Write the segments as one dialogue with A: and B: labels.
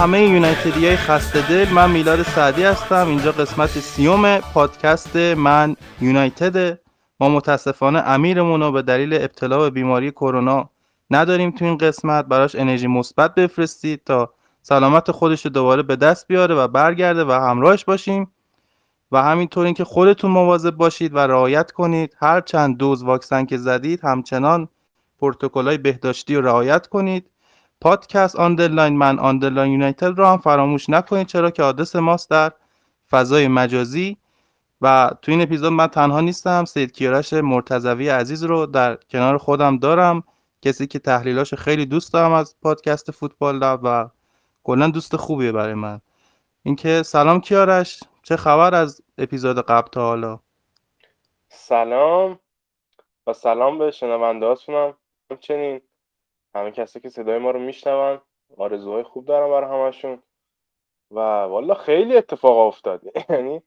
A: همه یونایتدی های خسته دل من میلاد سعدی هستم. اینجا قسمت سیوم پادکست من یونایتد. ما متاسفانه امیرمون رو به دلیل ابتلا به بیماری کرونا نداریم تو این قسمت. براش انرژی مثبت بفرستید تا سلامت خودش رو دوباره به دست بیاره و برگرده و همراهش باشیم. و همینطور اینکه خودتون مواظب باشید و رعایت کنید. هر چند دوز واکسن که زدید همچنان های بهداشتی رو رعایت کنید. پادکست underline Man underline United رو هم فراموش نکنید چرا که آدرس ماست در فضای مجازی. و تو این اپیزود من تنها نیستم سید کیارش مرتضوی عزیز رو در کنار خودم دارم. کسی که تحلیلاش خیلی دوست دارم از پادکست Football Lab و کلا دوست خوبیه برای من. اینکه سلام کیارش چه خبر از اپیزود قبل تا حالا؟
B: سلام و سلام به شنونده هاتونم همچنین همه کسی که صدای ما رو میشنون آرزوهای خوب دارم برای همشون. و والا خیلی اتفاق افتاد. یعنی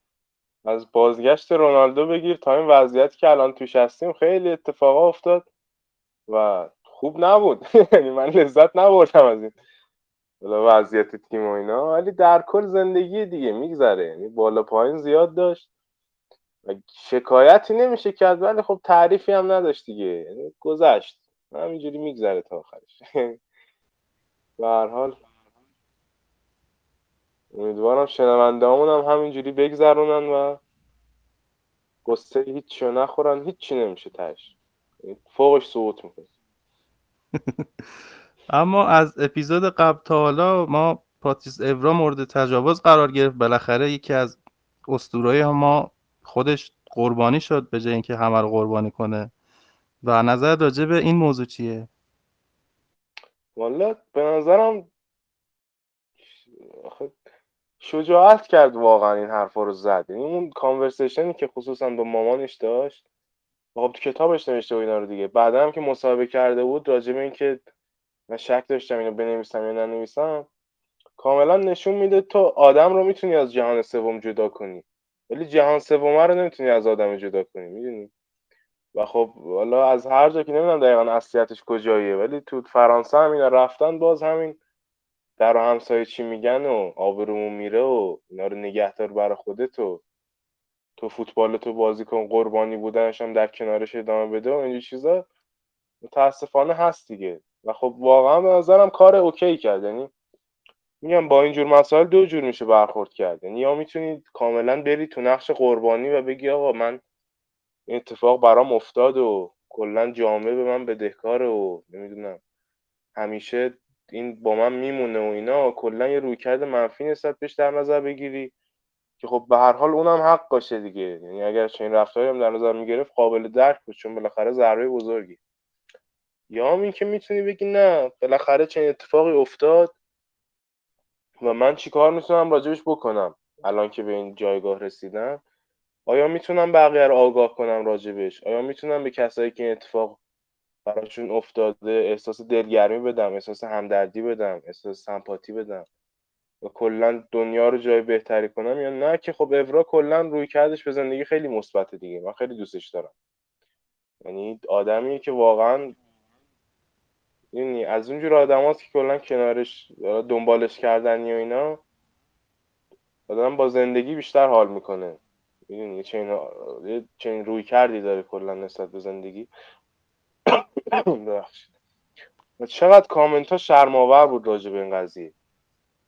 B: از بازگشت رونالدو بگیر تا این وضعیتی که الان توش هستیم خیلی اتفاق افتاد و خوب نبود. یعنی من لذت نبردم از این وضعیت تیم و اینا. ولی در کل زندگی دیگه میگذره. یعنی بالا پایین زیاد داشت و شکایتی نمیشه کرد. ولی خب تعریفی هم نداشت دیگه. یعنی گذشت. همینجوری میگذره تا آخرش. به هر حال امیدوارم شنونده هم همینجوری بگذرونن و قصه هیچی نخورن. هیچی نمیشه تش فوقش سقوط می‌کنه.
A: اما از اپیزود قبل تا حالا ما پاتیس اورا مورد تجاوز قرار گرفت. بالاخره یکی از اسطورهای ما خودش قربانی شد به جای اینکه همه رو قربانی کنه. و نظر راجع به این موضوع چیه؟
B: والا به نظرم شجاعت کرد واقعا این حرفا رو زد. یعنی اون کانورسیشنی که خصوصا با مامانش داشت خب تو کتابش نوشته و اینا رو دیگه. بعدا هم که مصاحبه کرده بود راجع به اینکه من شک داشتم اینو بنویسم یا ننویسم کاملا نشون میده تو آدم رو می‌تونی از جهان سوم جدا کنی. ولی جهان سوم رو نمی‌تونی از آدم جدا کنی می‌دونی؟ و خب حالا از هر جا که نمی‌دونم دقیقا اصلیتش کجاییه ولی تو فرانسه هم اینا رفتن باز همین در همسایه چی میگن و آبرومون میره و اینا رو نگهدار برای خودت و تو فوتبال تو بازی کن قربانی بودنش هم در کنارش ادامه بده و اینجور چیزا متاسفانه هست دیگه. و خب واقعا به نظرم کار اوکی کرد. یعنی میگم با اینجور مسائل دو جور میشه برخورد کرد. یعنی یا می‌تونید کاملا بری تو نقش قربانی و بگی آقا من این اتفاق برام افتاد و کلا جامعه به من بدهکار و نمی‌دونم همیشه این با من میمونه و اینا کلا یه رویکرد منفی نسبت بهش در نظر بگیری که خب به هر حال اونم حق باشه دیگه. یعنی اگر چنین رفتاری هم در نظر می‌گرفت قابل درک بود چون بالاخره ضربه بزرگی. یا هم که می‌تونی بگی نه بالاخره چنین اتفاقی افتاد و من چیکار می‌تونم راجبش بکنم؟ الان که به این جایگاه رسیدم آیا می‌تونم بقیه رو آگاه کنم راجبش آیا می‌تونم به کسایی که این اتفاق براشون افتاده احساس دلگرمی بدم احساس همدردی بدم احساس سمپاتی بدم؟ و کلا دنیا رو جای بهتری کنم یا نه؟ که خب اورا کلا روی کردش به زندگی خیلی مثبت دیگه. من خیلی دوستش دارم. یعنی آدمی که واقعا یعنی از اونجور آدم که کلا کنارش دنبالش کردنی و اینا آدم با زندگی بیشتر حال می‌کنه. می‌دونی چه چه روی کردی داره کلا نسبت به زندگی. چقدر کامنت ها شرماور بود راجع به این قضیه.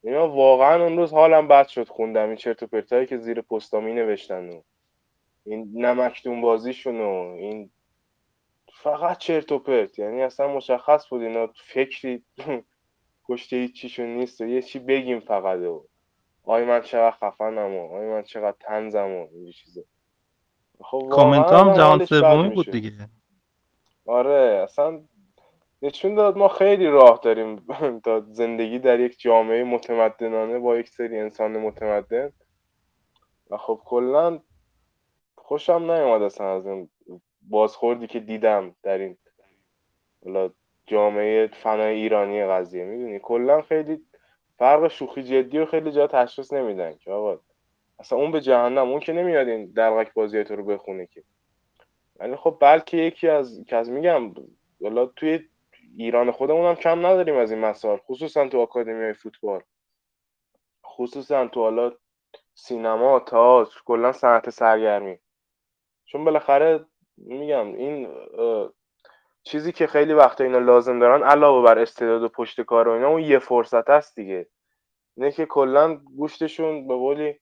B: اینا واقعا اون روز حالم بد شد خوندم. این چرت و پرتایی که زیر پستامی نوشتن و این نمکتون بازیشون و این فقط چرت و پرت. یعنی اصلا مشخص بود اینا فکری پشت چیشون نیست و یه چی بگیم فقط و. آی من چقدر خفنم و آی من چقدر تنزم و این چیزا.
A: خب کامنت هم جهان سومی بود دیگه.
B: آره اصلا نشون داد ما خیلی راه داریم تا زندگی در یک جامعه متمدنانه با یک سری انسان متمدن. و خب کلا خوشم نیومد اصلا از این بازخوردی که دیدم در این جامعه فنای ایرانی قضیه می‌دونی؟ کلا خیلی فرق شوخی جدی و خیلی جا تشخیص نمیدن که آقا. اصلا اون به جهنم اون که نمیاد این درقک بازی تو رو بخونه که. ولی خب بلکه یکی از که از میگم حالا توی ایران خودمون هم کم نداریم از این مسائل خصوصا تو آکادمی فوتبال. خصوصا تو حالا سینما تئاتر کلا صنعت سرگرمی. چون بالاخره میگم این چیزی که خیلی وقتا اینا لازم دارن علاوه بر استعداد و پشت کار و اینا اون یه فرصت هست دیگه. اینه که کلا گوشتشون به قولی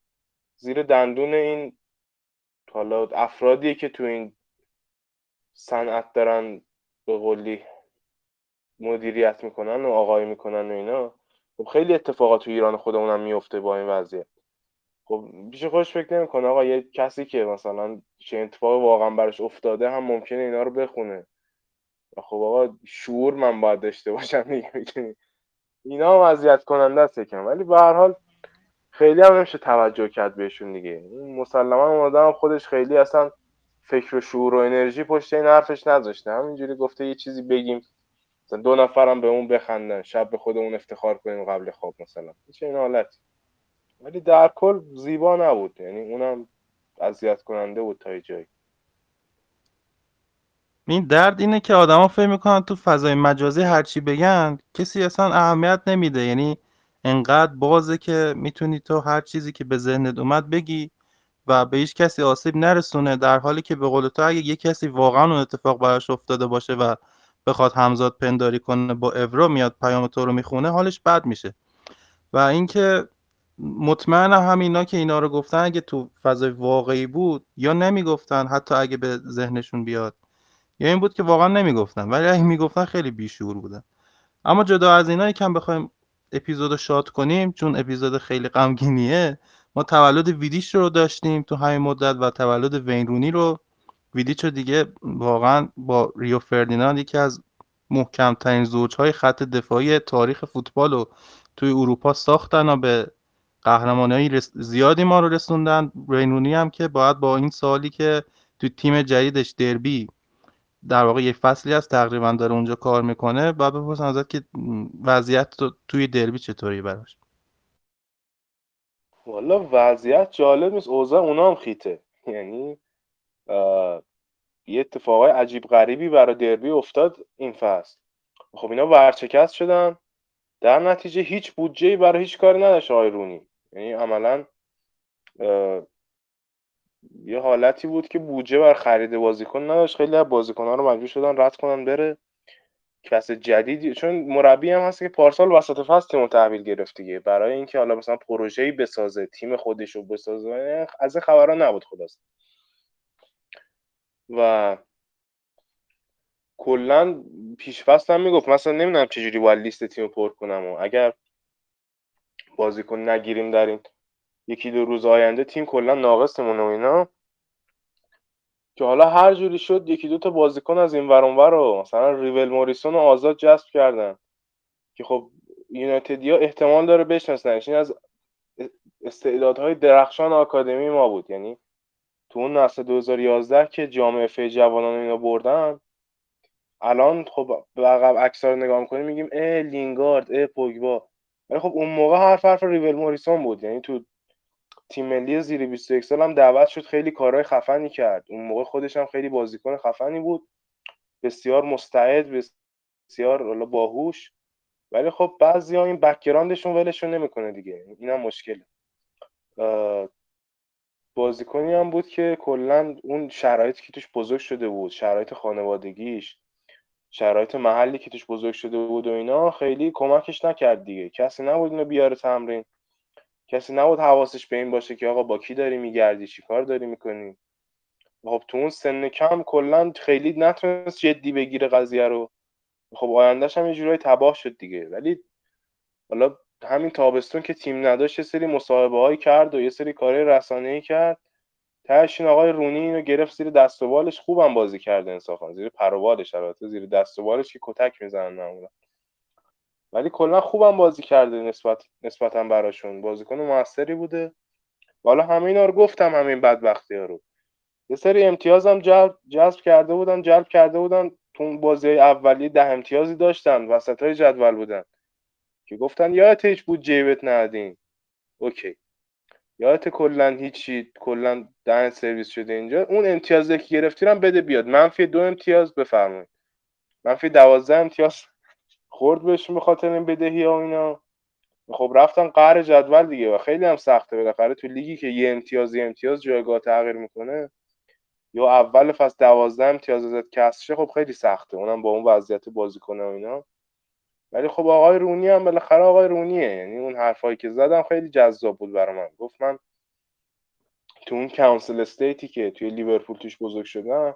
B: زیر دندون این حالا افرادی که تو این صنعت دارن به قولی مدیریت می‌کنن و آقای می‌کنن و اینا. خب خیلی اتفاقات تو ایران خودمونم میفته با این وضعیت خب پیش خودش فکر نمی‌کنه آقا یه کسی که مثلا چه اتفاق واقعا براش افتاده هم ممکنه اینا رو بخونه. و خب آقا شعور من باید داشته باشم دیگه. اینا هم اذیت کننده است یکم. ولی به هر حال خیلی هم نمیشه توجه کرد بهشون دیگه. مسلما اون آدم خودش خیلی اصلا فکر و شعور و انرژی پشت این حرفش نذاشته. همینجوری گفته یه چیزی بگیم مثلا دو نفرم به اون بخندن شب به خودمون افتخار کنیم قبل خواب مثلا. چه این حالت ولی در کل زیبا نبود. یعنی اونم اذیت کننده بود تا جایی.
A: این درد اینه که آدما فکر می‌کنن تو فضای مجازی هرچی بگن کسی اصلا اهمیت نمیده. یعنی انقدر بازه که می‌تونی تو هر چیزی که به ذهنت اومد بگی و به هیچ کسی آسیب نرسونه در حالی که به قول تو اگه یه کسی واقعا اون اتفاق براش افتاده باشه و بخواد همزاد پنداری کنه با اورو میاد پیام تو رو می‌خونه حالش بد میشه. و اینکه مطمئنم همینا که اینا رو گفتن اگه تو فضای واقعی بود یا نمی‌گفتن حتی اگه به ذهنشون بیاد یا این بود که واقعا نمی‌گفتن ولی اگه می‌گفتن خیلی بیشور بودن. اما جدا از اینا یکم بخوایم اپیزود شاد کنیم چون اپیزود خیلی غمگینیه ما تولد ویدیش رو داشتیم تو همین مدت و تولد وینرونی رو. ویدیچ رو دیگه واقعا با ریو فردیناند یکی از محکمترین زوجهای خط دفاعی تاریخ فوتبال رو توی اروپا ساختن و به قهرمانی زیادی ما رو رسوندن. وینرونی هم که باید با این سالی که تو تیم جدیدش دربی در واقع یه فصلی از تقریبا داره اونجا کار می‌کنه باید بپرسم ازت که وضعیت توی دربی چطوری براش؟
B: والا وضعیت جالب نیست. اوضاع اونا هم خیته. یعنی یه اتفاقای عجیب غریبی برای دربی افتاد این فصل. خب اینا ورچکست شدن. در نتیجه هیچ بودجه برای هیچ کاری نداشت آقای یعنی عملا یه حالتی بود که بودجه بر خرید بازیکن نداشت. خیلی از بازیکن‌ها رو مجبور شدن رد کنن بره کس جدیدی. چون مربی هم هست که پارسال وسط فصل تیمو تحویل گرفت دیگه. برای اینکه حالا مثلا پروژه‌ای بسازه تیم خودش رو بسازه از این خبرها نبود خلاص و کلا پیش فصل هم می‌گفت. مثلا نمی‌دونم چجوری باید لیست تیم پر کنم و اگر بازیکن نگیریم در این یکی دو روز آینده تیم کلا ناقصمونه و اینا. که حالا هر جوری شد یکی دو تا بازیکن از این ور رو مثلا ریول موریسون رو آزاد جذب کردن. که خب یونایتدیا احتمال داره بشناسنش. این از استعدادهای درخشان آکادمی ما بود. یعنی تو اون نسل 2011 که جام فی جوانان اینا بردن الان خب عقب اکثر نگاه می‌کنیم میگیم اه لینگارد اه پوگبا. ولی خب اون موقع حرف حرف ریول موریسون بود. یعنی تو تیم ملی زیر 21 سال هم دعوت شد خیلی کارهای خفنی کرد. اون موقع خودش هم خیلی بازیکن خفنی بود. بسیار مستعد بسیار باهوش. ولی خب بعضی ها این background شون ولشون نمی‌کنه دیگه. این هم مشکله بازیکنی هم بود که کلا اون شرایطی که توش بزرگ شده بود شرایط خانوادگیش شرایط محلی که توش بزرگ شده بود و اینا خیلی کمکش نکرد دیگه. کسی نبود اینو بیاره تمرین. کسی نبود حواسش به این باشه که آقا با کی داری میگردی؟ چی کار داری می‌کنی؟ خب تو اون سن کم کلا خیلی نتونست جدی بگیره قضیه رو. خب آیندهش هم یه جورایی تباه شد دیگه. ولی حالا همین تابستون که تیم نداشت یه سری مصاحبه هایی کرد و یه سری کارهای رسانه ای کرد. تهش این آقای رونی اینو گرفت زیر دست و بالش خوبم بازی کرده انصافا. زیر پر و بالش البته زیر دست و بالش که کتک می‌زنن معمولا. ولی کلا خوبم بازی کرده نسبت نسبتا براشون. بازیکن موثری بوده. حالا همه اینا رو گفتم همین بدبختی ها رو. یه سری امتیازم جلب جذب کرده بودن جلب کرده بودن. تو بازی اولی ده امتیازی داشتن. وسط های جدول بودن. که گفتن یادت هیچ بود جیبت ندین اوکی. یادت کلا هیچی کلا دهن سرویس شده اینجا. اون امتیازی که گرفتی بده بیاد. منفی دو امتیاز بفرمایید. منفی دوازده امتیاز. خورد بهشون به خاطر این بدهی ها اینا. خب رفتن قهر جدول دیگه و خیلی هم سخته بالاخره تو لیگی که یه امتیاز یه امتیاز جایگاه تغییر می‌کنه. یا اول فصل دوازده امتیاز ازت کسر خب خیلی سخته. اونم با اون وضعیت بازیکن و اینا. ولی خب آقای رونی هم بالاخره آقای رونیه. یعنی اون حرفایی که زدم خیلی جذاب بود برای من. گفت من تو اون کانسل استیتی که توی لیورپول توش بزرگ شدم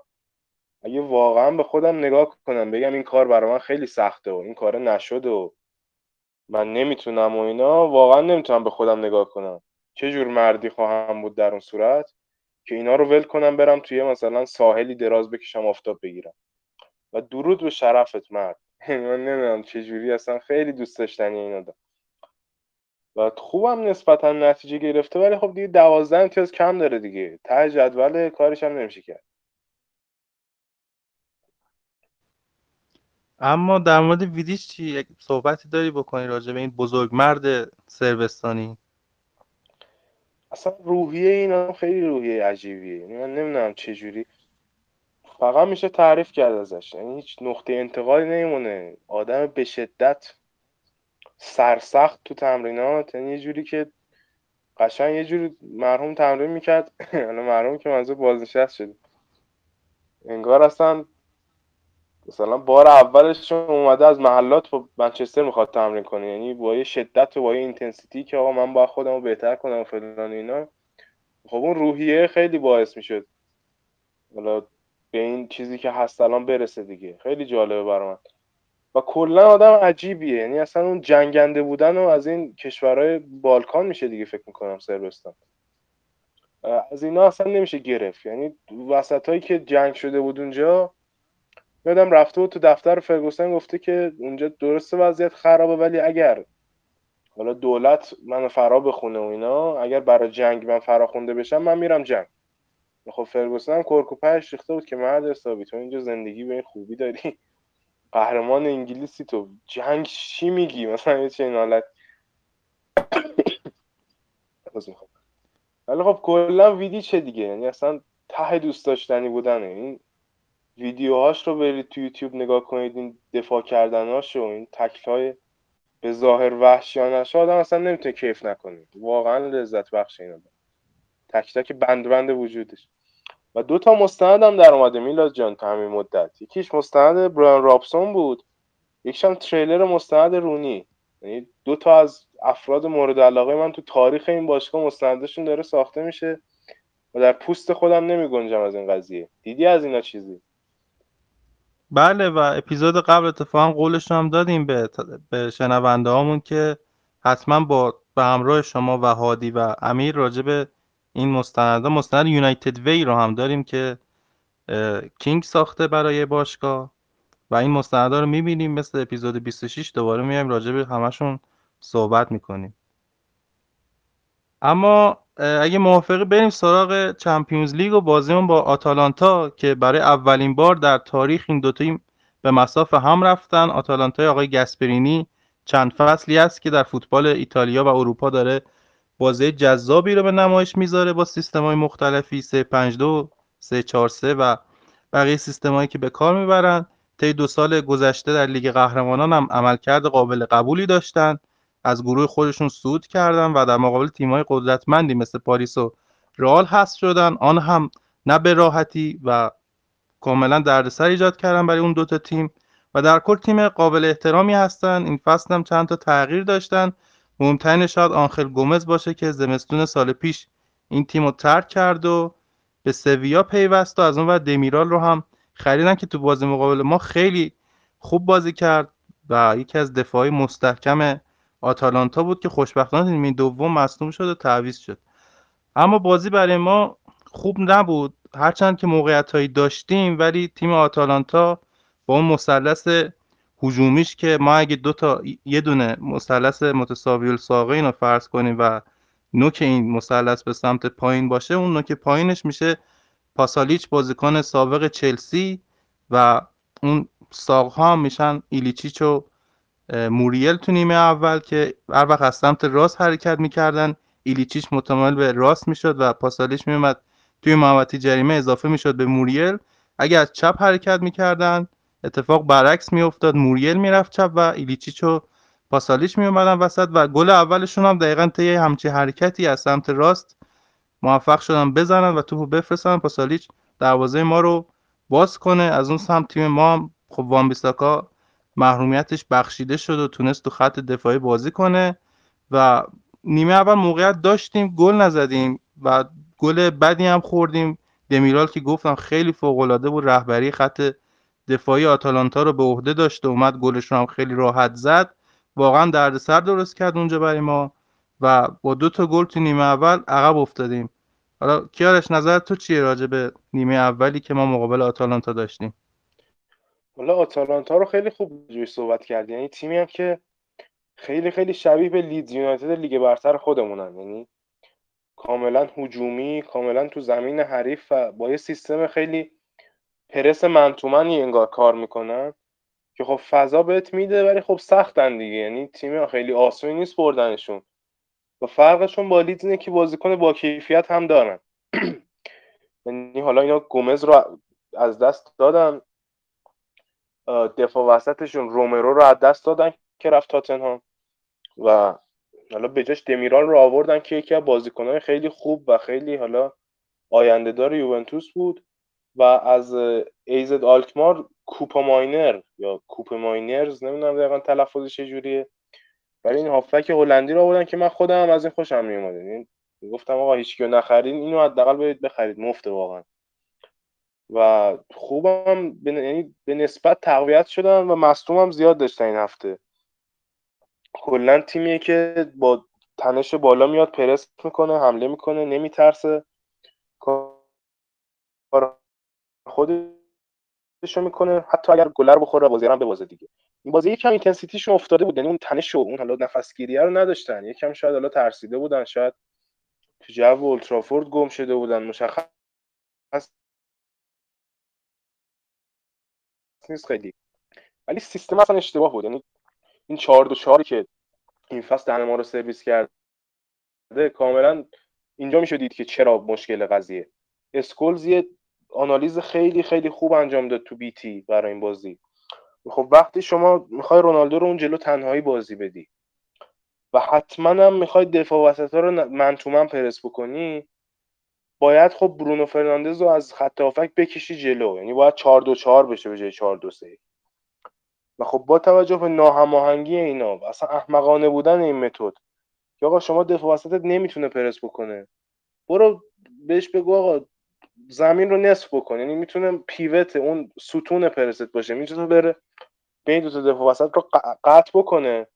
B: اگه واقعا به خودم نگاه کنم بگم این کار برای من خیلی سخته و این کار نشده و من نمی‌تونم و اینا واقعا نمی‌تونم به خودم نگاه کنم. چه جور مردی خواهم بود در اون صورت که اینا رو ول کنم برم توی مثلا ساحلی دراز بکشم آفتاب بگیرم. و درود به شرفت مرد. من نمی‌دونم چه جوری اصلا خیلی دوست داشتنی اینا دارم. و خوبم نسبتا نتیجه گرفته ولی خب دیگه دوازده امتیاز کم داره دیگه. ته جدول کارش هم نمیشه کرد.
A: اما در مورد ویدیش چی؟ یک صحبتی داری بکنی راجع به این بزرگ مرد سربستانی
B: اصلا روحیه اینا خیلی روحیه عجیبیه. من نمی‌دونم چه جوری. فقط میشه تعریف کرد ازش. یعنی هیچ نقطه انتقالی نمیمونه. آدم به شدت سرسخت تو تمرینات. یعنی یه جوری که قشنگ یه جوری مرحوم تمرین می‌کرد. الان مرحوم که منظور بازنشست شده. انگار اصلا مثلا بار اولش اومده از محلات با منچستر می‌خواد تمرین کنه. یعنی با یه شدت و با یه اینتنسیتی که آقا من باید خودم رو بهتر کنم و فلان اینا. خب اون روحیه خیلی باعث می‌شد. حالا به این چیزی که هست الان برسه دیگه. خیلی جالبه برای من و کلا آدم عجیبیه. یعنی اصلا اون جنگنده بودن و از این کشورهای بالکان میشه دیگه فکر می‌کنم سربستان از اینا اصلا نمیشه گرفت. یعنی وسط هایی که جنگ شده بود اونجا یادم رفته بود تو دفتر فرگوسن گفته که اونجا درسته وضعیت خرابه ولی اگر حالا دولت من فرا بخونه و اینا اگر برای جنگ من فرا خونده بشم من میرم جنگ. خب فرگوسن هم کرکوپش ریخته بود که مرد حسابی تو اینجا زندگی به این خوبی داری؟ قهرمان انگلیسی تو جنگ چی میگی؟ مثلا یه چه حالت. ولی خب کلا ویدی چه دیگه؟ یعنی اصلا ته دوست داشتنی بودنه. این ویدیوهاش رو برید تو یوتیوب نگاه کنید این دفاع کردناش و این تکلای به ظاهر وحشیانش آدم اصلا نمی‌تونه کیف نکنه. واقعا لذت بخش اینا. تک تک بند بند وجودش. و دو تا مستند هم در اومده میلاد جان تا همین مدت. یکیش مستند بران رابسون بود یکیش هم تریلر مستند رونی. یعنی دو تا از افراد مورد علاقه من تو تاریخ این باشگاه مستندشون داره ساخته میشه و در پوست خودم نمی گنجم از این قضیه. دیدی از اینا چیزی؟
A: بله و اپیزود قبل اتفاقا قولش هم دادیم به, به شنونده هامون که حتما با به همراه شما و هادی و امیر راجب این مستند مستند یونایتد وی رو هم داریم که کینگ ساخته برای باشگاه و این مستندا رو می‌بینیم. مثل اپیزود 26 دوباره میایم راجع به همشون صحبت می‌کنیم. اما اگه موافقی بریم سراغ چمپیونز لیگ و بازیمون با آتالانتا که برای اولین بار در تاریخ این دو تیم به مسافه هم رفتن. آتالانتا آقای گسپرینی چند فصلی است که در فوتبال ایتالیا و اروپا داره بازی جذابی رو به نمایش می‌ذاره با سیستم های مختلفی 352 343 و بقیه سیستم که به کار می‌برن. طی دو سال گذشته در لیگ قهرمانان هم عملکرد قابل قبولی داشتن. از گروه خودشون صعود کردن و در مقابل تیم‌های قدرتمندی مثل پاریس و رئال هست شدن. آن هم نه به راحتی و کاملا دردسر ایجاد کردن برای اون دوتا تیم. و در کل تیم قابل احترامی هستن. این فصل هم چند تا تغییر داشتن. مهمترین شاید آنخل گومز باشه که زمستون سال پیش این تیم رو ترک کرد و به سویا پیوست و از اون و دمیرال رو هم خریدن که تو بازی مقابل ما خیلی خوب بازی کرد و یکی از دفاعی مستحکم آتالانتا بود که خوشبختانه نیمه دوم مصدوم شد و تعویض شد. اما بازی برای ما خوب نبود. هرچند که موقعیت هایی داشتیم ولی تیم آتالانتا با اون مثلث هجومیش که ما اگه دو تا یه دونه مثلث متساوی الساقین رو فرض کنیم و نوک این مثلث به سمت پایین باشه اون نوک پایینش میشه پاسالیچ بازیکن سابق چلسی و اون ساق ها میشن ایلیچیچ و موریل تو نیمه اول که هر وقت از سمت راست حرکت می‌کردن ایلیچیچ متمایل به راست می‌شد و پاسالیچ میومد توی محوطه جریمه اضافه می‌شد به موریل. اگر از چپ حرکت می‌کردن اتفاق برعکس میافتاد. موریل می‌رفت چپ و ایلیچیچ و پاسالیچ میومدن وسط و گل اولشون هم دقیقا طی همچی حرکتی از سمت راست موفق شدن بزنن و توپو بفرستن. پاسالیچ دروازه ما رو باز کنه. از اون سمت تیم ما هم خب وان بیساکا محرومیتش بخشیده شد و تونست تو خط دفاعی بازی کنه و نیمه اول موقعیت داشتیم گل نزدیم و گل بدی هم خوردیم. دمیرال که گفتم خیلی فوق العاده بود رهبری خط دفاعی آتالانتا رو به عهده داشت و اومد گلش رو هم خیلی راحت زد. واقعا دردسر درست کرد اونجا برای ما و با دو تا گل تو نیمه اول عقب افتادیم. حالا کیارش نظر تو چیه راجع به نیمه اولی که ما مقابل آتالانتا داشتیم؟
B: حالا آتالانتا رو خیلی خوب جوی صحبت کردی. یعنی تیمی هم که خیلی خیلی شبیه به لیدز یونایتد لیگ برتر خودمونن. یعنی کاملا هجومی کاملا تو زمین حریف و با یه سیستم خیلی پرس منتومنی انگار کار می‌کنن که خب فضا بهت میده ولی خب سختن دیگه. یعنی تیم خیلی آسونی نیست بردنشون. و فرقشون با لیدز اینه که بازیکن با کیفیت هم دارن. یعنی حالا اینا گومز رو از دست دادن. دفاع وسطشون رومرو رو از دست دادن که رفت تاتنهام. و حالا به جاش دمیرال رو آوردن که یکی از بازیکنهای خیلی خوب و خیلی حالا آینده دار یوونتوس بود. و از ایزد آلکمار کوپا ماینر یا کوپ ماینرز نمی‌دونم دقیقا تلفظش چجوریه ولی این هافک هلندی رو آوردن که من خودم از این خوشم میومد یعنی گفتم آقا هیچ نخرید اینو حداقل باید بخرید مفته واقعا. و خوبم به یعنی به نسبت تقویت شدن و مصدوم زیاد داشتن این هفته. کلا تیمیه که با تنش بالا میاد پرس می‌کنه حمله می‌کنه نمیترسه. خودشو می‌کنه. حتی اگر گلر بخوره بازی هم ببازه دیگه. این بازی یکم اینتنسیتیشون افتاده بود. یعنی اون تنش و اون حالا نفسگیریه رو نداشتن. یکم شاید حالا ترسیده بودن. شاید تو جو اولترافورد گم شده بودن. مشخص نیست خیلی. ولی سیستم اصلا اشتباه بود. یعنی این چهار دو چهاری که این فصل دهن ما رو سرویس کرده کاملا اینجا میشه دید که چرا مشکل قضیه. اسکولز یه آنالیز خیلی خیلی خوب انجام داد تو BT برای این بازی. خب وقتی شما می‌خوای رونالدو رو اون جلو تنهایی بازی بدی و حتما هم می‌خوای دفاع وسط رو man press بکنی باید خب برونو فرناندز رو از خط هافبک بکشی جلو. یعنی باید 4 2 4 بشه به جای 4 2 3 و خب با توجه به ناهماهنگی اینا و اصلا احمقانه بودن این متد که آقا شما دفاع وسطت نمی‌تونه پرس بکنه. برو بهش بگو آقا زمین رو نصف بکن. یعنی می‌تونه پیوت اون ستون پرست باشه. می‌تونه بره بین دو تا دفاع وسط رو قطع بکنه.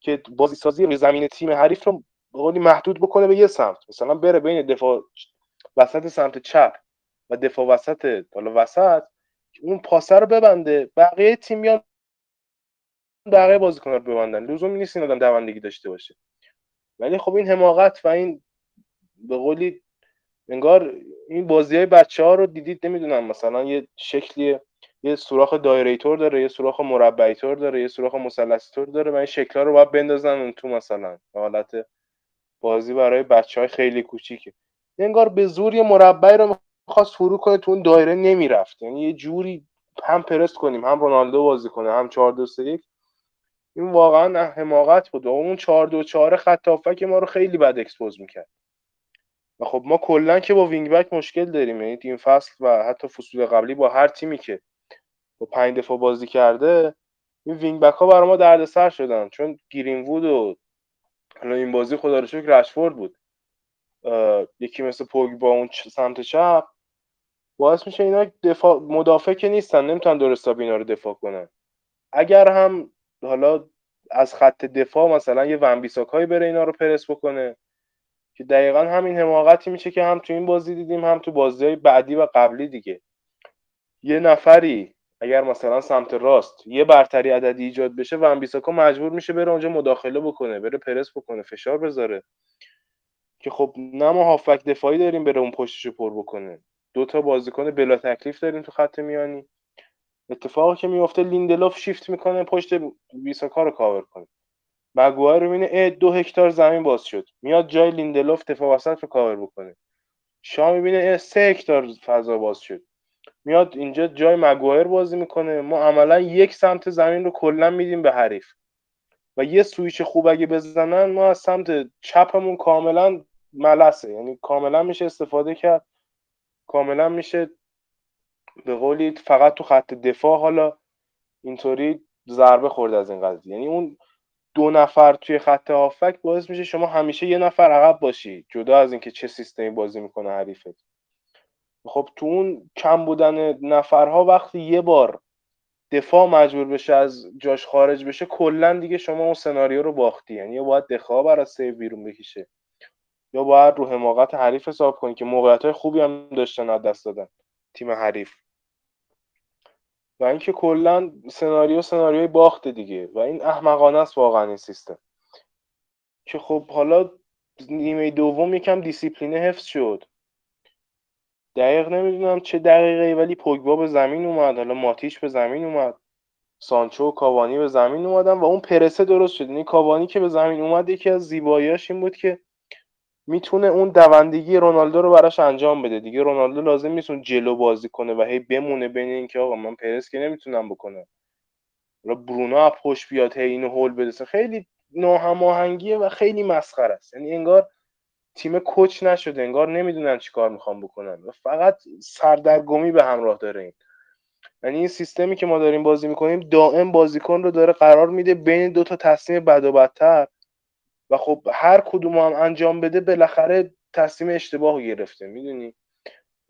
B: که بازی سازی روی زمین تیم حریف رو قولی محدود بکنه به یه سمت. مثلا بره بین دفاع وسط سمت چپ و دفاع وسط حالا وسط اون پاسه رو ببنده بقیه تیم میان بقیه بازیکن رو ببندن. لزومی نیست این آدم دوندگی داشته باشه. ولی خب این حماقت و این به قولی انگار این بازی های بچه ها رو دیدید نمی‌دونم مثلا یه شکلی یه سوراخ دایریتور داره یه سوراخ مربعی داره یه سوراخ مثلثی داره و این شکل رو باید بندازن تو مثلا حالت بازی برای بچه های خیلی کوچیکه. انگار به زور یه مربعی رو می‌خواست فرو کنه تو اون دایره نمی‌رفت. یعنی یه جوری هم پرست کنیم هم رونالدو بازی کنه هم 4 2 3 1 این واقعا حماقت بود. و اون 4 2 4 خط که ما رو خیلی بد expose می‌کرد. و خب ما کلا که با wing back مشکل داریم. یعنی این فصل و حتی فصول قبلی با هر تیمی که با پنج دفاع بازی کرده این wing back ها برای ما دردسر شدن. چون گرین وود و حالا این بازی خدا رو شکر رشفورد بود. یکی مثل پوگ با اون سمت چپ. باعث میشه اینا دفاع مدافع که نیستن نمی‌تونن درست اینا رو دفاع کنن. اگر هم حالا از خط دفاع مثلا یه ونبیساک هایی بره اینا رو پرس بکنه که دقیقا همین حماقتی میشه که هم تو این بازی دیدیم هم تو بازی بعدی و قبلی دیگه. یه نفری اگر مثلا سمت راست یه برتری عددی ایجاد بشه و بیساکا مجبور میشه بره اونجا مداخله بکنه بره پرس بکنه فشار بذاره. که خب نه ما هافبک دفاعی داریم بره اون پشتشو پر بکنه. دو تا بازیکن بلا تکلیف داریم تو خط میانی. اتفاقی که میفته لیندلوف شیفت می‌کنه پشت بیساکا رو کاور کنه. مگوار رو می‌بینه دو هکتار زمین باز شد. میاد جای لیندلوف دفاع وسط رو کاور بکنه. شما می‌بینه سه هکتار فضا باز شد. میاد اینجا جای مگوایر بازی می‌کنه. ما عملا یک سمت زمین رو کلا میدیم به حریف. و یه سویچ خوب اگه بزنن ما از سمت چپمون کاملا ملسه. یعنی کاملا میشه استفاده کرد. کاملا میشه به قولی فقط تو خط دفاع حالا اینطوری ضربه خورد از این قضیه. یعنی اون دو نفر توی خط هافک باعث میشه شما همیشه یه نفر عقب باشی جدا از اینکه چه سیستمی بازی می‌کنه حریفت. خب تو اون کم بودن نفرها وقتی یه بار دفاع مجبور بشه از جاش خارج بشه کلا دیگه شما اون سناریو رو باختی. یعنی یا باید دفاع برای save بیرون بکشه. یا باید رو حماقت حریف حساب کنی که موقعیت های خوبی هم داشتن از دست دادن تیم حریف. و اینکه کلا سناریو سناریوی باخت دیگه. و این احمقانه است واقعا این سیستم. که خب حالا نیمه دوم یکم دیسیپلینه حفظ شد. دقیق نمی‌دونم چه دقیقه ولی پوگبا به زمین اومد حالا ماتیش به زمین اومد. سانچو و کاوانی به زمین اومدن و اون پرسه درست شد. یعنی کاوانی که به زمین اومد یکی از زیباییاش این بود که می‌تونه اون دوندگی رونالدو رو براش انجام بده. دیگه رونالدو لازم نیست اون جلو بازی کنه و هی بمونه بین اینکه آقا من پرس که نمی‌تونم بکنم. حالا برونو اپ پشت بیاد هی اینو هول بده خیلی ناهماهنگیه و خیلی مسخره است. یعنی انگار تیم کوچ نشده انگار نمی‌دونن چیکار می‌خوام بکنن فقط سردرگمی به همراه داره این. یعنی این سیستمی که ما داریم بازی می‌کنیم دائم بازیکن رو داره قرار میده بین دو تا تصمیم بد و بدتر و خب هر کدوم هم انجام بده بالاخره تصمیم اشتباه گرفته می‌دونی؟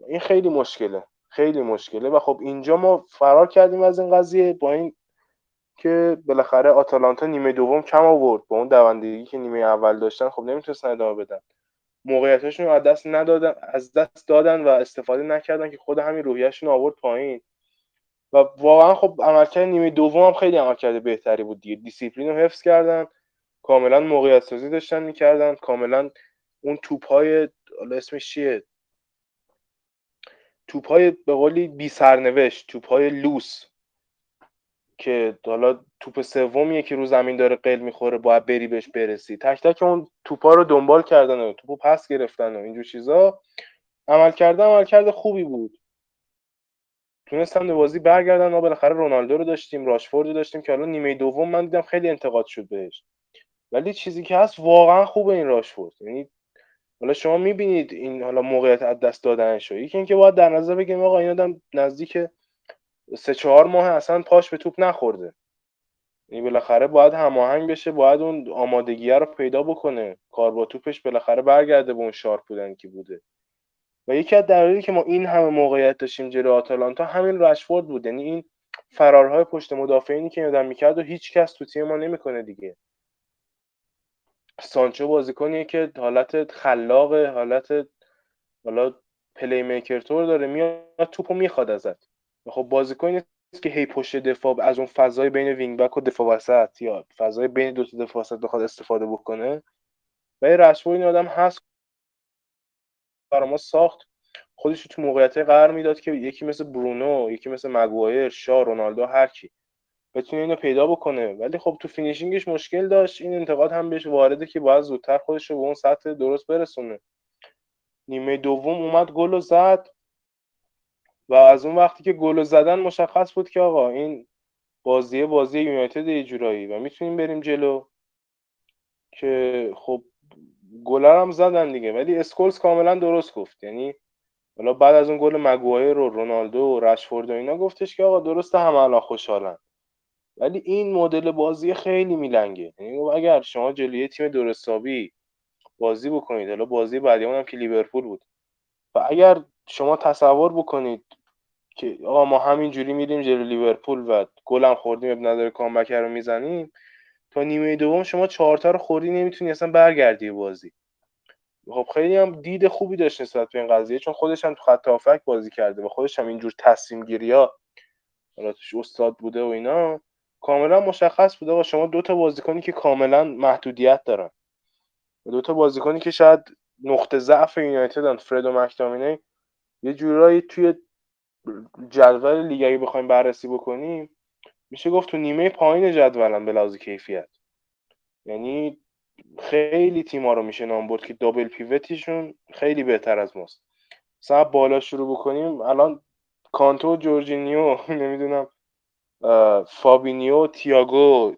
B: این خیلی مشکله خیلی مشکله و خب اینجا ما فرار کردیم از این قضیه با این که بالاخره آتالانتا نیمه دوم کم آورد با اون دوندگی که نیمه اول داشتن خب نمی‌تونستن ادامه بدن. موقعیتاشون رو از دست ندادن از دست دادن و استفاده نکردن که خود همین روحیهشون آورد پایین. و واقعا خب عملکرد نیمه دوم هم خیلی عملکرد بهتری بود دیگه. دیسیپلین رو حفظ کردن کاملا موقعیت سازی داشتن می‌کردن کاملا اون توپ های اسمش چیه؟ توپ های به قولی بی سرنوشت توپ های لوس. که حالا توپ سومیه که رو زمین داره قل می‌خوره باید بری بهش برسی. تک تک اون توپا رو دنبال کردن و توپو پس گرفتن و اینجور چیزا. عمل کرده عمل کرده خوبی بود. تونستن به بازی برگردن. ما بالاخره رونالدو رو داشتیم راشفورد رو داشتیم که حالا نیمه دوم من دیدم خیلی انتقاد شد بهش. ولی چیزی که هست واقعا خوبه این راشفورد. یعنی حالا شما می‌بینید این حالا موقعیت از دست دادنشو یکی اینکه باید در نظر بگیریم آقا این آدم نزدیک سه چهار ماه اصلا پاش به توپ نخورده. یعنی بالاخره باید هماهنگ بشه باید اون آمادگی رو پیدا بکنه. کار با توپش بالاخره برگرده به اون شارپ بودن که بوده. و یکی از دلایلی که ما این همه موقعیت داشتیم جلو آتالانتا همین رشفورد بود. یعنی این فرارهای پشت مدافعینی که آدم می‌کرد و هیچ کس تو تیم ما نمی‌کنه دیگه. سانچو بازیکنیه که حالت خلاق حالت حالا playmaker طور داره میاد توپو می‌خواد ازت. خب بازیکنی که هی پشت دفاع از اون فضای بین wing back و دفاع وسط یا فضای بین دو تا دفاع وسط بخواد استفاده بکنه. و این رشفورد این آدم هست. برای ما ساخت. خودش تو موقعیت قرار می‌داد که یکی مثل برونو یکی مثل مگوایر شا رونالدو هر کی بتونه اینو پیدا بکنه. ولی خب تو finishing ش مشکل داشت. این انتقاد هم بهش وارده که باید زودتر خودش رو به اون سطح درست برسونه. نیمه دوم اومد گل و زد. و از اون وقتی که گل زدن مشخص بود که آقا این بازی بازی یونایتد یه جورایی و می‌تونیم بریم جلو که خب گل رم زدن دیگه ولی اسکولز کاملا درست گفت. یعنی حالا بعد از اون گل مگوایر و رونالدو و رشفورد و اینا گفتش که آقا درسته همه الان خوشحالن. ولی این مدل بازی خیلی میلنگه. یعنی اگر شما جلوی تیم درست حسابی بازی بکنید حالا بازی بعدی هم که لیورپول بود. و اگر شما تصور بکنید که آقا ما همینجوری میریم جلو لیورپول و گلم خوردیم عیب نداره comeback رو می‌زنیم. تا نیمه دوم شما چهارتا رو خوردی نمی‌تونی اصلا برگردی بازی. خب خیلی هم دید خوبی داشت نسبت به این قضیه چون خودش هم تو خط هافک بازی کرده و خودش هم اینجور تصمیم گیری ها توش استاد بوده و اینا کاملا مشخص بوده. آقا شما دو تا بازیکنی که کاملا محدودیت دارن. و دو تا بازیکنی که شاید نقطه ضعف یونایتدن فرد و مکتامینه یه جورایی توی جدول لیگ اگه بخوایم بررسی بکنیم میشه گفت تو نیمه پایین جدولن به لحاظ کیفیت. یعنی خیلی تیما رو میشه نام برد که double pivot یشون خیلی بهتر از ماست. مثلا بالا شروع بکنیم. الان کانتو جورجینیو نمی‌دونم فابینیو تییاگو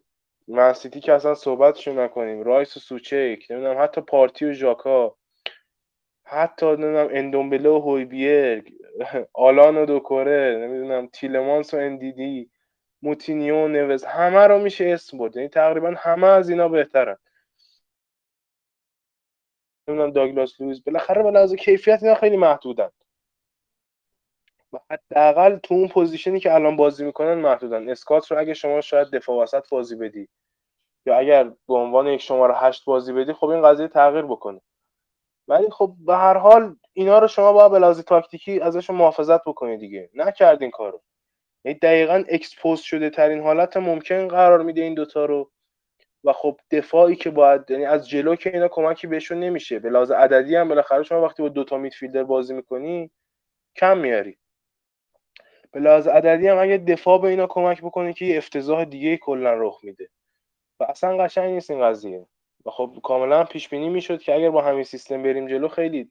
B: من سیتی که اصلا صحبتشو نکنیم رایس و سوچک نمی‌دونم حتی پارتی و ژاکا. حتی نمی‌دونم اندومبله و هویبیرگ آلان و دوکوره نمی‌دونم تیلمانس و اندیدی موتینیو و نوس همه رو میشه اسم برد. یعنی تقریبا همه از اینا بهترن. نمی‌دونم داگلاس لویز بالاخره به لحاظ کیفیت اینا خیلی محدودن. و حداقل تو اون position ی که الان بازی می‌کنن محدودن. اسکات رو اگه شما شاید دفاع وسط بازی بدی یا اگر به عنوان یک شماره هشت بازی بدی خب این قضیه تغییر بکنه. ولی خب به هر حال اینا رو شما به لحاظ تاکتیکی ازشون محافظت بکنید دیگه. نکردین کارو. یعنی دقیقا expose شده ترین حالت ممکن قرار میده این دوتا رو. و خب دفاعی که باید یعنی از جلو که اینا کمکی بهشون نمیشه. به لحاظ عددی هم بالاخره شما وقتی با دوتا midfielder بازی می‌کنی کم میاری. به لحاظ عددی هم اگه دفاع به اینا کمک بکنه که افتضاح دیگه کلا رخ میده. و اصلا قشنگ نیست این قضیه. و خب کاملا پیش بینی می‌شد که اگر با همین سیستم بریم جلو خیلی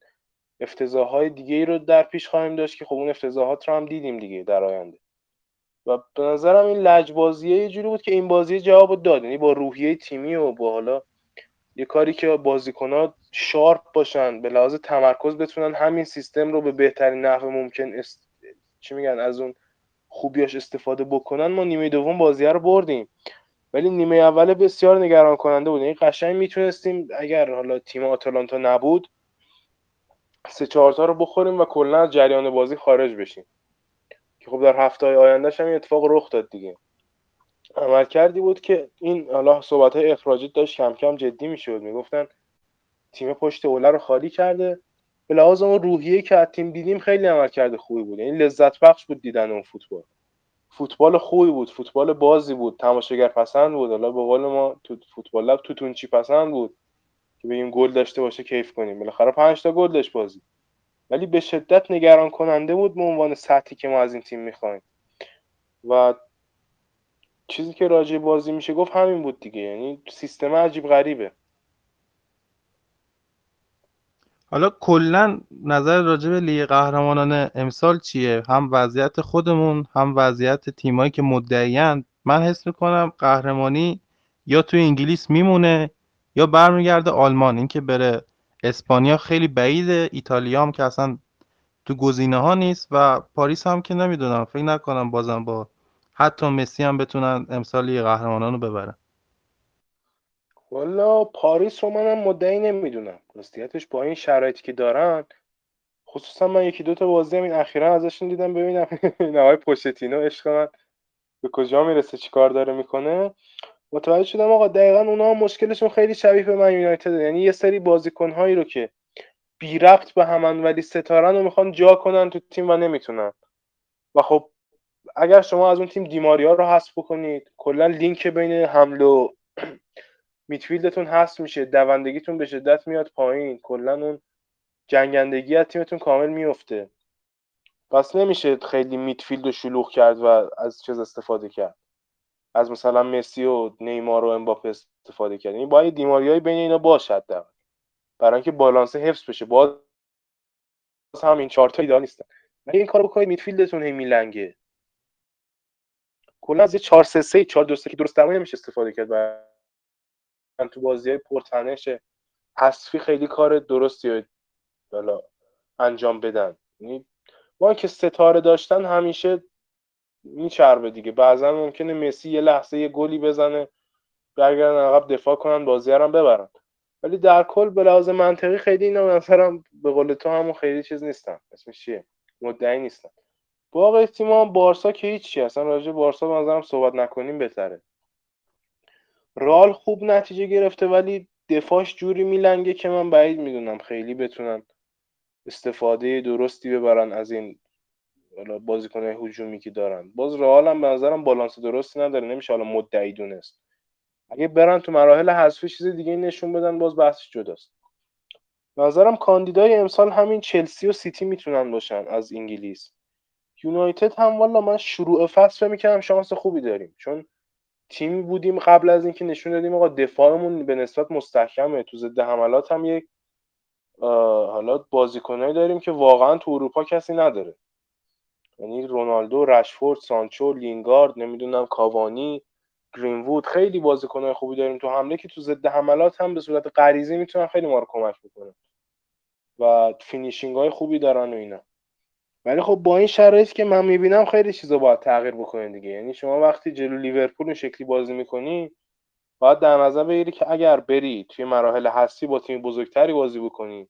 B: های دیگه ای رو در پیش خواهیم داشت که خب اون افتضاحات رو هم دیدیم دیگه در آینده. و به نظرم این لجبازیه یه جوری بود که این بازی جواب داد. یعنی با روحیه تیمی و با حالا یه کاری که بازیکنها شارپ باشن به لحاظ تمرکز بتونن همین سیستم رو به بهترین نحو ممکن است... چی میگن از اون خوبیاش استفاده بکنن ما نیمه دوم بازی رو بردیم. ولی نیمه اول بسیار نگران کننده بود. این قشنگ می‌تونستیم اگر حالا تیم آتالانتا نبود سه چهارتا رو بخوریم و کلا از جریان بازی خارج بشیم. که خب در هفته های آیندهش هم این اتفاق رخ داد دیگه. عمل کردی بود که این حالا صحبت های اخراجی داشت کم کم جدی می‌شد. می‌گفتن تیم پشت اوله رو خالی کرده. به لحاظ اون روحیه که از تیم دیدیم خیلی عمل کرده خوبی بود. یعنی لذت بخش بود دیدن اون فوتبال. فوتبال خوبی بود فوتبال بازی بود تماشاگر پسند بود. حالا به قول ما تو فوتبال لب توتونچی پسند بود که بگیم گل داشته باشه کیف کنیم. بالاخره 5 تا گل داشت بازی. ولی به شدت نگران کننده بود به عنوان سطحی که ما از این تیم می‌خوایم. و چیزی که راجع بازی میشه گفت همین بود دیگه. یعنی سیستم عجیب غریبه.
A: حالا کلا نظر راجع به لیگ قهرمانان امسال چیه؟ هم وضعیت خودمون هم وضعیت تیمایی که مدعیان من حس می‌کنم قهرمانی یا تو انگلیس میمونه یا برمیگرده آلمان. اینکه بره اسپانیا خیلی بعیده ایتالیا هم که اصلا تو گزینه ها نیست و پاریس هم که نمی‌دونم. فکر نکنم بازم با حتی مسی هم بتونن امسال قهرمانان رو ببرن.
B: والا پاریس رو منم مدعی نمی‌دونم. راستیتش با این شرایطی که دارن خصوصا من یکی دوتا بازی هم این اخیرا ازشون دیدم ببینم آقای پوشتینو عشق من به کجا می‌رسه چیکار داره می‌کنه. متوجه شدم آقا دقیقا اونا مشکلشون خیلی شبیه به من یونایتد. یعنی یه سری بازیکنهایی رو که بی ربط به همن ولی ستارن رو می‌خوان جا کنن تو تیم و نمی‌تونن. و خب اگر شما از اون تیم دیماریا رو حذف بکنید کلا لینک بین حمله میتفیلدتون هست میشه دوندگیتون به شدت میاد پایین. کلا اون جنگندگی از تیمتون کامل میفته. پس نمیشه خیلی میتفیلد رو شلوغ کرد و از چیز استفاده کرد. از مثلا مسی و نیمار و امباپه استفاده کرد. این یعنی باید دیماریای بین اینا باشد در برای اینکه بالانس حفظ بشه. باز هم این چهار تا ایدال نیستن. ولی این کارو بکنید میتفیلدتون هی میلنگه. کلا از یه 4 3 3 4 2 3 که درست نمیشه استفاده کرد تو بازی های پرتنش حذفی خیلی کار درستی حالا انجام بدن. یعنی ما که ستاره داشتن همیشه میچربه دیگه. بعضا ممکنه مسی یه لحظه یه گلی بزنه برگردن عقب دفاع کنن بازی هم ببرن. ولی در کل به لحاظ منطقی خیلی اینا مثلا به قول تو همون خیلی چیز نیستن. اسمش چیه؟ مدعی نیستن. باقی تیم بارسا که هیچی. اصلا راجع بارسا به نظرم صحبت نکنیم بهتره. رال خوب نتیجه گرفته ولی دفاعش جوری میلنگه که من بعید می‌دونم خیلی بتونن استفاده درستی ببرن از این بازیکن هجومی که دارن. باز رئال هم به نظرم بالانس درستی نداره نمیشه حالا مدعی دونست. اگه برن تو مراحل حذفی چیز دیگه نشون بدن باز بحثش جداست. نظرم کاندیدای امسال همین چلسی و سیتی می‌تونن باشن از انگلیس. یونایتد هم والا من شروع فصل می‌کنم شانس خوبی داریم. چون تیمی بودیم قبل از اینکه نشون دادیم آقا دفاعمون به نسبت مستحکمه. تو ضد حملات هم یک حالا بازیکنایی داریم که واقعا تو اروپا کسی نداره. یعنی رونالدو رشفورد سانچو لینگارد نمی‌دونم کاوانی گرینوود خیلی بازیکنهای خوبی داریم تو حمله که تو ضد حملات هم به صورت غریزی می‌تونن خیلی ما رو کمک بکنن. و فینیشینگ های خوبی دارن و اینا. ولی خب با این شرایطی که من می‌بینم خیلی چیزا باید تغییر بکنه دیگه. یعنی شما وقتی جلو لیورپول اون شکلی بازی می‌کنی باید در نظر بگیری که اگر بری توی مراحل هستی با تیم بزرگتری بازی بکنی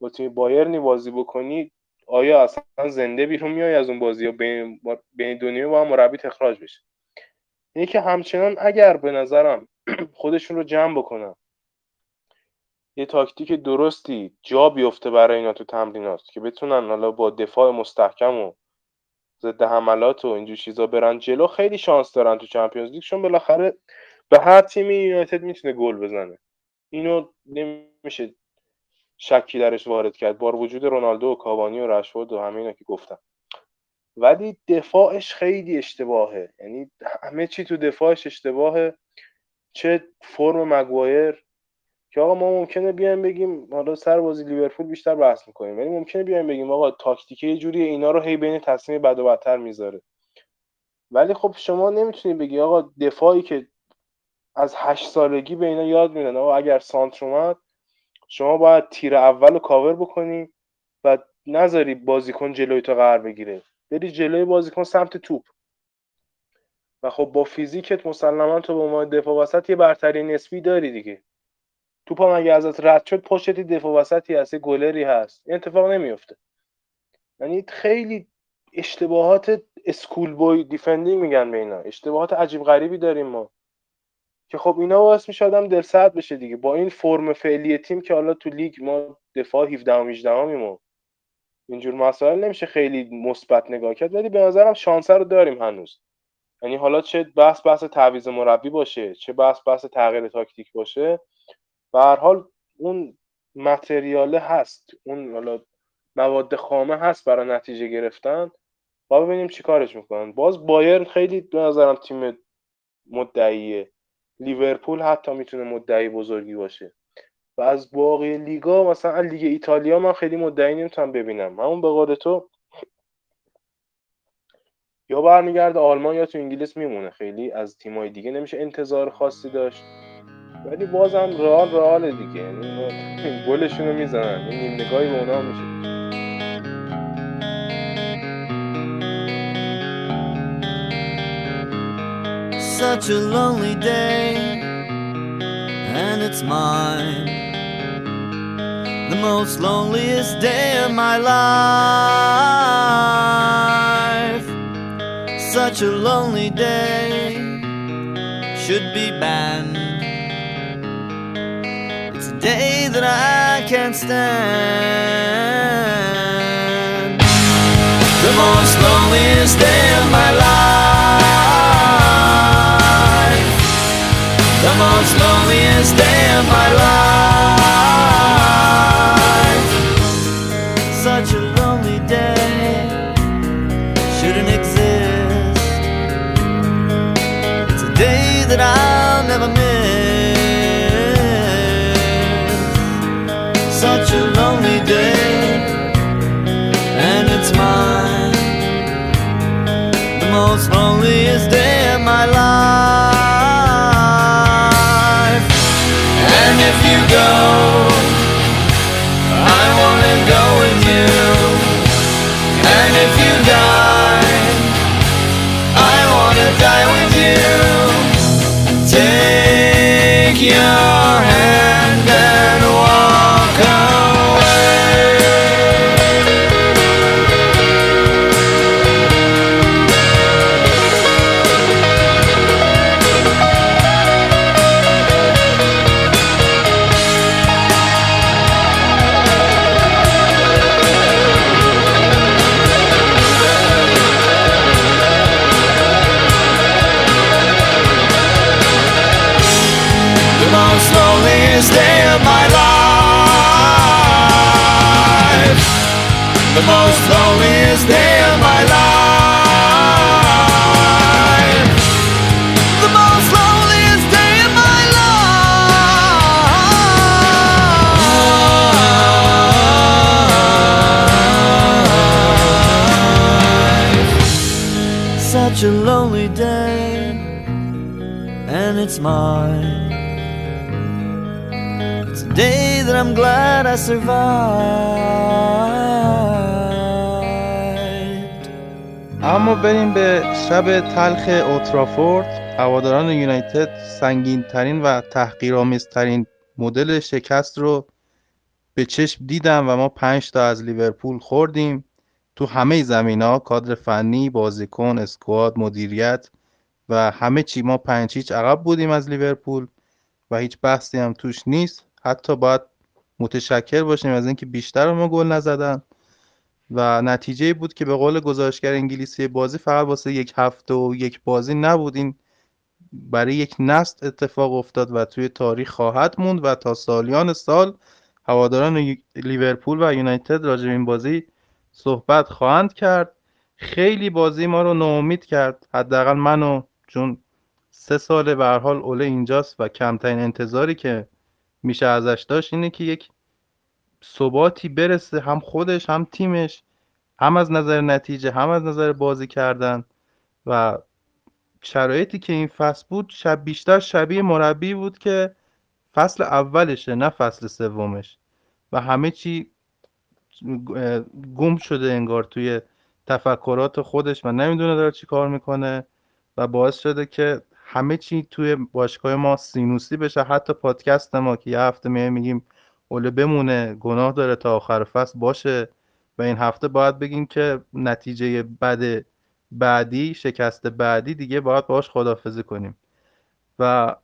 B: با تیم بایرنی بازی بکنی آیا اصلا زنده بیرون میای از اون بازی یا بین, بین دنیا با هم مربی تخراج بشه اینه که همچنان اگر به نظرم خودشون رو جمع بکنن یه تاکتیک درستی جا بیفته برای اینا تو تمرینات که بتونن حالا با دفاع مستحکم و ضد حملات و اینجور چیزا برن جلو خیلی شانس دارن تو چمپیونز لیگ چون بالاخره به هر تیمی یونایتد می‌تونه گل بزنه. اینو نمیشه شکی درش وارد کرد. بار وجود رونالدو و کاوانی و رشفورد و همه اینا که گفتم. ولی دفاعش خیلی اشتباهه. یعنی همه چی تو دفاعش اشتباهه. چه فرم مگوایر که آقا ما ممکنه بیایم بگیم حالا سر بازی لیورپول بیشتر بحث می‌کنیم ولی ممکنه بیایم بگیم آقا تاکتیکه یه جوری اینا رو هی بین تصمیم بد و بدتر می‌ذاره. ولی خب شما نمی‌تونی بگی آقا دفاعی که از هشت سالگی به اینا یاد میدن. آقا اگر سانتر اومد شما باید تیر اول رو کاور بکنی و نذاری بازیکن جلوی تو قرار بگیره. بری جلوی بازیکن سمت توپ. و خب با physique ت مسلما تو به عنوان دفاع وسط یه برتری نسبی داری دیگه. توپ هم اگه ازت رد شد پشتی دفاع وسطی هست گلری هست. این اتفاق نمیفته یعنی خیلی اشتباهات schoolboy defending میگن به اینا. اشتباهات عجیب غریبی داریم ما. که خب اینا باعث میشه آدم دلسرد بشه دیگه. با این فرم فعلی تیم که حالا تو لیگ ما دفاع 17 و 18 و اینجور مسائل نمیشه خیلی مثبت نگاه کرد. ولی به نظرم شانس رو داریم هنوز. یعنی حالا چه بحث بحث تعویض مربی باشه چه بحث بحث تغییر تاکتیک باشه به هر حال اون متریاله هست اون حالا مواد خامه هست برای نتیجه گرفتن. با ببینیم چی کارش می‌کنن. باز بایرن خیلی به نظرم تیم مدعیه. لیورپول حتی می‌تونه مدعی بزرگی باشه. و از باقی لیگا مثلا لیگ ایتالیا من خیلی مدعی نمی‌تونم ببینم. همون به قول تو یا برمیگرده آلمان یا تو انگلیس میمونه. خیلی از تیمای دیگه نمیشه انتظار خاصی داشت. ولی بازم رئال رئال دیگه یعنی گلشون رو میزنن این نیم نگاهی به اونا میشه Such a lonely day, and it's mine. The most loneliest day of my life. Such a lonely day should be banned day that I can't stand. The most loneliest day of my life. The most loneliest your hand and
C: such a lonely day, and it's mine. It's a day that I'm glad I survived.
A: اما بریم به شب تلخ اوترافورد هواداران یونایتد سنگین ترین و تحقیرآمیزترین مدل شکست رو به چشم دیدم و ما پنج تا از لیورپول خوردیم تو همه زمین ها کادر فنی بازیکن اسکواد مدیریت و همه چی. ما پنج هیچ عقب بودیم از لیورپول و هیچ بحثی هم توش نیست. حتی باید متشکر باشیم از اینکه بیشتر ما گل نزدن و نتیجه بود که به قول گزارشگر انگلیسی بازی فقط واسه یک هفته و یک بازی نبود. این برای یک نسل اتفاق افتاد و توی تاریخ خواهد موند و تا سالیان سال هواداران لیورپول و یونایتد راجع این بازی صحبت خواهند کرد. خیلی بازی ما رو ناامید کرد. حداقل منو چون سه ساله به هر حال اوله اینجاست و کمترین انتظاری که میشه ازش داشت اینه که یک ثباتی برسه هم خودش هم تیمش هم از نظر نتیجه هم از نظر بازی کردن. و شرایطی که این فصل بود شب بیشتر شبیه مربی بود که فصل اولشه نه فصل سومش. و همه چی گم شده انگار توی تفکرات خودش و نمی‌دونه داره چی کار می‌کنه و باعث شده که همه چی توی باشگاه ما سینوسی بشه. حتی پادکست ما که یه هفته میایم میگیم اوله بمونه گناه داره تا آخر فصل باشه و این هفته باید بگیم که نتیجه بد بعدی شکست بعدی دیگه باید باش خدافزی کنیم. و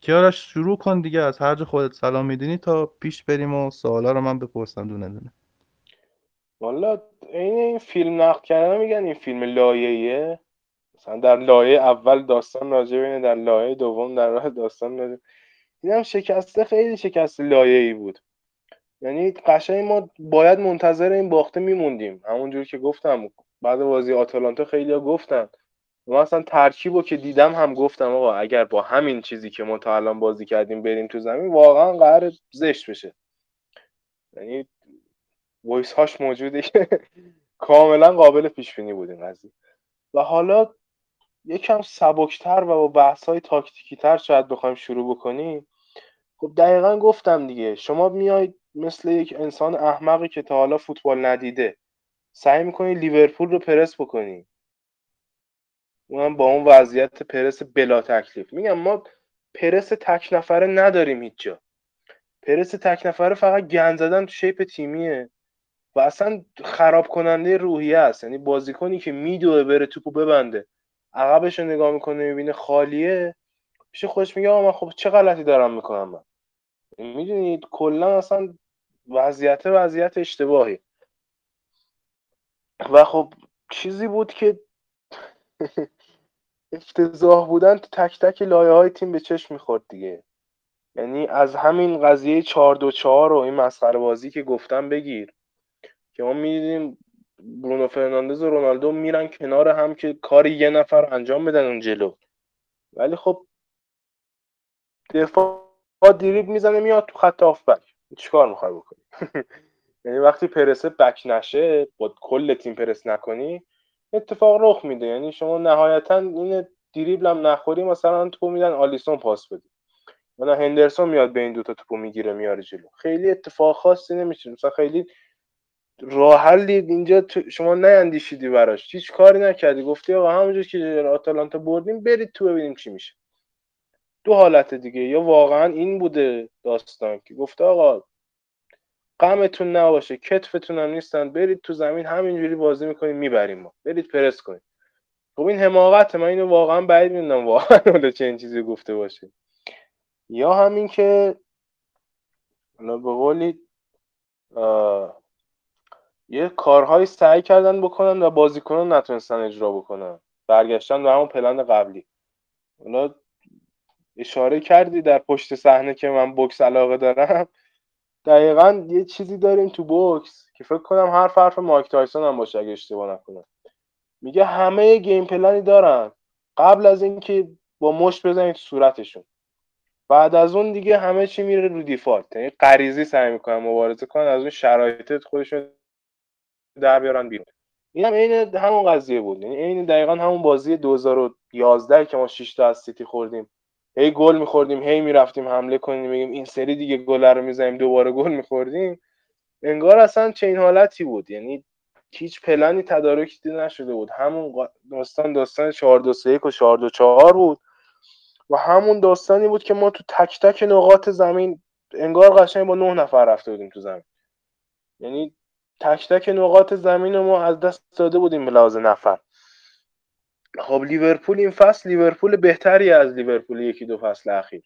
A: کیارش شروع کن دیگه از هر جا خودت سلام می‌دونی تا پیش بریم و سوالا رو من بپرسم دونه دونه.
B: والا این این فیلم نقد کردن میگن این فیلم لایه‌ایه. مثلا در لایه اول داستان راجع اینه در لایه دوم در راه داستان راجع اینم شکسته خیلی شکست لایه‌ای بود. یعنی قشنگ ما باید منتظر این باخته میموندیم. همونجور که گفتم بعد بازی آتالانتا خیلی ها گفتن ما اصلا ترکیب رو که دیدم هم گفتم آقا اگر با همین چیزی که ما تا الان بازی کردیم بریم تو زمین واقعا قرار زشت بشه. یعنی وایس هاش موجوده که کاملا قابل پیش بینی بود این. قضیه و حالا یکم سبکتر و با بحث های تاکتیکی تر شاید بخوایم شروع بکنیم. خب دقیقا گفتم دیگه شما میاید مثل یک انسان احمقی که تا حالا فوتبال ندیده سعی می‌کنی لیورپول رو پرس بکنی. اونم با اون وضعیت پرس بلا تکلیف. میگم ما پرس تک نفره نداریم هیچ جا. پرس تک نفره فقط گند زدن تو شیپ تیمیه. و اصلا خراب کننده روحیه است. یعنی بازیکنی که میدوه بره توپو ببنده عقبش رو نگاه می‌کنه می‌بینه خالیه. پیش خودش میگه آقا من خب چه غلطی دارم می‌کنم من؟ می‌دونید کلا اصلا وضعیت وضعیت اشتباهی. و خب چیزی بود که افتضاح بودن تک تک لایه های تیم به چشم می‌خورد دیگه. یعنی از همین قضیه چهار دو چهار و این مسخره بازی که گفتم بگیر. که ما می‌دیدیم برونو فرناندز و رونالدو میرن کنار هم که کار یه نفر انجام بدن اون جلو. ولی خب دفاع دیریب می‌زنه میاد تو خط آفبک چیکار می‌خوای بکنی؟ یعنی وقتی پرسه بک نشه با کل تیم پرس نکنی اتفاق رخ میده. یعنی شما نهایتا این دریبل هم نخوری مثلا توپو میدن آلیسون پاس بدی یا هندرسون میاد به این دوتا توپو می‌گیره میاره جلو. خیلی اتفاق خاصی نمیشه مثلا خیلی راه اینجا شما نیندیشیدی براش. هیچ کاری نکردی. گفتی آقا همونجور که آتالانتا بردیم برید تو ببینیم چی میشه. دو حالت دیگه. یا واقعا این بوده داستان که گفته آقا غمتون نباشه کتفتون هم نیستن برید تو زمین همینجوری بازی می‌کنید می‌بریم ما. برید پرس کنید. خب این حماقت من اینو واقعا بعید می‌دونم واقعا چه این چیزی گفته باشه. یا همین که حالا به قولی یه کارهایی سعی کردن بکنن و بازیکنان نتونستن اجرا بکنن. برگشتن به همون پلن قبلی. حالا اشاره کردی در پشت صحنه که من بوکس علاقه دارم. دقیقا یه چیزی داریم تو بوکس که فکر کنم هر حرف مایک تایسون هم باشه اگه اشتباه نکنم. میگه همه game plan ی دارن. قبل از اینکه با مشت بزنید صورتشون. بعد از اون دیگه همه چی میره رو default. یعنی غریزی سعی می‌کنن مبارزه کنن. از اون شرایط خودشون در بیارن بیرون. این هم عین همون قضیه بود. یعنی عین دقیقا همون بازی 2011 که ما 6 تا از سیتی خوردیم. هی گل میخوردیم هی می‌رفتیم حمله کنیم میگیم این سری دیگه گل رو می‌زنیم دوباره گل میخوردیم. انگار اصلا چه این حالتی بود. یعنی هیچ پلنی تدارک دیده نشده بود. همون داستان داستان 4 2 3 و 4 2 4 بود. و همون داستانی بود که ما تو تک تک نقاط زمین انگار قشنگ با نه نفر رفته بودیم تو زمین. یعنی تک تک نقاط زمین ما از دست داده بودیم به لحاظ نفر. خب لیورپول این فصل لیورپول بهتری از لیورپول یکی دو فصل اخیر.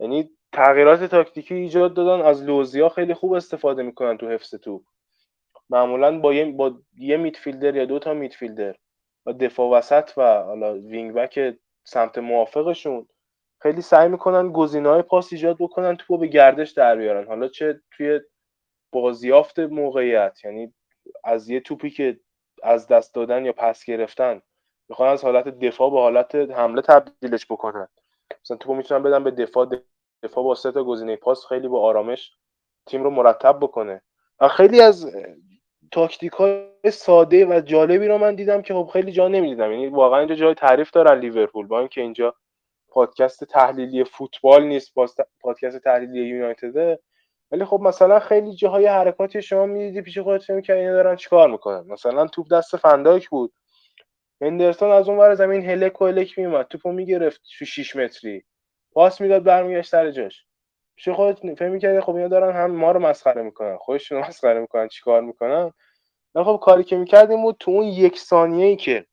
B: یعنی تغییرات تاکتیکی ایجاد دادن از لوزیا خیلی خوب استفاده می‌کنن تو حفظ تو معمولا با یه با یه میدفیلدر یا دو تا میدفیلدر. و دفاع وسط و حالا وینگ بک سمت موافقشون خیلی سعی می‌کنن گزینه‌های پاس ایجاد بکنن تو به گردش در بیارن. حالا چه توی بازیافت موقعیت یعنی از یه توپی که از دست دادن یا پس گرفتن می‌خوان از حالت دفاع به حالت حمله تبدیلش بکنن. مثلا توپو می‌تونن بدن به دفاع دفاع با سه تا گزینه پاس خیلی با آرامش تیم رو مرتب بکنه. و خیلی از تاکتیک های ساده و جالبی رو من دیدم که خب خیلی جا نمی‌دیدم. یعنی واقعا اینجا جای تعریف دارن لیورپول با اینکه اینجا پادکست تحلیلی فوتبال نیست پادکست تحلیلی یونایتده. ولی خب مثلا خیلی جاهای حرکاتی شما می‌دیدی پیش خودت فکر که اینا دارن چیکار می‌کنن. مثلا توپ دست فنداک بود. هندرسون از اون ور زمین هلک و هلک میومد توپو می‌گرفت تو 6 متری. پاس می‌داد برمیگشت سر جاش. پیش خودت فکر می‌کردی خب اینا دارن هم ما رو مسخره می‌کنن. خودشون مسخره می‌کنن. چیکار می‌کنن؟ نه خب کاری که می‌کردیم بود تو اون یک ثانیه ای که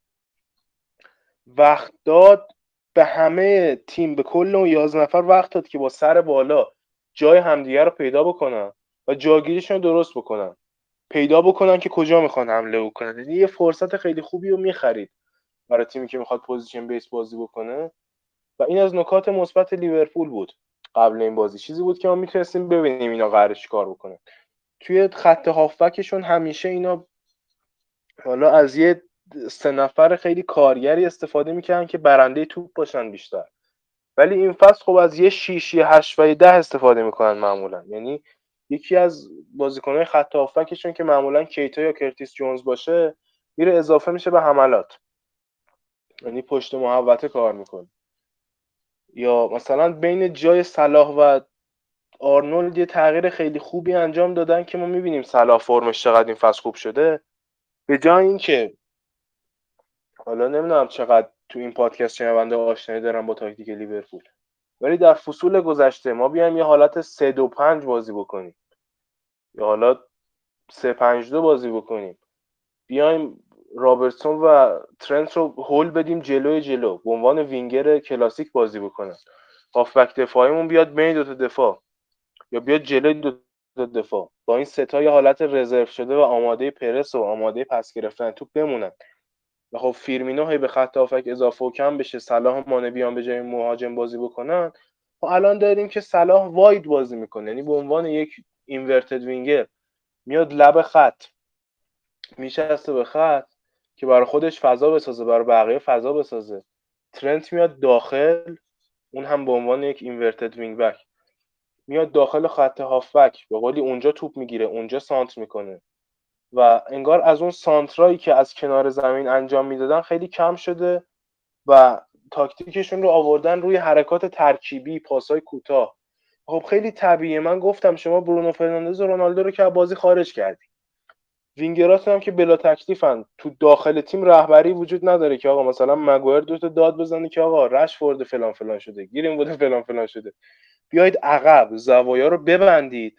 B: وقت داد به همه تیم به کل اون 11 نفر وقت داد که با سر بالا جای همدیگه رو پیدا بکنن و جاگیریشون رو درست بکنن. پیدا بکنن که کجا می‌خوان حمله بکنن. یعنی یه فرصت خیلی خوبی رو می‌خرید برای تیمی که می‌خواد position base بازی بکنه. و این از نکات مثبت لیورپول بود. قبل این بازی چیزی بود که ما می‌تونستیم ببینیم اینا قرار کار بکنه. توی خط هافبکشون همیشه اینا حالا از یه سه نفر خیلی کارگری استفاده می‌کنن که برنده توپ باشن بیشتر. ولی این فصل خب از یه شیش یه هشت و یه ده استفاده می‌کنن معمولا. یعنی یکی از بازیکنهای خط هافبکشون که معمولا کیتا یا کرتیس جونز باشه میره اضافه میشه به حملات. یعنی پشت محوطه کار می‌کنه. یا مثلا بین جای صلاح و آرنولد یه تغییر خیلی خوبی انجام دادن که ما می‌بینیم صلاح فرمش چقدر این فصل خوب شده. به جای اینکه حالا نمی‌دونم چقدر تو این پادکست شنونده آشنایی دارم با تاکتیک لیورپول. ولی در فصول گذشته ما بیایم یه حالت 3 2 5 بازی بکنیم. یا حالا 3 5 2 بازی بکنیم. بیایم رابرتسون و ترنت رو هول بدیم جلوی جلو. به عنوان وینگر کلاسیک بازی بکنن هافبک دفاعیمون بیاد بین دو تا دفاع. یا بیاد جلوی دو تا دفاع. با این ستا یه حالت رزرو شده و آماده پرس و آماده پس گرفتن توپ بمونن. و خب فیرمینو هی به خط هافک اضافه و کم بشه صلاح مانه بیان به جای مهاجم بازی بکنن. و الان داریم که صلاح واید بازی می‌کنه یعنی به عنوان یک اینورتد وینگر میاد لب خط میشسته به خط که برای خودش فضا بسازه برای بقیه فضا بسازه. ترنت میاد داخل اون هم به عنوان یک inverted wing back میاد داخل خط هافبک به قولی اونجا توپ می‌گیره اونجا سانتر می‌کنه. و انگار از اون سانترایی که از کنار زمین انجام می‌دادن خیلی کم شده و تاکتیکشون رو آوردن روی حرکات ترکیبی پاسای کوتاه. خب خیلی طبیعیه. من گفتم شما برونو فرناندز و رونالدو رو که بازی خارج کردی. وینگراتون هم که بلا تکلیفن. تو داخل تیم رهبری وجود نداره که آقا مثلا مگوئر دو تا داد بزنه که آقا رش فورد فلان فلان شده گرینوود فلان فلان شده. بیاید عقب زوایا رو ببندید.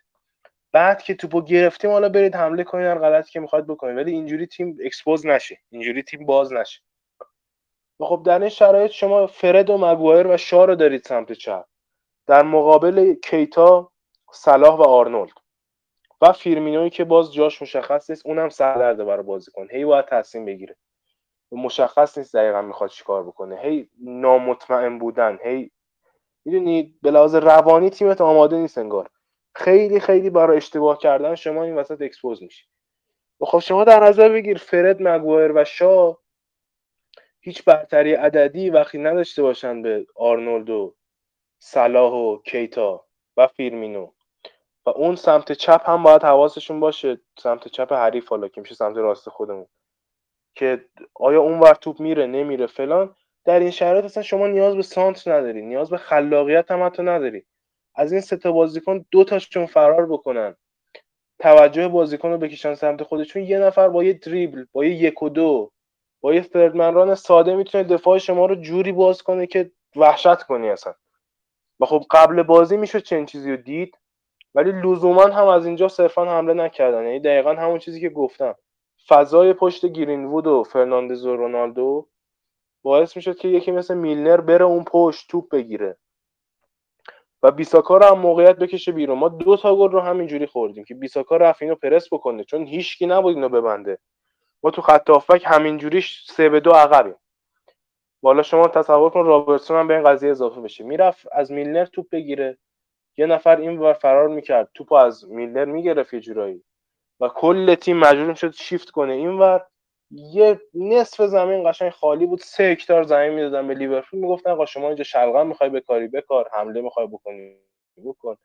B: بعد که توپو گرفتیم حالا برید حمله کنید هر غلطی که می‌خواد بکنید ولی اینجوری تیم expose نشه. اینجوری تیم باز نشه. و خب در این شرایط شما فرد و مگوایر و شا رو دارید سمت چپ. در مقابل کیتا صلاح و آرنولد. و فیرمینوی که باز جاش مشخص نیست اونم سردرده برای بازیکن هی باید تصمیم بگیره. مشخص نیست دقیقا می‌خواد چیکار بکنه. هی نامطمئن بودن هی می‌دونید به لحاظ روانی تیمت آماده نیست انگار. خیلی خیلی برای اشتباه کردن شما این وسط expose میشی. و خب شما در نظر بگیر فرد مگوایر و شا هیچ برتری عددی وقتی نداشته باشن به آرنولد و صلاح و کیتا و فیرمینو. و اون سمت چپ هم باید حواسشون باشه. سمت چپ حریف حالا که میشه سمت راست خودمون. که آیا اون ور توپ میره نمیره فلان. در این شرایط اصلا شما نیاز به سانت نداری. نیاز به خلاقیت هم حتی نداری. از این سه تا بازیکن دو تاشون فرار بکنن. توجه بازیکن رو بکشن سمت خودشون. یه نفر با یه دریبل با یه یک و دو با یه ران ساده می‌تونه دفاع شما رو جوری باز کنه که وحشت کنی اصلا. و خب قبل بازی می‌شد چنین چیزی رو دید ولی لزوما هم از اینجا صرفا حمله نکردن. یعنی دقیقا همون چیزی که گفتم. فضای پشت گرینوود و فرناندز و رونالدو باعث می‌شد که یکی مثل میلنر بره اون پشت توپ بگیره. و بیساکا رو هم موقعیت بکشه بیرون. ما دو تا گل رو همینجوری خوردیم که بیساکا رفت اینو پرس بکنه چون هیچکی نبود اینو ببنده. ما تو خط هافبک همینجوریش سه به دو عقبیم. بالا شما تصور کن رابرتسون هم به این قضیه اضافه بشه. می‌رفت از میلنر توپ بگیره. یه نفر این و فرار می‌کرد توپ از میلنر می‌گرفت یه جورایی. و کل تیم مجبور شد شیفت کنه اینور یه نصف زمین قشنگ خالی بود سه هکتار زمین می‌دادن به لیورپول. می‌گفتن آقا شما اینجا شلغم می‌خوای بکاری بکار حمله می‌خوای بکنی بکن.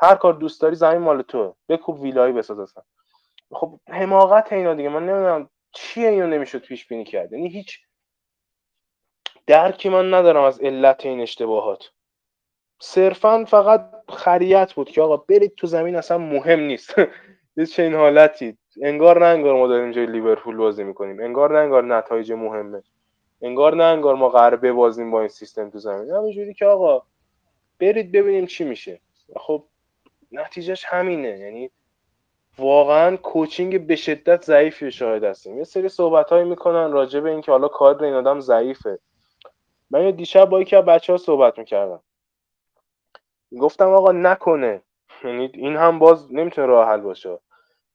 B: هر کار دوست داری زمین مال تو بکوب ویلایی بساز اصلا. خب حماقت اینا دیگه. من نمی‌دونم چیه اینو نمی‌شد پیش بینی کرد. یعنی هیچ درکی من ندارم از علت این اشتباهات. صرفا فقط خریت بود که آقا برید تو زمین اصلا مهم نیست. یه چنین حالتی. انگار نه انگار ما داریم جای لیورپول بازی می‌کنیم. انگار نه انگار نتایج مهمه. انگار نه انگار ما قرار ببازیم با این سیستم تو زمین. همینجوری که آقا برید ببینیم چی میشه. خب نتیجهش همینه. یعنی واقعا کوچینگ به شدت ضعیفی شاهد هستیم. یه سری صحبت هایی می‌کنن راجع به اینکه حالا کادر این آدم ضعیفه. من یه دیشب با یکی از بچه ها صحبت می‌کردم. گفتم آقا نکنه. یعنی این هم باز نمی‌تونه راه حل باشه.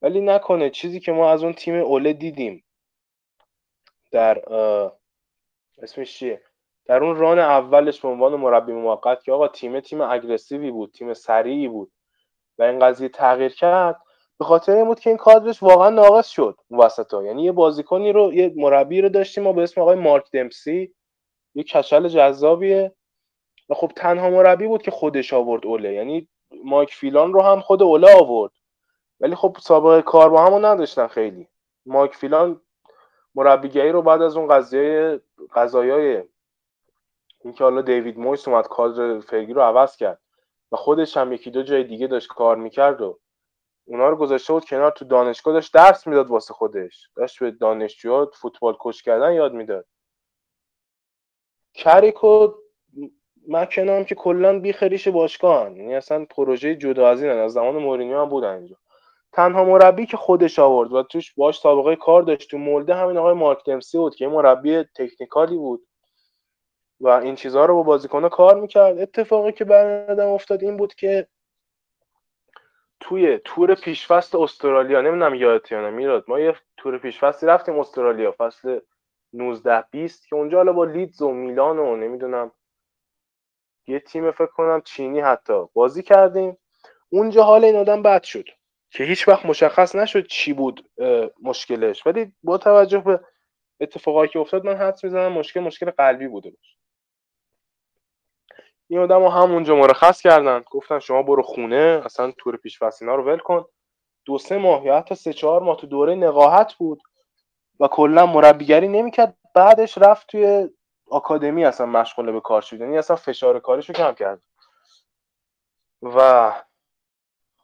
B: ولی نکنه چیزی که ما از اون تیم اوله دیدیم در اسمش چیه؟ در اون ران اولش به عنوان مربی موقت که آقا تیم تیم اگرسیوی بود تیم سریعی بود و این قضیه تغییر کرد به خاطر این بود که این کادرش واقعا ناقص شد وسطا. یعنی یه بازیکنی رو یه مربی رو داشتیم ما به اسم آقای مارک دمسی یه کچل جذابیه و خب تنها مربی بود که خودش آورد اوله. یعنی مایک فیلان رو هم خود اوله آورد. ولی خب سابقه کار با همون نداشتن خیلی. مایک فیلان مربیگری رو بعد از اون قضیه قضایای اینکه حالا دیوید مویس اومد کادر فرگی رو عوض کرد و خودش هم یکی دو جای دیگه داشت کار می‌کرد و اونا رو گذاشته بود کنار تو دانشگاه داشت درس می‌داد واسه خودش. داشت به دانشجوها فوتبال کش کردن یاد می‌داد. کریکو مکنام که کلا بی خریش باشگاه یعنی اصلا پروژه جدا از این از زمان مورینیو هم بودن اینجا. تنها مربی که خودش آورد و توش باش سابقه کار داشت تو مولده همین آقای مارک دمسی بود که مربی تکنیکالی بود. و این چیزها رو با بازیکن‌ها کار می‌کرد. اتفاقی که بر آدم افتاد این بود که توی تور پیشفست استرالیا نمی‌دونم یادت یا میراد ما یه تور پیشفستی رفتیم استرالیا فصل 19 20 که اونجا حالا با لیدز و میلان و نمی‌دونم یه تیم فکر کنم چینی حتی بازی کردیم. اونجا حال این آدم بد شد. که هیچ وقت مشخص نشد چی بود مشکلش. ولی با توجه به اتفاقایی که افتاد من حدس می‌زنم مشکل مشکل قلبی بوده باشه. این آدم همونجا مرخص کردن. گفتن شما برو خونه اصلا تور پیش رو ول کن. دو سه ماه یا حتی سه چهار ماه تو دوره نقاهت بود و کلا مربیگری نمی‌کرد. بعدش رفت توی آکادمی اصلا مشغول به کار شد یعنی اصلا فشار کاریشو کم کرد. و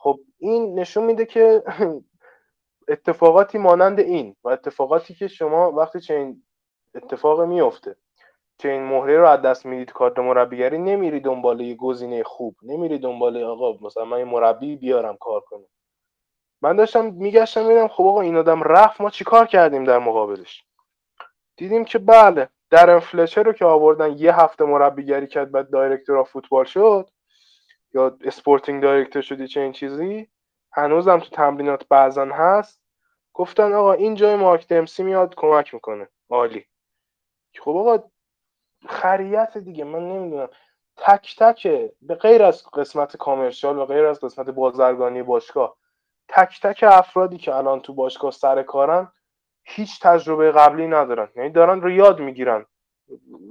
B: خب این نشون میده که اتفاقاتی مانند این و اتفاقاتی که شما وقتی چنین اتفاق میفته که این مهره رو از دست می‌دید کارت مربیگری نمیری دنبال یه گزینه خوب نمیری دنبال آقا مثلا من مربی بیارم کار کنه من داشتم میگشتم میدم خب آقا این آدم رفت ما چیکار کردیم در مقابلش؟ دیدیم که بله در فلچر رو که آوردن یه هفته مربیگری کرد بعد دایرکتور فوتبال شد. یا sporting director شدی چه این چیزی هنوزم تو تمرینات بعضا هست. گفتن آقا این جای مارک دمپسی میاد کمک می‌کنه. عالی. خب آقا خریت دیگه من نمی‌دونم. تک تک به غیر از قسمت commercial و غیر از قسمت بازرگانی باشگاه تک تک افرادی که الان تو باشگاه سر کارن هیچ تجربه قبلی ندارن. یعنی دارن رو یاد می‌گیرن.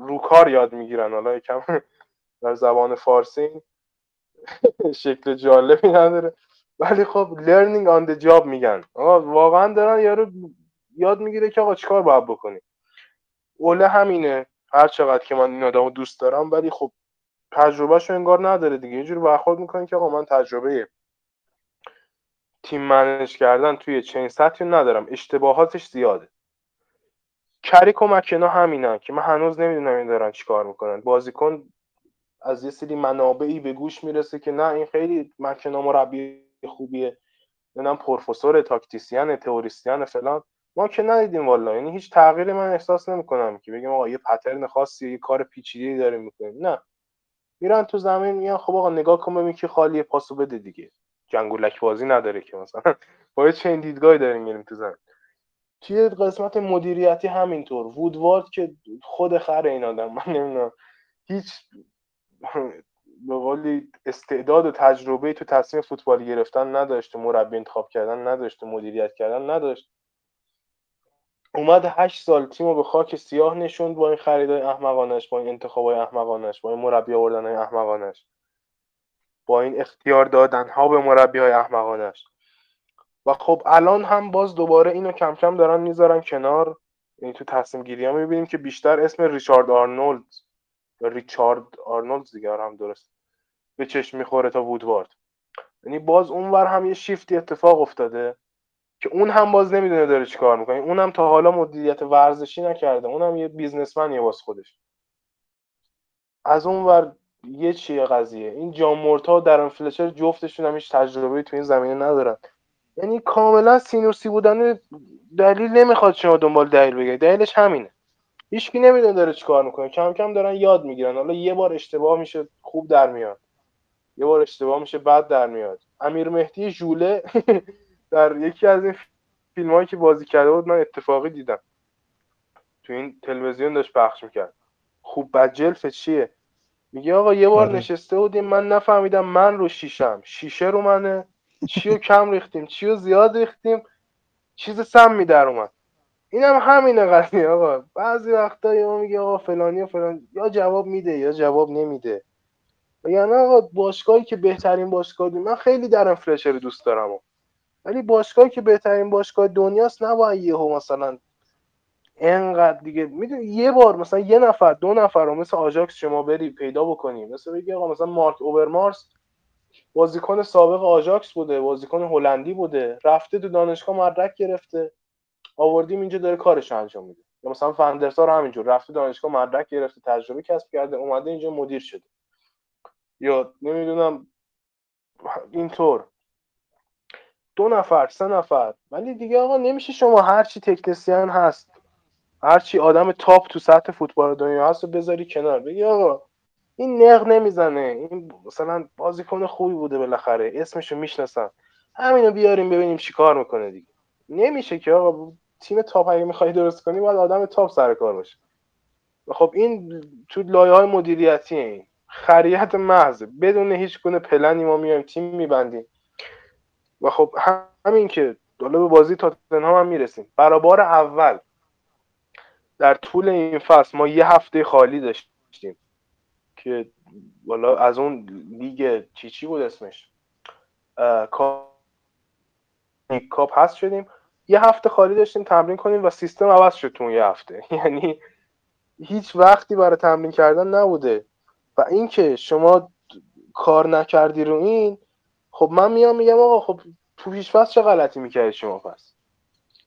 B: رو کار یاد می‌گیرن. حالا یکم در زبان فارسی. شکل جالبی نداره. ولی خب learning on the job میگن. آقا واقعا دارن یارو یاد می‌گیره که آقا چیکار باید بکنی؟ اوله همینه. هر چقدر که من این آدمو دوست دارم ولی خب تجربهشو انگار نداره دیگه. یه جوری برخورد می‌کنه که آقا من تجربه تیم منش کردن توی چین سطحی ندارم. اشتباهاتش زیاده. کریک و مکنا همینن که من هنوز نمی‌دونم این دارن چیکار می‌کنن. بازیکن از یه سری منابعی به گوش می‌رسه که نه این خیلی مکنا مربی خوبیه. نمی‌دونم پروفسور تاکتیسیان تئوریسین فلان. ما که ندیدیم والا یعنی هیچ تغییری من احساس نمی‌کنم که بگیم آقا یه پترن خاصی یه کار پیچیده‌ای داریم می‌کنیم. نه. میرن تو زمین میان خب آقا نگاه کن ببین که خالی پاسو بده دیگه. جنگولک بازی نداره که مثلا. با چه دیدگاهی داریم میریم تو زمین. توی قسمت مدیریتی همینطور. وودوارد که خود خر این آدم من نمی‌دونم. هیچ به قولی استعداد و تجربه تو تصمیم فوتبال گرفتن نداشت مربی انتخاب کردن نداشت مدیریت کردن نداشت. اومد هشت سال تیم رو به خاک سیاه نشوند با این خریدای احمقانش با این انتخابای احمقانش با این مربی آوردن های احمقانش. با این اختیار دادن ها به مربی های احمقانش. و خب الان هم باز دوباره اینو کم کم دارن می‌ذارن کنار. یعنی تو تصمیم گیری هم می‌بینیم که بیشتر اسم ریچارد آرنولد ریچارد آرنولد دیگر هم درست. به چشم می‌خوره تا وودوارد. یعنی باز اونور هم یه شیفتی اتفاق افتاده که اون هم باز نمی‌دونه داره چیکار می‌کنه. اون هم تا حالا مدیریت ورزشی نکرده. اون هم یه businessman یه واسه خودش. از اون ور یه چیه قضیه. این جان مورتا و درن فلچر جفتشون هم هیچ تجربه تو این زمینه ندارن. یعنی کاملا سینوسی بودن دلیل نمی‌خواد شما دنبال دلیل بگید دلیلش همینه. هیچکی نمی‌دونه داره چیکار می‌کنه. کم کم دارن یاد می‌گیرن. حالا یه بار اشتباه میشه خوب در میاد. یه بار اشتباه میشه بد در میاد. امیر مهدی ژوله در یکی از این فیلم هایی که بازی کرده بود من اتفاقی دیدم. تو این تلویزیون داشت پخش می‌کرد. خوب بد جلف چیه؟ میگه آقا یه بار
A: آره.
B: نشسته بودیم من نفهمیدم من رو شیشم. شیشه رو منه. چی رو کم ریختیم؟ چی رو زیاد ریختیم؟ چیز سمی در اومد. این هم همینه قضیه آقا. بعضی وقتا ما میگه آقا فلانی و فلان. یا جواب میده یا جواب نمیده. یعنی آقا باشگاهی که بهترین باشگاه دو... من خیلی درن فلشر دوست دارم. آقا. ولی باشگاهی که بهترین باشگاه دنیاست نباید یهو مثلا انقدر دیگه. می‌دونی یه بار مثلا یه نفر دو نفر رو مثل آژاکس شما بری پیدا بکنی. مثل بگی آقا مثلا مارک اوبرمارس بازیکن سابق آژاکس بوده بازیکن هلندی بوده رفته تو دانشگاه مدرک گرفته. آوردیم اینجا داره کارش انجام میده. یا مثلا فندرسار همینجور رفته دانشگاه مدرک گرفته تجربه کسب کرده اومده اینجا مدیر شده. یا نمی‌دونم اینطور. دو نفر سه نفر. ولی دیگه آقا نمیشه شما هر چی تکنسیان هست هر چی آدم تاپ تو سطح فوتبال دنیا هست رو بذاری کنار. بگی آقا این نق نمی‌زنه. این مثلا بازیکن خوبی بوده بالاخره. اسمشو می‌شناسن. همینو بیاریم ببینیم چیکار می‌کنه دیگه. نمیشه که آقا تیم تاپ اگه می‌خوای درست کنی باید آدم تاپ سر کار باشه. خب این تو لایه های مدیریتی این. خریت محض. بدون هیچ گونه پلنی ما میایم تیم میبندیم. و خب همین که حالا به بازی تاتنهام هم می‌رسیم. برابر اول. در طول این فصل ما یه هفته خالی داشتیم. که والا از اون لیگ چی چی بود اسمش؟ کاپ هست شدیم. یه هفته خالی داشتیم تمرین کنیم و سیستم عوض شد تو یه هفته. یعنی هیچ وقتی برای تمرین کردن نبوده. و اینکه شما کار نکردی رو این خب من میام میگم آقا خب تو پیش چه غلطی می‌کردی شما پس؟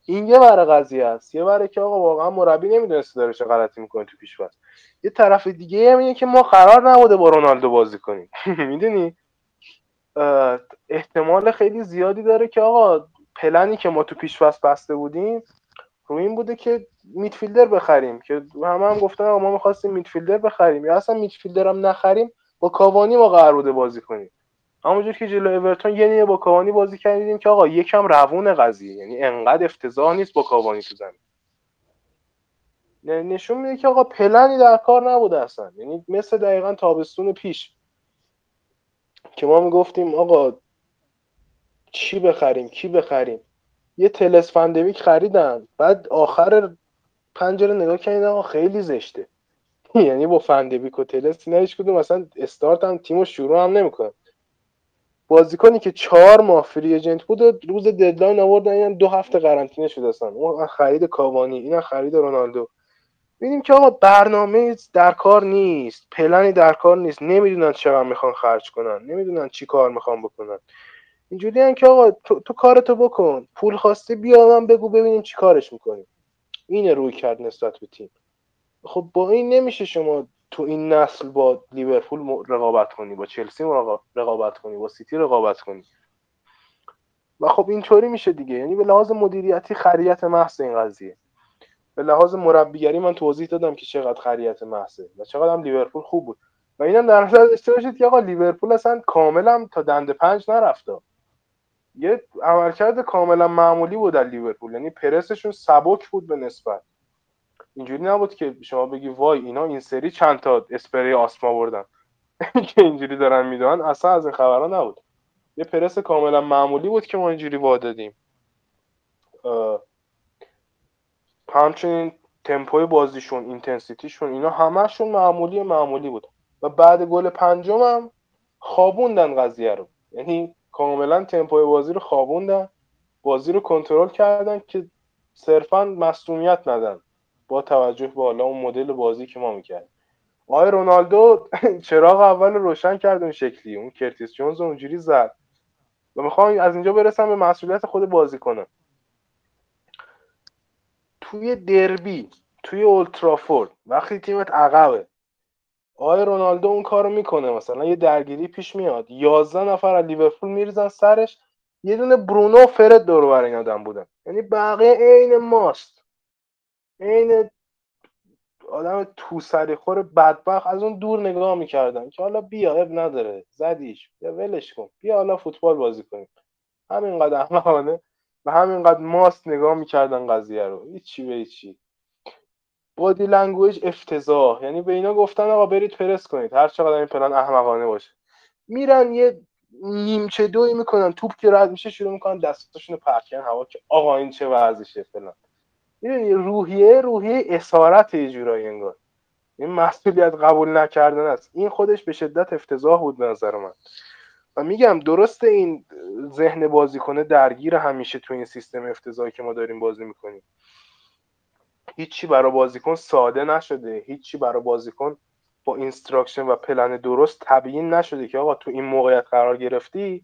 B: این یه ور قضیه است. یه وره که آقا واقعا مربی نمی‌دونسته داره چه غلطی می‌کنه تو پیش یه طرف دیگه هم اینه که ما قرار نبوده با رونالدو بازی کنیم. می‌دونی؟ احتمال خیلی زیادی داره که آقا پلنی که ما تو پیش بسته بودیم رو این بوده که میدفیلدر بخریم که همه هم گفتن ما می‌خواستیم میدفیلدر بخریم. یا اصلا میدفیلدر هم نخریم با کاوانی ما قرار بوده بازی کنیم. همونجور که جلو اورتون یه نیه با کاوانی بازی کردیم که آقا یکم روون قضیه یعنی انقدر افتضاح نیست با کاوانی تو زمین. نشون میده که آقا پلنی در کار نبوده اصلا. یعنی مثل دقیقا تابستون پیش که ما می‌گفتیم آقا چی بخریم؟ کی بخریم؟ یه تلس فن‌دبیک خریدن. بعد آخر پنجره نگاه کردن خیلی زشته. یعنی با فن‌دبیک و تلس اینا کدوم مثلا استارت هم تیمو شروع هم نمی‌کنه. بازیکنی که چهار ماه free agent بود روز deadline آوردن اینم دو هفته قرنطینه شده اصلا. اون خرید کاوانی این خرید رونالدو. ببینیم که آقا برنامه در کار نیست پلنی در کار نیست. نمی‌دونن چقدر می‌خوان خرج کنن. نمی‌دونن چی کار می‌خوان بکنن. اینجوری که آقا تو, تو کارتو بکن. پول خواسته بیا من بگو ببینیم چی کارش می‌کنیم اینه روی کرد نسبت به تیم. خب با این نمیشه شما تو این نسل با لیورپول رقابت کنی با چلسی رقابت کنی با سیتی رقابت کنی. و خب اینطوری میشه دیگه. یعنی به لحاظ مدیریتی خریت محض این قضیه. به لحاظ مربیگری من توضیح دادم که چقدر خریت محضه و چقدر هم لیورپول خوب بود. و اینم در نظر داشته باشید که آقا لیورپول اصلا کاملا تا دنده پنج نرفته. یه عملکرد کاملا معمولی بود در لیورپول. یعنی پرسشون سبک بود به نسبت. اینجوری نبود که شما بگی وای اینا این سری چند تا اسپری آسما بردن که اینجوری دارن می‌دونن اصلا از این خبرها نبود. یه پرس کاملا معمولی بود که ما اینجوری وا دادیم. همچنین تمپوی بازیشون intensity شون اینا همهشون معمولی معمولی بود. و بعد گل پنجم هم خوابوندن قضیه رو. یعنی کاملا تمپوی بازی رو خوابوندن بازی رو کنترل کردن که صرفا مصدومیت ندن با توجه به حالا اون مدل بازی که ما می‌کردیم. آقای رونالدو چراغ اول روشن کرد اون شکلی اون کرتیس جونز اونجوری زد. و می‌خوام از اینجا برسم به مسئولیت خود بازیکنا. توی دربی توی اولترافورد وقتی تیمت عقبه آقای رونالدو اون کارو می‌کنه مثلا یه درگیری پیش میاد. یازده نفر از لیورپول میریزن سرش. یه دونه برونو و فرد دور بر این آدم بودن. یعنی بقیه عین ماست. عین آدم تو خور بدبخت. از اون دور نگاه می‌کردن که حالا بیا اب نداره. زدیش. بیا ولش کن. بیا حالا فوتبال بازی کنیم. همینقدر احمقانه و همینقدر ماست نگاه می‌کردن قضیه رو. هیچی به هیچی. body language افتضاح. یعنی به اینا گفتن آقا برید پرس کنید. هر چقدر این پلن احمقانه باشه. میرن یه نیمچه دوی می‌کنن توپ که رد میشه شروع می‌کنن دستاشون رو پرت کنن هوا که آقا این چه وضعشه فلان. می‌دونی روحیه روحیه اسارت یه جورایی انگار. این مسئولیت قبول نکردن است. این خودش به شدت افتضاح بود نظر من. و میگم درست این ذهن بازیکنه درگیر همیشه تو این سیستم افتضاحی که ما داریم بازی می‌کنیم. هیچی برای بازیکن ساده نشده. هیچی برای بازیکن با instruction و پلن درست تبیین نشده که آقا تو این موقعیت قرار گرفتی.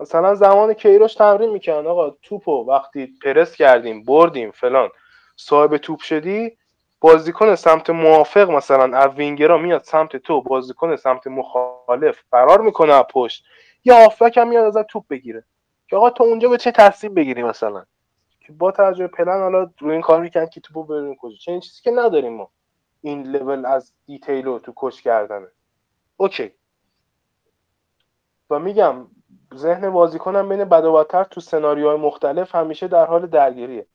B: مثلا زمان کیروش تمرین می‌کنن آقا توپو وقتی پرس کردیم بردیم فلان. صاحب توپ شدی بازیکن سمت موافق مثلا از وینگرا میاد سمت تو بازیکن سمت مخالف فرار می‌کنه از پشت. یا هافبک هم میاد ازت توپ بگیره. که آقا تو اونجا به چه تصمیم بگیری مثلا؟ که با توجه پلن حالا روی این کار می‌کنن که توپو بریم کجا. چه این چیزی که نداریم ما. این level از detail تو coach کردنه. اوکی. و میگم ذهن بازیکنم بین بد و تو سناریوهای مختلف همیشه در حال درگیریه.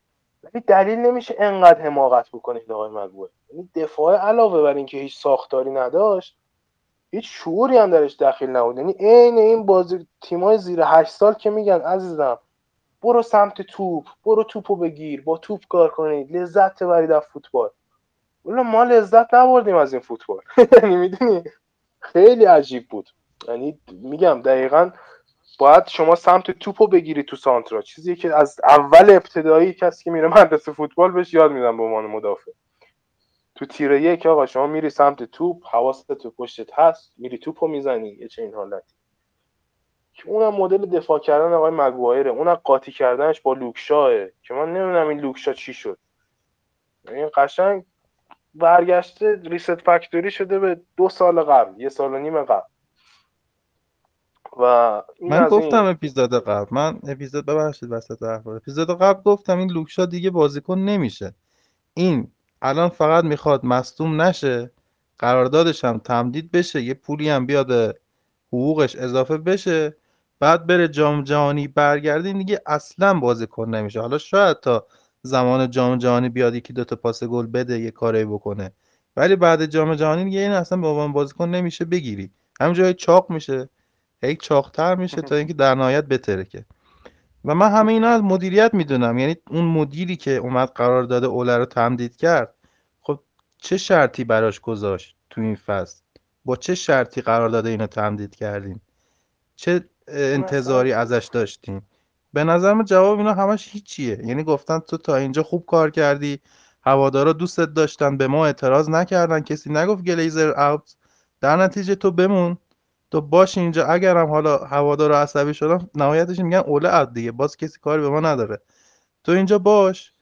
B: ولی دلیل نمیشه انقدر حماقت بکنید آقای مگوه یعنی دفاع علاوه بر اینکه هیچ ساختاری نداشت هیچ شعوری هم درش داخل نبود. یعنی عین این بازی تیمای زیر هشت سال که میگن عزیزم برو سمت توپ برو توپو بگیر با توپ کار کنید لذت ببرید از فوتبال. ولی ما لذت نبردیم از این فوتبال. یعنی می‌دونی؟ خیلی عجیب بود. یعنی میگم دقیقا باید شما سمت توپو بگیری تو سانترا. چیزی که از اول ابتدایی کسی که میره مدرسه فوتبال بهش یاد میدم به عنوان مدافع. تو تیره یک آقا شما میری سمت توپ حواست تو پشتت هست میری توپو می‌زنی یه چه این حالتی. که اونم مدل دفاع کردن آقای مگوایره. اونم قاطی کردنش با لوکشاه که من نمی‌دونم این لوکشا چی شد. این قشنگ برگشته ریست فکتوری شده به دو سال قبل یه سال و نیم قبل.
A: و من گفتم این... اپیزود قبل. من اپیزود ببخشید وسط اخبار اپیزود قبل گفتم این لوکشا دیگه بازیکن نمیشه. این الان فقط می‌خواد مصدوم نشه قراردادش هم تمدید بشه یه پولی هم بیاد حقوقش اضافه بشه. بعد بره جام جهانی برگردین دیگه اصلا بازیکن نمیشه. حالا شاید تا زمان جام جهانی بیاد یکی دو تا پاس گل بده یه کاری بکنه. ولی بعد جام جهانی دیگه این اصلا به عنوان بازیکن نمیشه بگیری. همینجوری چاق میشه. هی چاقتر میشه تا اینکه در نهایت بترکه. و من همه اینا از مدیریت می‌دونم. یعنی اون مدیری که اومد قرار داده اوله رو تمدید کرد خب چه شرطی براش گذاشت تو این فصل؟ با چه شرطی قرار داده اینو تمدید کردین؟ چه انتظاری ازش داشتیم. به نظر جواب اینا همش هیچیه. یعنی گفتن تو تا اینجا خوب کار کردی. هوادارا دوستت داشتن. به ما اعتراض نکردن. کسی نگفت گلیزر اوت. در نتیجه تو بمون. تو باش اینجا. اگرم حالا هوادارا عصبی شدن نهایتش میگن اوله اوت دیگه. باز کسی کاری به ما نداره. تو اینجا باش.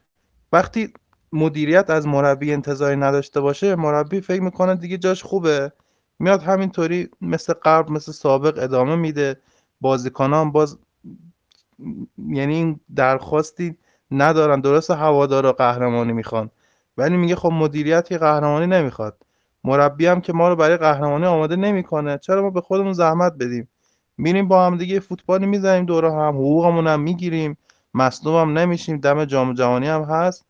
A: وقتی مدیریت از مربی انتظاری نداشته باشه مربی فکر می‌کنه دیگه جاش خوبه. میاد همینطوری مثل قبل مثل سابق ادامه میده. بازیکنان باز یعنی این درخواستی ندارن. درست هوادارا قهرمانی می‌خوان ولی میگه خب مدیریت که قهرمانی نمی‌خواد. مربی هم که ما رو برای قهرمانی آماده نمی‌کنه. چرا ما به خودمون زحمت بدیم؟ میریم با هم دیگه فوتبالی می‌زنیم دور هم حقوقمون هم می‌گیریم. مصدوم هم نمیشیم دم جام جهانی هم هست.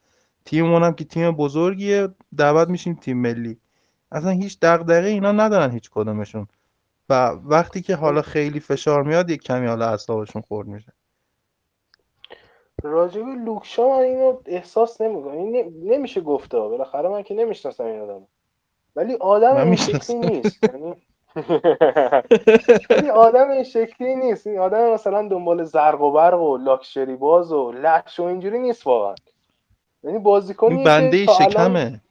A: تیممون هم که تیم بزرگیه دعوت میشیم تیم ملی. اصلا هیچ دغدغه اینا ندارن هیچ کدومشون. و وقتی که حالا خیلی فشار میاد یک کمی حالا اعصابشون خورد میشه.
B: راجب لوکشا من اینو احساس نمی‌کنم. این نمیشه گفته بالاخره من که نمی‌شناسم این آدم ولی آدم این شکلی نیست. یعنی این آدم این شکلی نیست. این آدم مثلا دنبال زرق و برق و لاکشری باز و لکش و اینجوری نیست واقعا. یعنی بازیکنی
A: بنده شکمه.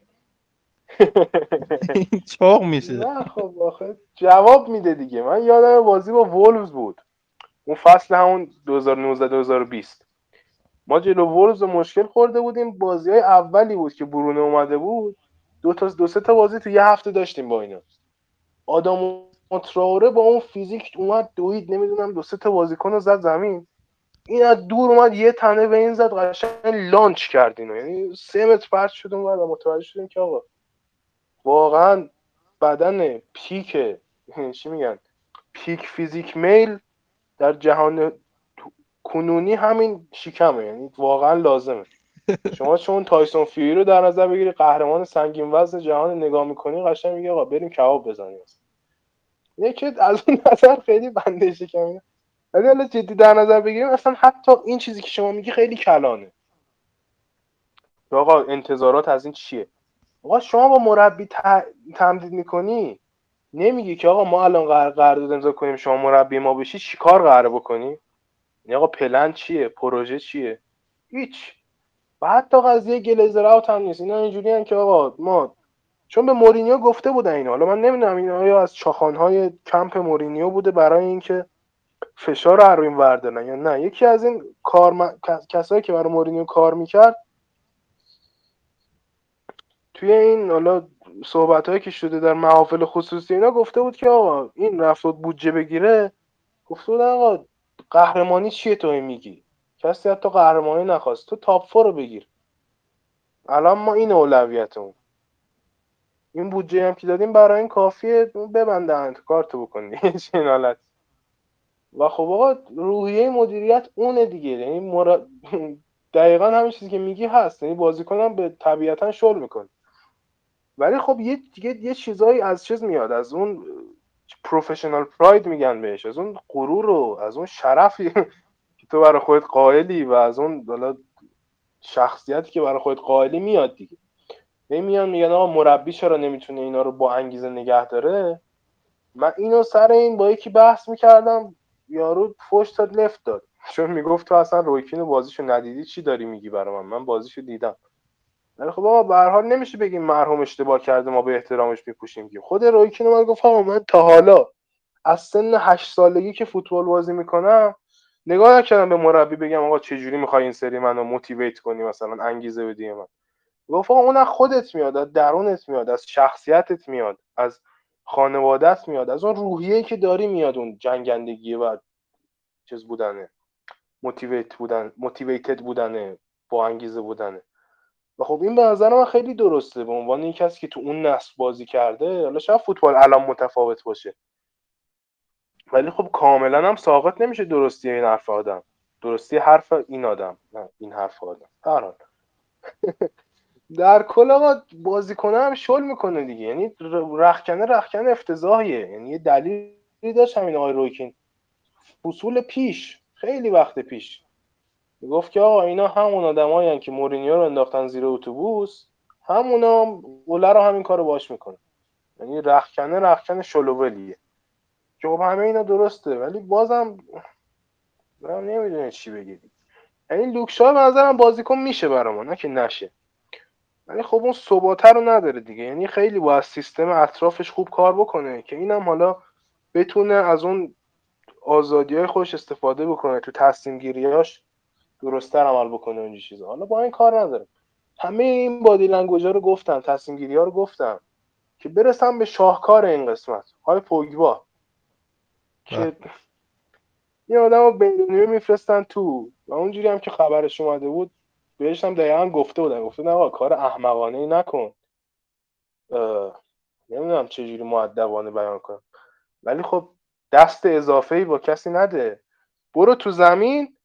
A: چاق میشه.
B: نه خب آخه جواب میده دیگه. من یادم بازی با وولفز بود. اون فصل همون 2019 2020 ما جلو وولفز مشکل خورده بودیم. بازی های اولی بود که برونه اومده بود. دو تا دو سه تا بازی تو یه هفته داشتیم با اینا. آدم تراوره با اون فیزیک اومد دوید نمی‌دونم دو سه تا بازیکن رو زد زمین. این از دور اومد یه تنه به این زد قشنگ لانچ کرد اینو. یعنی سه متر پرت شدیم و متوجه شدیم که آقا واقعا بدن پیک چی میگن؟ پیک فیزیک میل در جهان کنونی همین شیکمه یعنی واقعا لازمه. شما چون تایسون فیوری رو در نظر بگیری قهرمان سنگین وزن جهان نگاه می‌کنی قشنگ میگه آقا بریم کباب بزنیم. یکی از اون نظر خیلی بنده شکمی ولی حالا جدی در نظر بگیریم اصلا حتی این چیزی که شما میگی خیلی کلانه. آقا انتظارات از این چیه؟ آقا شما با مربی تمدید می‌کنی؟ نمیگی که آقا ما الان قرار قرارداد امضا کنیم شما مربی ما بشی چیکار قراره بکنی؟ یعنی آقا پلن چیه؟ پروژه چیه؟ هیچ. و حتی قضیه گلیزر out هم نیست. اینا اینجوری که آقا ما چون به مورینیو گفته بودن اینا. حالا من نمی‌دونم این آیا از چاخانهای کمپ مورینیو بوده برای اینکه فشار رو این وردارن یا نه. یکی از این کار کسایی که برای مورینیو کار می‌کرد توی این حالا صحبت هایی که شده در محافل خصوصی اینا گفته بود که آقا این رفت بودجه بگیره گفته بود آقا قهرمانی چیه تو میگی؟ کسی حتی قهرمانی نخواست. تو تاپ فور رو بگیر. الان ما این اولویتمون. این بودجه هم که دادیم برای این کافیه. ببندن کارتو بکنی. چه حالت. و خب آقا روحیه مدیریت اونه دیگه. یعنی مرا... دقیقا همین چیزی که میگی هست. یعنی بازیکنم به طبیعتا شل می‌کنه. ولی خب یه دیگه یه چیزایی از چیز میاد از اون پروفشنال پراید میگن بهش از اون غرور رو از اون شرفی که تو برای خودت قائلی و از اون حالا شخصیتی که برای خودت قائلی میاد دیگه. نمیان میگن آقا مربی چرا نمی‌تونه اینا رو با انگیزه نگه داره؟ من اینو سر این با یکی بحث می‌کردم یارو فوش داد لفت داد. چون می‌گفت تو اصلا رویکین بازیشو ندیدی؟ چی داری میگی برای من؟ من بازیشو دیدم. ولی خب آقا به هر حال نمیشه بگیم مرحوم اشتباه کرده ما به احترامش میپوشیم که. خود رویکین من گفت آقا من تا حالا از سن هشت سالگی که فوتبال بازی می‌کنم نگاه نکردم به مربی بگم آقا چه جوری می‌خوای این سری منو موتیویت کنی؟ مثلا انگیزه بدی من گفت اون از خودت میاد از درونت میاد از شخصیتت میاد از خانوادت میاد از اون روحیه که داری میاد اون جنگندگی و چیز بودنه موتیویت بودن موتیویتد بودنه با انگیزه بودنه. و خب این به نظر من خیلی درسته. به عنوان یک کسی که تو اون نسل بازی کرده حالا شاید فوتبال الان متفاوت باشه. ولی خب کاملا هم ساقط نمیشه درستی این حرف آدم. درستی حرف این آدم. نه این حرف آدم. هر در کل آقا بازیکن هم شل می‌کنه دیگه. یعنی رخکنه رخکنه افتضاحیه. یعنی یه دلیلی داشت همین آقای رویکین. فصول پیش. خیلی وقت پیش. گفت که آقا اینا همون آدمایی که مورینیو رو انداختن زیر اتوبوس. همونا اوله رو همین کارو باش می‌کنه یعنی رخکنه رخکنه شلوولیه. که خب همه اینا درسته ولی بازم من نمی‌دونه چی بگید. یعنی لوکشا به نظرم بازیکن میشه برامون نه که نشه. ولی خب اون ثباته رو نداره دیگه. یعنی خیلی باید سیستم اطرافش خوب کار بکنه که اینم حالا بتونه از اون آزادی های خودش استفاده بکنه تو تصمیم گیریاش درستتر عمل بکنه اونجا چیزا. حالا با این کار نداره همه این body language رو گفتم تصمیم گیری ها رو گفتم که برسم به شاهکار این قسمت های پوگبا. که این آدم رو بین دو نیمه میفرستن تو. و اونجوری هم که خبرش اومده بود بهش هم دقیقا گفته بودن. گفته نه کار احمقانه ای نکن نمی‌دونم چجوری مودبانه بیان کنم. ولی خب دست اضافه ای به کسی نده. برو تو زمین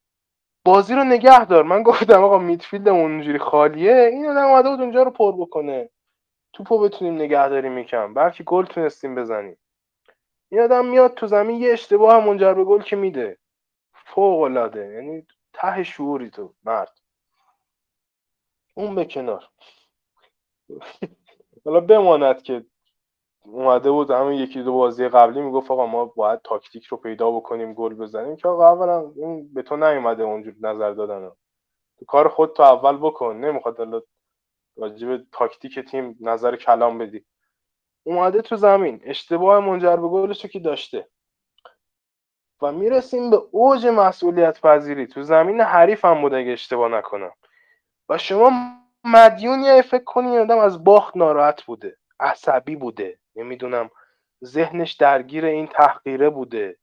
B: بازی رو نگه دار. من گفتم آقا میدفیلد اونجوری خالیه. این آدم اومده بود اونجا رو پر بکنه. توپو بتونیم نگهداری می‌کنم. بلکه گل تونستیم بزنیم. این آدم میاد تو زمین یه اشتباه هم منجر به گل که میده. فوق العاده یعنی ته شعوری تو مرد. اون به کنار. حالا بماند که اومده بود همین یکی دو بازی قبلی می‌گفت آقا ما باید تاکتیک رو پیدا بکنیم گل بزنیم که آقا اولا اون به تو نیومده اونجور نظر دادن. تو کار خود تو اول بکن. نمی‌خواد حالا راجب تاکتیک تیم نظر کلام بدی. اومده تو زمین. اشتباه منجر به گلش که داشته. و می‌رسیم به اوج مسئولیت پذیری. تو زمین حریف هم بود اگه اشتباه نکنم. و شما مدیونی فکر کنی آدم از باخت ناراحت بوده. عصبی بوده. نمی‌دونم. ذهنش درگیر این تحقیره بوده.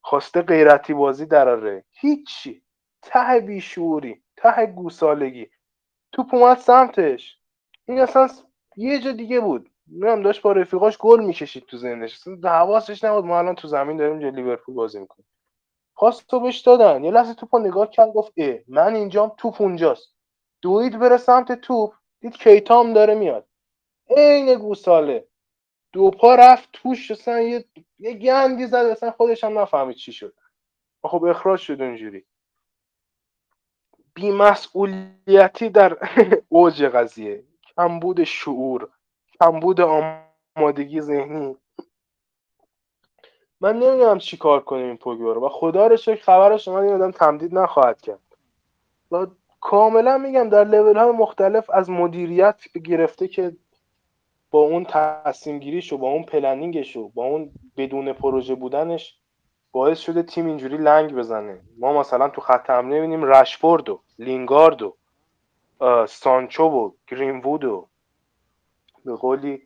B: خواسته غیرتی بازی دراره. هیچی. ته بیشوری. ته گوسالگی. توپ اومد سمتش. این اصلا یه جا دیگه بود. هم داشت با رفیقاش گل می‌کشید تو ذهنش. حواسش نبود. ما الان تو زمین داریم جا لیورپول بازی می‌کنیم. خواست تو بهش دادن. یه لحظه توپ نگاه کرد گفت اه من اینجام توپ اونجاست. دوید بره سمت توپ. دید کیتام داره میاد. عین گوساله. دو پا رفت توش اصلا یه, یه گندی زد اصلا خودش هم نفهمید چی شد. خب اخراج شد اونجوری بیمسئولیتی در اوج قضیه. کمبود شعور کمبود آمادگی ذهنی. من نمی‌دونم چی کار کنیم این پوگبا رو. و خدا رو شکر خبرش من این آدم تمدید نخواهد کرد. و کاملا میگم در لول های مختلف از مدیریت گرفته که با اون تصمیم گیریش و با اون planning ش و با اون بدون پروژه بودنش باعث شده تیم اینجوری لنگ بزنه. ما مثلا تو خط حمله می‌بینیم رشفورد و لینگارد و سانچو و گرینوود و به قولی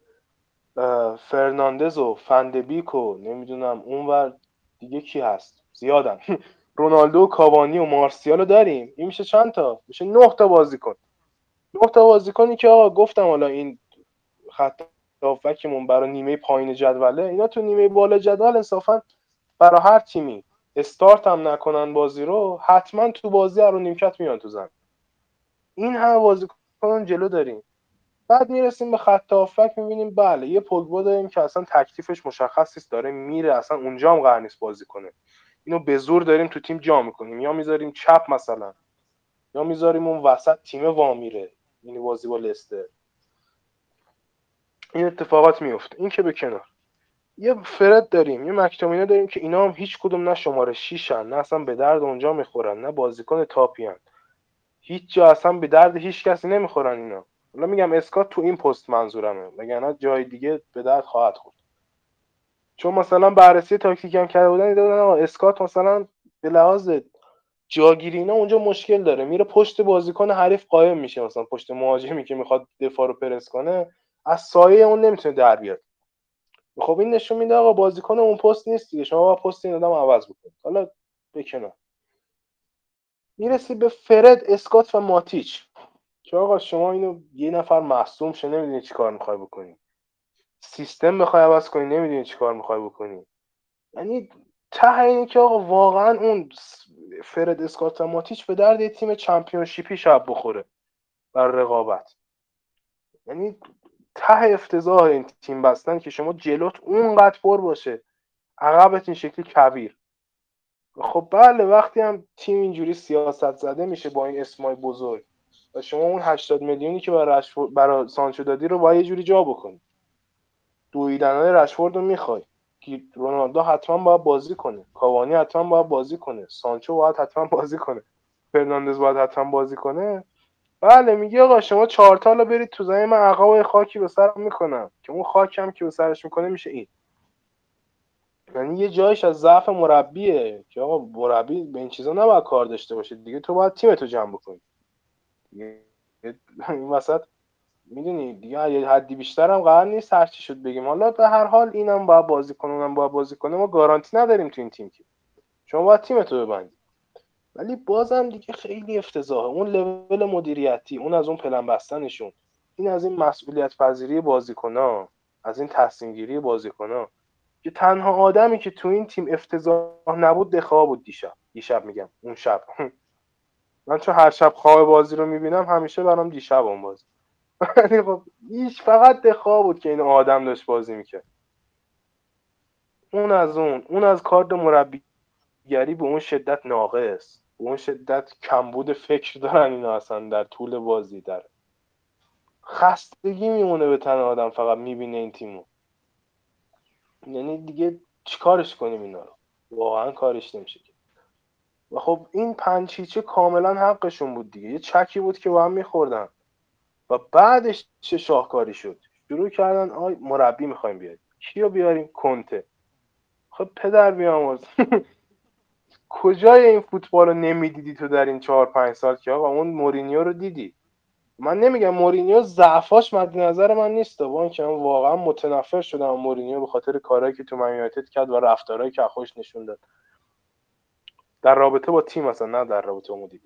B: فرناندز و فن‌دبیک و نمی‌دونم اونور دیگه کی هست؟ زیادن. رونالدو و کاوانی و مارسیال رو داریم. این میشه چند تا؟ میشه نه تا بازیکن. نه تا بازیکنی که آقا گفتم حالا این خط هافبکمون برای نیمه پایین جدوله اینا تو نیمه بالا جدول انصافا برای هر تیمی. استارت هم نکنن بازی رو حتما تو بازی رو نیمکت میان تو زن این همه بازیکن جلو داریم. بعد می‌رسیم به خط هافبک می‌بینیم بله یه پوگبا داریم که اصلا تکلیفش مشخص نیست داره میره اصلا اونجا هم قرار نیست بازی کنه. اینو به زور داریم تو تیم جا می‌کنیم. یا می‌ذاریم چپ مثلا یا می‌ذاریم اون وسط تیم وا میره. یعنی بازی با لستر. این اتفاقات میفته این که به کنار. یه فرد داریم یه مکتومینه داریم که اینا هم هیچ کدوم نه شماره 6 نه اصلا به درد اونجا می‌خورن نه بازیکن تاپی هن. هیچ جا اصلا به درد هیچ کسی نمی‌خورن اینا. حالا میگم اسکات تو این پست منظورمه. وگرنه جای دیگه به درد خواهد خورد. چون مثلا بررسی تاکتیکی هم کرده بودن دیدن اسکات مثلا به لحاظ جاگیری اینا اونجا مشکل داره. میره پشت بازیکن حریف قایم میشه مثلا پشت مهاجمی که می‌خواد دفاع رو پرس کنه. از سایه اون نمی‌تونه در بیاد. خب این نشون میده آقا بازیکن اون پست نیست دیگه. شما با پست این آدم عوض بکنید. حالا بکنم می‌رسی به فرد اسکات و ماتیچ. که آقا شما اینو یه نفر محسوم شه نمی‌دونی چی کار می‌خوای بکنی. سیستم بخوای عوض کنی نمی‌دونی چی کار می‌خوای بکنی. یعنی ته اینه که آقا واقعا اون فرد اسکات و ماتیچ به درد تیم چمپیونشیپی شب بخوره. بر رقابت. یعنی ته افتضاح این تیم بستن که شما جلوت اونقدر پر باشه. عقبت این شکلی کویر. خب بله وقتی هم تیم اینجوری سیاست زده میشه با این اسمای بزرگ و شما اون 80 میلیونی که برای, برای سانچو دادی رو باید یه جوری جا بکنی. دویدن های رشفورد رو می‌خوای. رونالدو حتما باید بازی کنه. کاوانی حتما باید بازی کنه. سانچو باید حتما بازی کنه. فرناندز باید حتما بازی کنه. بله میگه آقا شما چهار تا برید تو زمین من عقب خاکی به سرم می‌کنم. که اون خاکی هم که به سرش می‌کنه میشه این. یعنی یه جایش از ضعف مربیه. که آقا مربی به این چیزا نباید کار داشته باشه دیگه تو باید تیمتو جمع بکنی. این وسط می‌دونی دیگه یه حدی بیشتر هم قرار نیست هر چی شد بگیم. حالا به هر حال اینم باید بازی کنه اونم باید بازی کنه. ما گارانتی نداریم تو این تیم که. شما باید تیمتو ببندی. ولی بازم دیگه خیلی افتضاحه. اون لول مدیریتی اون از اون پلن بستنشون. این از این مسئولیت پذیری بازیکن‌ها از این تصمیم گیری بازیکن‌ها که تنها آدمی که تو این تیم افتضاح نبود دخواه بود دیشب. دیشب میگم اون شب. من چون هر شب خواب بازی رو می‌بینم همیشه برام دیشب اون بازی. ولی خب هیچ فقط دخواه بود که این آدم داشت بازی می‌کرد. اون از اون. اون از کارد مربیگری به اون شدت ناقص. به اون شدت کمبود فکر دارن اینا اصلا در طول بازی در خستگی میمونه به تن آدم فقط می‌بینه این تیمو. یعنی دیگه چیکارش کنیم اینا رو؟ واقعا کارش نمیشه و خب این پنج هیچه کاملا حقشون بود دیگه. یه چکی بود که با هم میخوردن. و بعدش چه شاهکاری شد؟ شروع کردن آی مربی می‌خوایم بیاریم. کیو بیاریم؟ کنته. خب پدر بیامرز کجای این فوتبال رو نمی‌دیدی تو در این چهار پنج سال که آقا اون مورینیو رو دیدی؟ من نمیگم مورینیو ضعفاش مد نظر من نیست. با اینکه من واقعا متنفر شدم مورینیو به خاطر کارهایی که تو من کرد و رفتارهایی که خوش نشون داد. در رابطه با تیم اصلا نه در رابطه با مدیر.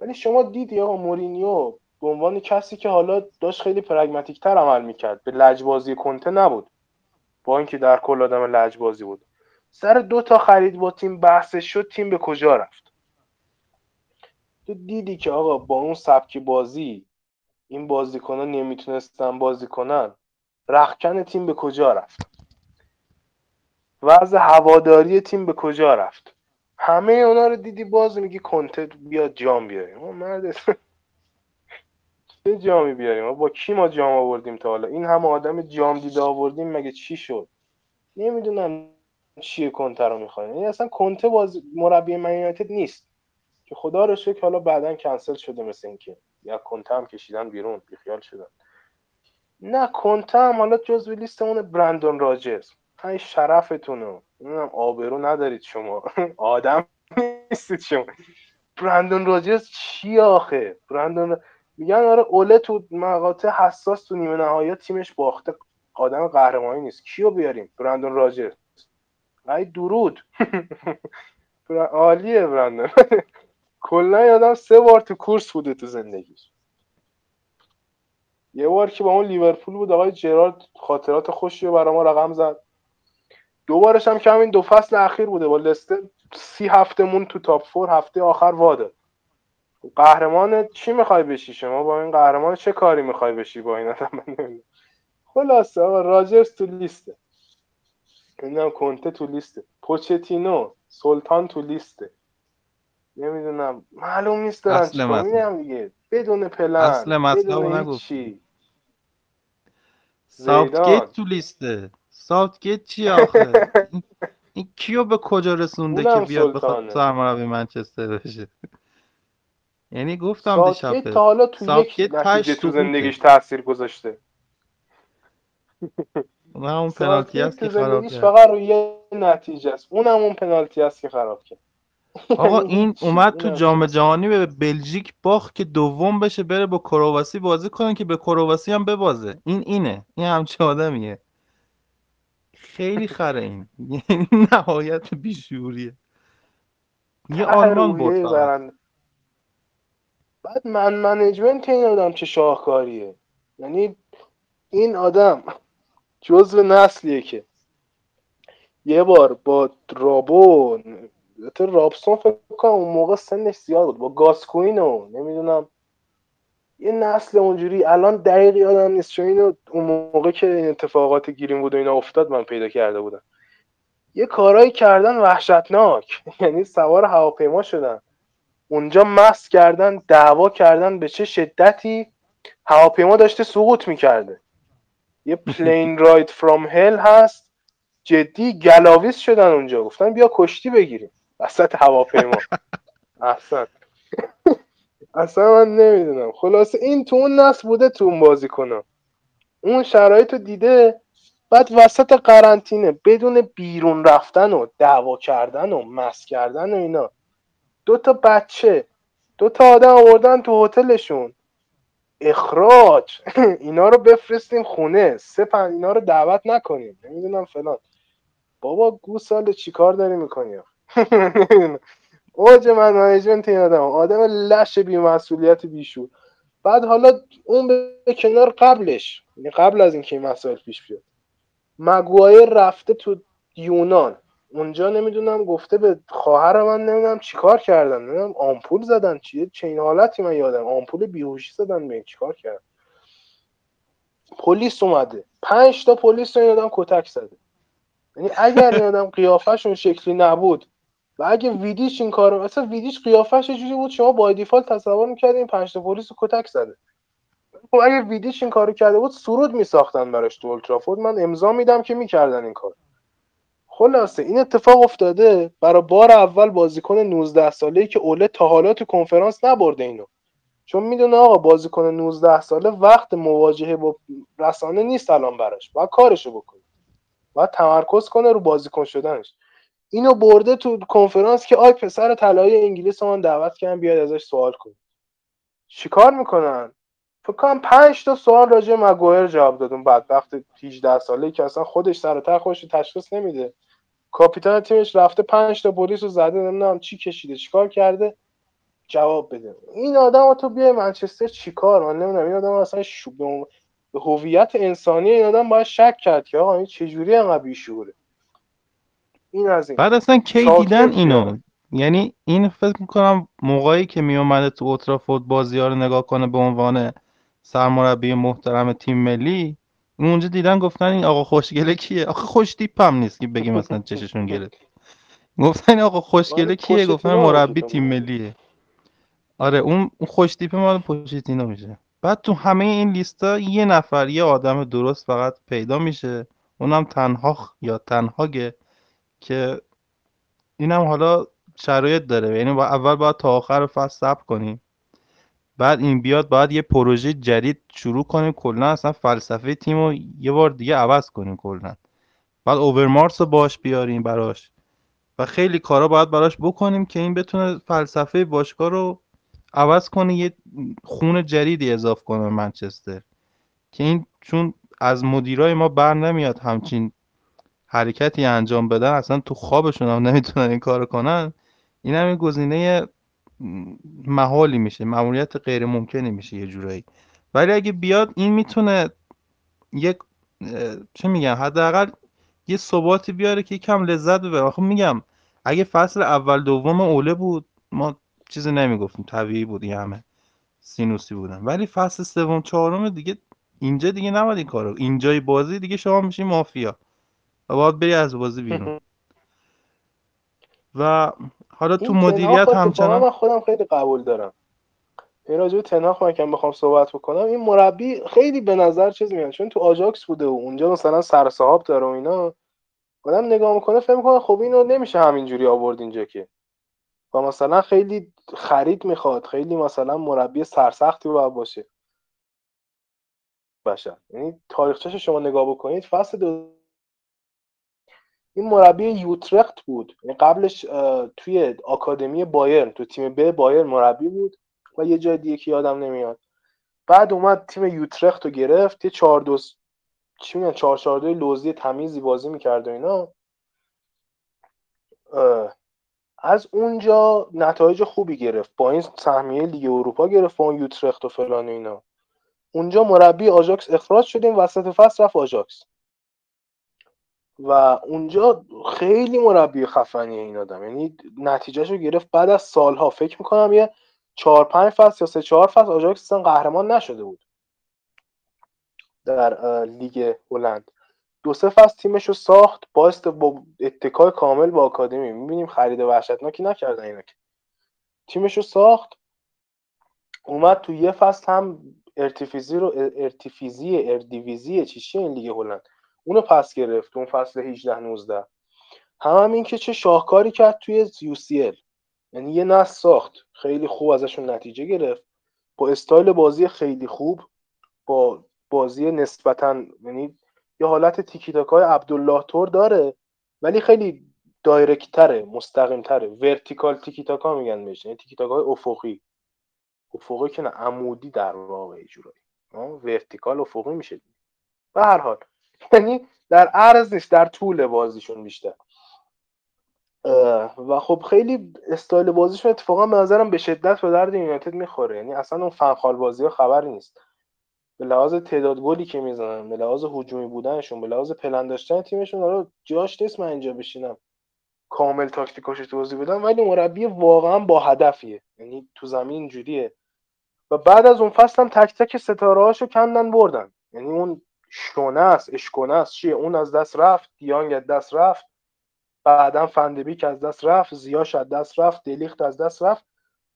B: ولی شما دیدی آقا مورینیو به عنوان کسی که حالا داشت خیلی پرگماتیک تر عمل می‌کرد. به لجبازی کنته نبود. با اینکه در کل آدم لجبازی بود. سر دو تا خرید با تیم بحثش شد تیم به کجا رفت؟ تو دیدی که آقا با اون سبک بازی این بازیکنان نمی‌تونستن بازی کنن رخکن تیم به کجا رفت؟ وضع هواداری تیم به کجا رفت؟ همه اونا رو دیدی باز میگی کنتنت بیاد جام بیاریم ما چه جامی بیاریم؟ ما با کی ما جام آوردیم تا حالا؟ این همه آدم جام دیده آوردیم مگه چی شد؟ نمی‌دونم. چیه کنته رو می‌خواین یعنی اصلا کنته باز مربی من نیست. که خدا رو شکر حالا بعدا کنسل شده مثل اینکه یا کنته هم کشیدن بیرون بیخیال شدن. نه کنته هم حالا جزو لیستمون برندون راجرز. های شرفتونو نمی‌دونم آبرو ندارید شما. آدم نیستید شما. برندون راجرز چی آخه؟ برندون میگن آره اوله تو مقاطع حساس تو نیمه نهایی تیمش باخته. آدم قهرمانی نیست. کیو بیاریم؟ برندون راجرز. ای درود. عالیه برندون کلا یادم سه بار تو کورس بوده تو زندگیش. یه بار که با اون لیورپول بود آقای جرارد خاطرات خوشی رو برای ما رقم زد. دوبارش هم که همین دو فصل اخیر بوده با لستر سی هفته مون تو تاپ فور هفته آخر واده. قهرمان چی می‌خوای بشی شما؟ با این قهرمان چه کاری می‌خوای بشی با این آدم؟ خلاصه آقا راجرز تو لیسته. نمی‌دونم کنته تو لیسته. پوچتینو سلطان تو لیسته. نمی‌دونم. معلوم نیست دارن چیکار دیگه. بدون پلن
A: اصل مطلب نگفت. ساوتگیت تو لیسته. ساوتگیت چی آخه؟ این کیو به کجا رسونده که بیاد بخواد سرمربی منچستر بشه؟ یعنی گفتم دیشب
B: تا حالا تو یک نتیجه تو زندگیش تاثیر گذاشته.
A: اون همون پنالتی است که خراب کرد.
B: فقط روی یه نتیجه است. اون همون پنالتی است که خراب کرد.
A: آقا این اومد تو جام جهانی به بلژیک باخت که دوم بشه بره با کرواسی بازی کنه که به کرواسی هم ببازه. این اینه. این همچه آدمیه. خیلی خره این. یعنی نهایت بیشوریه. یه آلمان بود
B: بعد من منیجمنت این آدم چه شاهکاریه. یعنی این آدم جزو نسلیه که یه بار با رابو رابسون فکر کنم اون موقع سنش زیاد بود با گاسکوینو نمی‌دونم. یه نسل اونجوری الان دقیق یادم نیست چون اینو اون موقع که این اتفاقات گیریم بود و اینا افتاد من پیدا کرده بودم. یه کارایی کردن وحشتناک یعنی سوار هواپیما شدن. اونجا مست کردن دعوا کردن به چه شدتی هواپیما داشته سقوط می‌کرده. یه پلین راید فرام هل هست. جدی گلاویز شدن اونجا. گفتن بیا کشتی بگیریم. وسط هواپیما. احسن. اصلا من نمی‌دونم. خلاصه این تو اون نسل بوده تو اون بازی کنم. اون شرایط رو دیده بعد وسط قرنطینه بدون بیرون رفتن و دعوا کردن و مس کردن و اینا. دو تا بچه دو تا آدم آوردن تو هتلشون. اخراج. اینا رو بفرستیم خونه. سه پن اینا رو دعوت نکنیم. نمی‌دونم فلان. بابا گوساله چیکار داری می‌کنی؟ اوج منیجمنت این آدم. آدم لش بی مسئولیت بیشور. بعد حالا اون به کنار قبلش. یعنی قبل از اینکه این مسائل پیش بیاد. مگوایر رفته تو یونان. اونجا نمی‌دونم گفته به خواهر من نمی‌دونم چیکار کردن. نمی‌دونم آمپول زدن. چیه چه این حالتی من یادم. آمپول بیهوشی زدن به چیکار کردن. پلیس اومده. پنج تا پلیس رو این آدم کتک زده. یعنی اگر این آدم قیافش شکلی نبود و اگه ویدیش این کارو مثلا ویدیش قیافش جوری بود شما با دیفالت تصور می‌کردین پنج تا پلیس رو کتک زده. خب اگه ویدیش این کارو کرده بود سرود میساختن براش تو اولترافورد من امضا میدم که می‌کردن این کار خلاصه این اتفاق افتاده برای بار اول بازیکن 19 ساله ای که اوله تا حالا تو کنفرانس نبرده اینو. چون می‌دونه آقا بازیکن 19 ساله وقت مواجهه با رسانه نیست الان براش. باید کارشو بکنه. باید تمرکز کنه رو بازیکن شدنش. اینو برده تو کنفرانس که آی پسر طلایی انگلیس من دعوت کردن بیاد ازش سوال کن چیکار می‌کنن؟ فکر کنم 5 تا سوال راجع مگوئر جواب دادم بعد وقت 18 ساله که اصلا خودش سر تا خودش تشخیص نمیده. کاپیتان تیمش رفته 5 تا پلیس رو زده نمی‌دونم چی کشیده چیکار کرده؟ جواب بده. این آدم تو بیای منچستر چیکار؟ من نمی‌دونم این آدم اصلا شو به هویت انسانی این آدم باید شک کرد که آقا این چجوری انقدر بیشوره این از این.
A: بعد اصلا کی دیدن اینو؟ یعنی این فکر می‌کنم موقعی که میومده تو اوترافورد بازی ها رو نگاه کنه به عنوان سرمربی محترم تیم ملی اونجا دیدن گفتن این آقا خوشگله کیه؟ آخه خوش هم نیست که بگیم مثلا چششون گرفت گفتن این آقا خوشگله کیه؟ گفتن مربی تیم ملیه. آره اون خوش تیپ مال پوچتینو میشه. بعد تو همه این لیستا یه نفر یه آدم درست فقط پیدا میشه. اونم تنها یا تنهاگه که اینم حالا شرایط داره. یعنی با اول باید تا آخر فصل صبر کنیم. بعد این بیاد باید یه پروژه جدید شروع کنیم. کلا اصلا فلسفه تیم رو یه بار دیگه عوض کنیم کلا. بعد اوورمارس رو باش بیاریم براش. و خیلی کارا باید براش بکنیم که این بتونه فلسفه باشگاه رو عوض کنه یه خون جدیدی اضاف کنه منچستر. که این چون از مدیرای ما بر نمیاد همچین حرکتی انجام بدن اصلا تو خوابشون هم نمی‌تونن این کارو کنن. این هم گزینه محالی میشه مأموریت غیر ممکنی میشه یه جورایی. ولی اگه بیاد این می‌تونه یک چه میگم حداقل یه ثباتی بیاره که کم لذت ببره. آخه میگم اگه فصل اول دوم اوله بود ما چیزی نمی‌گفتیم. طبیعی بود یه همه سینوسی بودن. ولی فصل سوم چهارم دیگه اینجا دیگه نباید این کارو. اینجای بازی دیگه شما میشی مافیا. و باید بری از بازی بیرون. و حالا تو مدیریت همچنان
B: من خودم خیلی قبول دارم. این راجع به تنهاخ من که بخوام صحبت بکنم این مربی خیلی به نظر چیز میاد چون تو آجاکس بوده و اونجا مثلا سر صاحب داره و اینا. آدم نگاه می‌کنه فکر می‌کنه خب اینو نمیشه همینجوری آورد اینجا که. و مثلا خیلی خرید می‌خواد خیلی مثلا مربی سرسختی باید باشه. باشه یعنی تاریخچه‌ش شما نگاه بکنید فصل دو این مربی یوترخت بود. یعنی قبلش توی آکادمی بایرن تو تیم ب بایرن مربی بود و یه جای دیگه که یادم نمیاد. بعد اومد تیم یوترخت رو گرفت یه چهار دو چی میگن چهار چهار دوی لوزی تمیزی بازی می‌کرد و اینا. از اونجا نتایج خوبی گرفت. با این سهمیه لیگ اروپا گرفت با اون اوترخت و فلان و اینا. اونجا مربی آژاکس اخراج شدیم وسط فصل رفت آژاکس. و اونجا خیلی مربی خفنیه این آدم. یعنی نتیجهشو گرفت بعد از سالها. فکر می‌کنم یه چهار پنج فصل یا سه چهار فصل آژاکس قهرمان نشده بود. در لیگ هلند. دو سه فصل تیمش رو ساخت با اتکای کامل با آکادمی. می‌بینیم خرید وحشتناکی نکردن اینا که تیمش رو ساخت. اومد تو یه فصل هم اردیویزی رو اردیویزی اردیویزی چیشی این لیگ هلند؟ اونو پس گرفت اون فصل 18 19 هم, هم این که چه شاهکاری کرد توی UCL یعنی یه نسل ساخت. خیلی خوب ازشون نتیجه گرفت. با استایل بازی خیلی خوب. با بازی نسبتا یعنی یه حالت تیکی تاکای عبداله‌طور داره ولی خیلی direct تره مستقیم تره vertical تیکی تاکا میگن بهش یعنی تیکی تاکای افقی. افقی که نه عمودی در واقع جورایی. vertical افقی میشه. به هر حال یعنی در عرض نیست در طول بازیشون بیشتر. و خب خیلی استایل بازیشون اتفاقا به نظرم به شدت به درد یونایتد می‌خوره. یعنی اصلا اون فنخال بازی ها خبری نیست. به لحاظ تعداد گلی که می‌زنن به لحاظ هجومی بودنشون به لحاظ پلن داشتن تیمشون حالا جاش نیست من اینجا بشینم کامل تاکتیکاش توضیح بدم ولی مربی واقعا با هدفیه. یعنی تو زمین اینجوریه. و بعد از اون فصل هم تک تک ستاره هاشو کندن بردن. یعنی اون شونه است اشکونه است. چیه؟ اون از دست رفت دیانگ از دست رفت بعدا فندبیک از دست رفت زیاش از دست رفت دلیخت از دست رفت.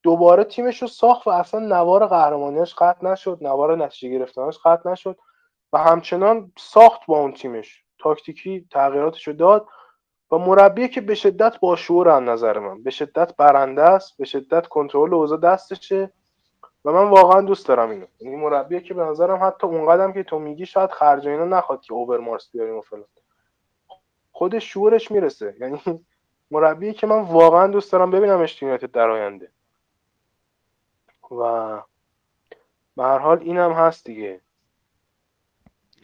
B: دوباره تیمش رو ساخت و اصلا نوار قهرمانیش قطع نشد نوار نتیجه گرفتنش قطع نشد و همچنان ساخت با اون تیمش. تاکتیکی تغییراتش رو داد و مربی که به شدت با شعور از نظر من به شدت برنده است به شدت کنترل اوضاع دستشه. و من واقعا دوست دارم اینو. این یعنی مربیه که به نظرم حتی اونقدرم که تو میگی شاید خرج اینا نخواد که اوورمارس بیاریم و فلان. خود شعورش می‌رسه. یعنی مربی که من واقعا دوست دارم ببینم تو در آینده. و به هر حال اینم هست دیگه.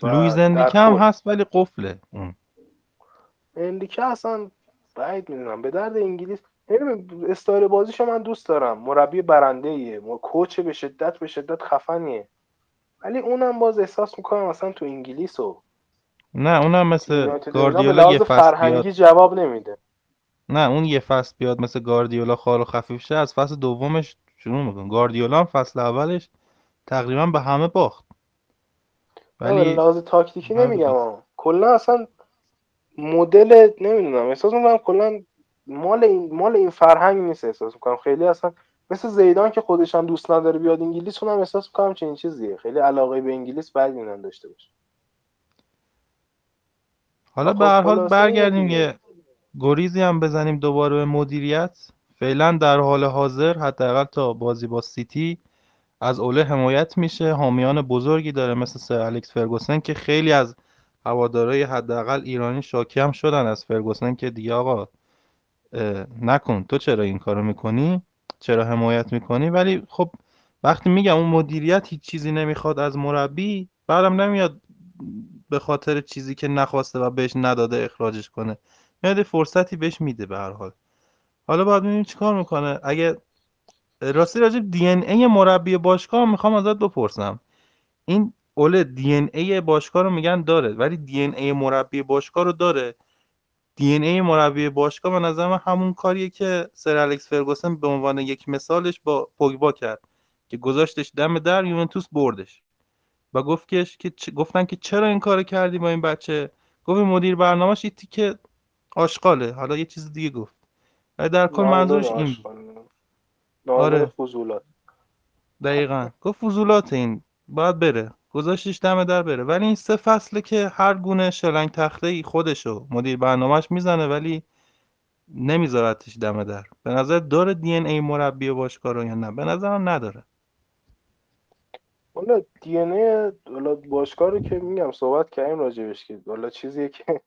A: لوئیز انریکه هم هست ولی قفله. اون.
B: انریکه اصلا بعید می‌دونم. به درد انگلیس استایل بازیشو من دوست دارم. مربی برنده ایه coach به شدت به شدت خفنیه. ولی اونم باز احساس می‌کنم مثلا تو انگلیس و
A: نه اونم مثل گاردیولا یه
B: فرهنگی جواب نمیده.
A: نه اون یه فصل بیاد مثل گاردیولا خار و خفیف شه از فصل دومش شروع میکن گاردیولا هم فصل اولش تقریبا به همه باخت.
B: ولی لحاظ تاکتیکی نمیگم کلا اصلا مدل نمی‌دونم. احساس می‌کنم کلا مال این مال این فرهنگ نیست احساس می‌کنم. خیلی اصلا مثل زیدان که خودش هم دوست نداره بیاد انگلیس اونم احساس می‌کنم چنین چیزیه. خیلی علاقه به انگلیس بعد می‌دونن داشته باشه.
A: حالا به هر حال برگردیم یه گریزی هم بزنیم دوباره به مدیریت. فعلا در حال حاضر حداقل تا بازی با سیتی از اوله حمایت میشه. حامیان بزرگی داره مثل سر الکس فرگوسن که خیلی از هوادارهای حداقل ایرانی شاکی هم شدن از فرگوسن که دیگه آقا نکن. تو چرا این کارو می‌کنی؟ چرا حمایت می‌کنی؟ ولی خب وقتی میگم اون مدیریت هیچ چیزی نمی‌خواد از مربی بعدم نمیاد به خاطر چیزی که نخواسته و بهش نداده اخراجش کنه. میاد فرصتی بهش میده به هر حال. حالا باید ببینیم چیکار می‌کنه. اگه راستی راجب دی ان ای مربی باشگاه می‌خوام ازت بپرسم. این اول دی ان ای باشگاه رو میگن داره ولی دی ان ای مربی باشگاه رو داره. دی ان ای مربی باشگاه به نظر من همون کاریه که سر الکس فرگوسن به عنوان یک مثالش با پوگبا کرد که گذاشتش دم در یوونتوس بردش. و گفت که گفتن که چرا این کار کردی با این بچه؟ گفت مدیر برنامهش ایتی که آشغاله. حالا یه چیز دیگه گفت. و در کل منظورش این
B: آره. فضولات.
A: دقیقا. گفت فضولات این. باید بره. گذاشتش دم در بره. ولی این سه فصله که هر گونه شلنگ تخته ای خودشو مدیر برنامهش می‌زنه ولی نمیذارتش دم در. به نظر داره دی ان ای مربی باشگاه رو یا نه؟ به نظرم نداره.
B: حالا دی ان ای باشگاه رو که میگم صحبت کردیم راجبش که حالا چیزیه که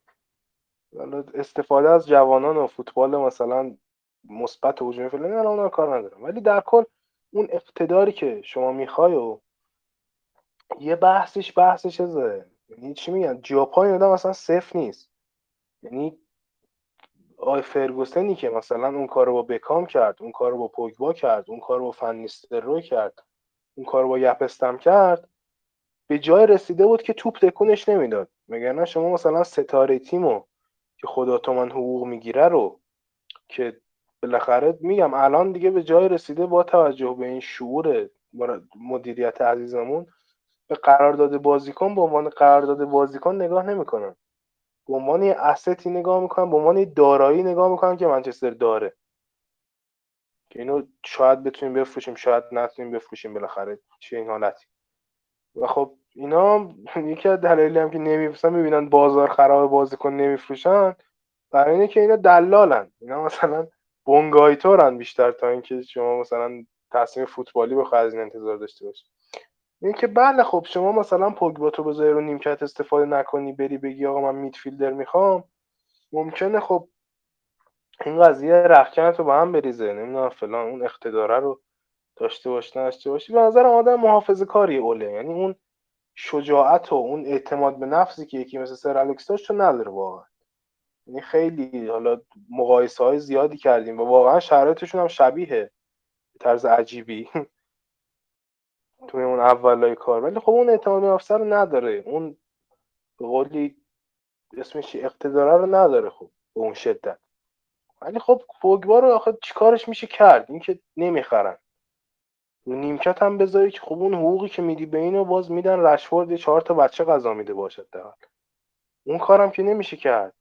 B: حالا استفاده از جوانان و فوتبال مثلا مثبت و هجومی فلان الان کار ندارم ولی در کل اون اقتداری که شما می‌خوای و یه بحثش بحث چیزه یعنی چی میگن؟ جاپان آدم اصلا صفر نیست. یعنی آی فرگوسنی که مثلا اون کار رو با بکام کرد اون کار رو با پوگبا کرد اون کار رو با رو کرد اون کار رو با یپستم کرد به جای رسیده بود که توپ تکونش نمی‌داد. مگر شما مثلا ستاره تیمو که خدا تومن حقوق می‌گیره رو که بالاخره میگم الان دیگه به جای رسیده با توجه به این شعور مدیریت عزیزمون به قرارداد بازیکن به عنوان قرارداد بازیکن نگاه نمی‌کنن. به عنوان یه استی نگاه می‌کنن به عنوان دارایی نگاه می‌کنن که منچستر داره. که اینو شاید بتونیم بفروشیم شاید نتونیم بفروشیم بالاخره چه این حالتی. و خب اینا یکی از دلایلی هم که نمیفروشن می‌بینن بازار خراب بازیکن نمیفروشن. برای اینه که اینا دلالن. اینا مثلا بونگایتورن بیشتر تا اینکه شما مثلا تصمیم فوتبالی بخوای از این انتظار داشته باشی این که بله خب شما مثلا پوگبا تو بذاری رو نیمکت استفاده نکنی بری بگی آقا من میدفیلدر می‌خوام. ممکنه خب این قضیه رخکن تو با هم بریزه. نمی‌دونم فلان اون اقتداره رو داشته باشی نداشته باشی به نظر آدم محافظه کاری اوله. یعنی اون شجاعت و اون اعتماد به نفسی که یکی مثل سر الکس داشت رو نداره واقعا. یعنی خیلی حالا مقایسه های زیادی کردیم و واقعا شرایطشون هم شبیه طرز عجیبی. توی اون اولای کار. ولی خب اون اعتماد به نفس رو نداره. اون به قولی اسمش اقتداره رو نداره خب به اون شدت. ولی خب پوگبا رو آخه چیکارش میشه کرد؟ این که نمی‌خرن. رو نیمکت هم بذاری که خب اون حقوقی که میدی به اینو باز میدن رشفورد چهار تا بچه غذا میده باشد در اون کارم که نمیشه کرد.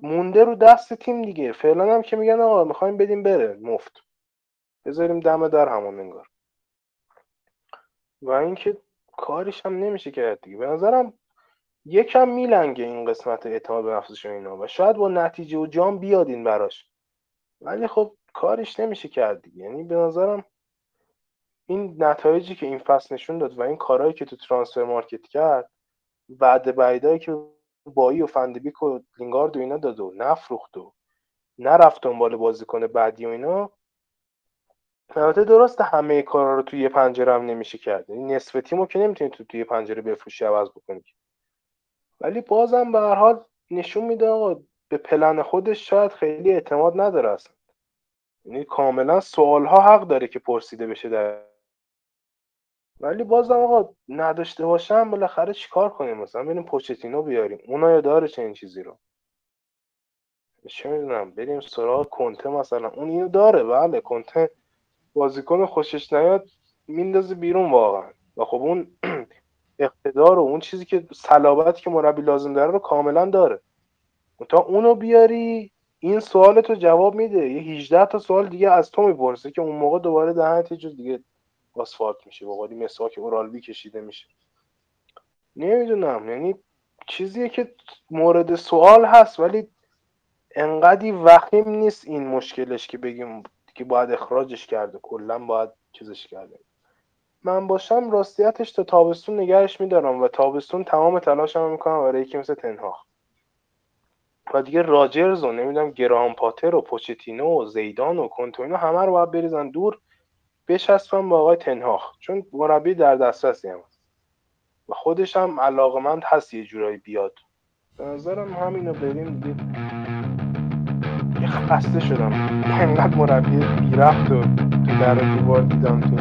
B: مونده رو دست تیم دیگه. فعلا هم که میگن آقا می‌خوایم بدیم بره. مفت. بذاریم دم در همون انگار. و اینکه کارش هم نمیشه کرد دیگه. به نظرم یکم میلنگه این قسمت اعتماد به نفسش اینا. و شاید با نتیجه و جام بیادین براش. ولی خب کارش نمیشه کرد دیگه. یعنی به نظرم این نتایجی که این فصل نشون داد و این کارهایی که تو ترانسفر مارکت کرد بعد بعدایی که بایی و فندبیک و لینگارد و اینا داد و نفروخت و نرفت دنبال بازیکن بعدی و اینا البته درسته همه کارا رو توی یه پنجره هم نمیشه کرد. یعنی نصف تیمو که نمی‌تونی تو توی پنجره بفروشی عوض بکنی. ولی بازم به هر حال نشون میده آقا به پلن خودش شاید خیلی اعتماد نداره اصلا. یعنی کاملا سوال ها حق داره که پرسیده بشه در ولی بازم آقا نداشته باشم بالاخره چیکار کنیم؟ مثلا بریم پوچتینو بیاریم. اونا یا داره چنین چیزی رو. چه می‌دونم بریم سراغ کنته مثلا. اون اینو داره بله کنته بازیکن خوشش نیاد میندازه بیرون واقعا. و خب اون اقتدار و اون چیزی که صلابتی که مربی لازم داره رو کاملا داره. تا اونو بیاری این سوال تو جواب میده. یه 18 تا سوال دیگه از تو می‌پرسه که اون موقع دوباره دهنت یه جز دیگه آسفالت میشه. با قولی مسواک اورالبی کشیده میشه. نمی‌دونم. یعنی چیزیه که مورد سوال هست ولی انقدی وخیم نیست این مشکلش که بگیم که باید اخراجش کرده کلا باید چیزش کرده. من باشم راستیتش تا تابستون نگهش میدارم و تابستون تمام تلاشم می‌کنم برای یکی مثل تنهاخ و دیگه راجرز و نمی‌دونم گرام پاتر و پوچتینو و زیدان و کنتوینو همه رو باید بریزن دور بچسبن با آقای تنهاخ چون مربی در دسترسی هم و خودش هم علاقمند هست یه جورایی بیاد. به نظرم همینو بریم دیگه. خسته شدم. انقدر مربی بیرفت و تو در دیوار دیدم تو.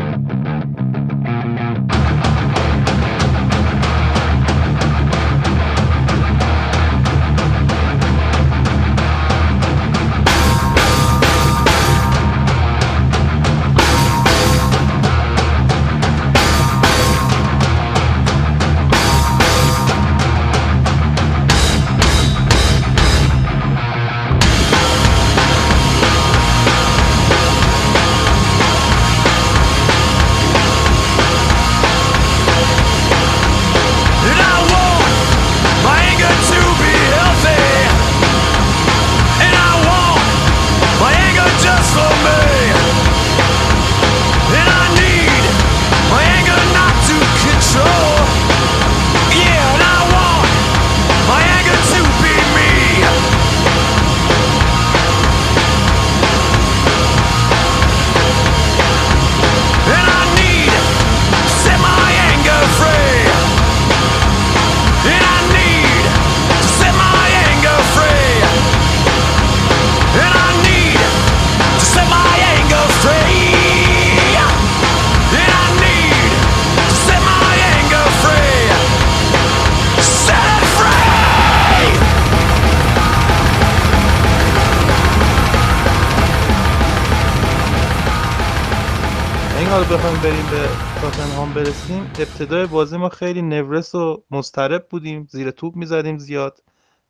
A: حالا بخوایم بریم به تاتنهام برسیم. ابتدای بازی ما خیلی نورس و مضطرب بودیم. زیر توپ می‌زدیم زیاد.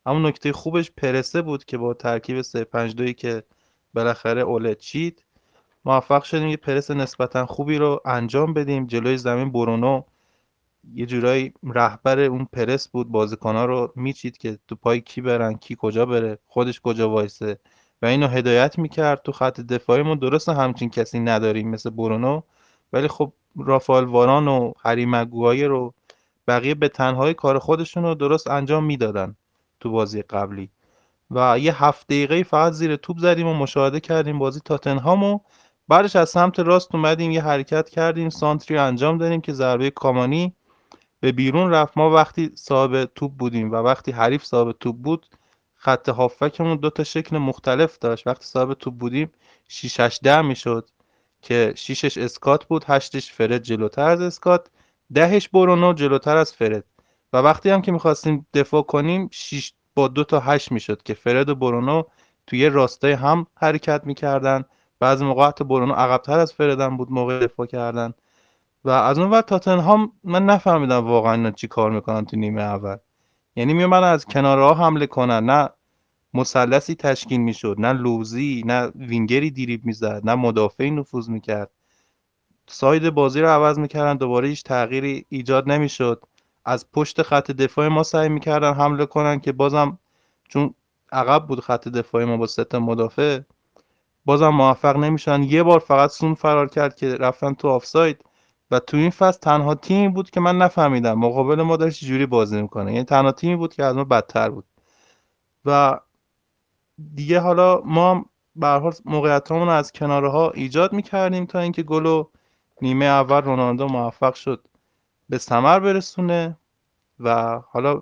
A: اما نکته خوبش پرسه بود که با ترکیب 3 5 2 که بالاخره اوله چید موفق شدیم یه پرس نسبتا خوبی رو انجام بدیم. جلوی زمین برونو. یه جورایی رهبر اون پرس بود. بازیکنها رو میچید که تو پای کی برن کی کجا بره خودش کجا وایسه. و اینو هدایت می‌کرد. تو خط دفاعیمون درست همچین کسی نداریم مثل برونو. ولی خب رافال واران و هری مگوایر رو بقیه به تنهایی کار خودشون رو درست انجام می‌دادن تو بازی قبلی. و یه هفت دقیقه فقط زیر توپ زدیم و مشاهده کردیم بازی تاتنهام و بعدش از سمت راست اومدیم یه حرکت کردیم سانتری انجام دادیم که ضربه کامانی به بیرون رفت. ما وقتی صاحب توپ بودیم و وقتی حریف صاحب توپ بود خط هافکمون دو تا شکل مختلف داشت. وقتی صاحب توپ بودیم 6 8 10 می‌شد. که شیشش اسکات بود هشتش فرد جلوتر از اسکات دهش برونو جلوتر از فرد. و وقتی هم که می‌خواستیم دفاع کنیم 6 با دو تا هشت می‌شد که فرد و برونو توی راستای هم حرکت می‌کردن. بعضی موقع حتی برونو عقبتر از فردن بود موقع دفاع کردن. و از اون وقت تاتنهام من نفهمیدم واقعا چی کار می‌کنن تو نیمه اول. یعنی میومدن از کنارها حمله کنن. نه مثلثی تشکیل می‌شد. نه لوزی نه وینگری دیریب می‌زد نه مدافعی نفوذ می‌کرد. ساید بازی رو عوض می‌کردن دوباره هیچ تغییری ایجاد نمی‌شد. از پشت خط دفاع ما سعی می‌کردن حمله کنن که بازم چون عقب بود خط دفاع ما با سه مدافع بازم موفق نمیشن. یه بار فقط سون فرار کرد که رفتن تو آفساید و تو این فصل تنها تیمی بود که من نفهمیدم. مقابل ما داشت جوری بازی می‌کنه. یعنی تنها تیمی بود که از ما بدتر بود. و دیگه حالا ما به حال موقعیتامون رو از کناره ها ایجاد می‌کردیم تا اینکه گل نیمه اول رونالدو موفق شد به ثمر برسونه و حالا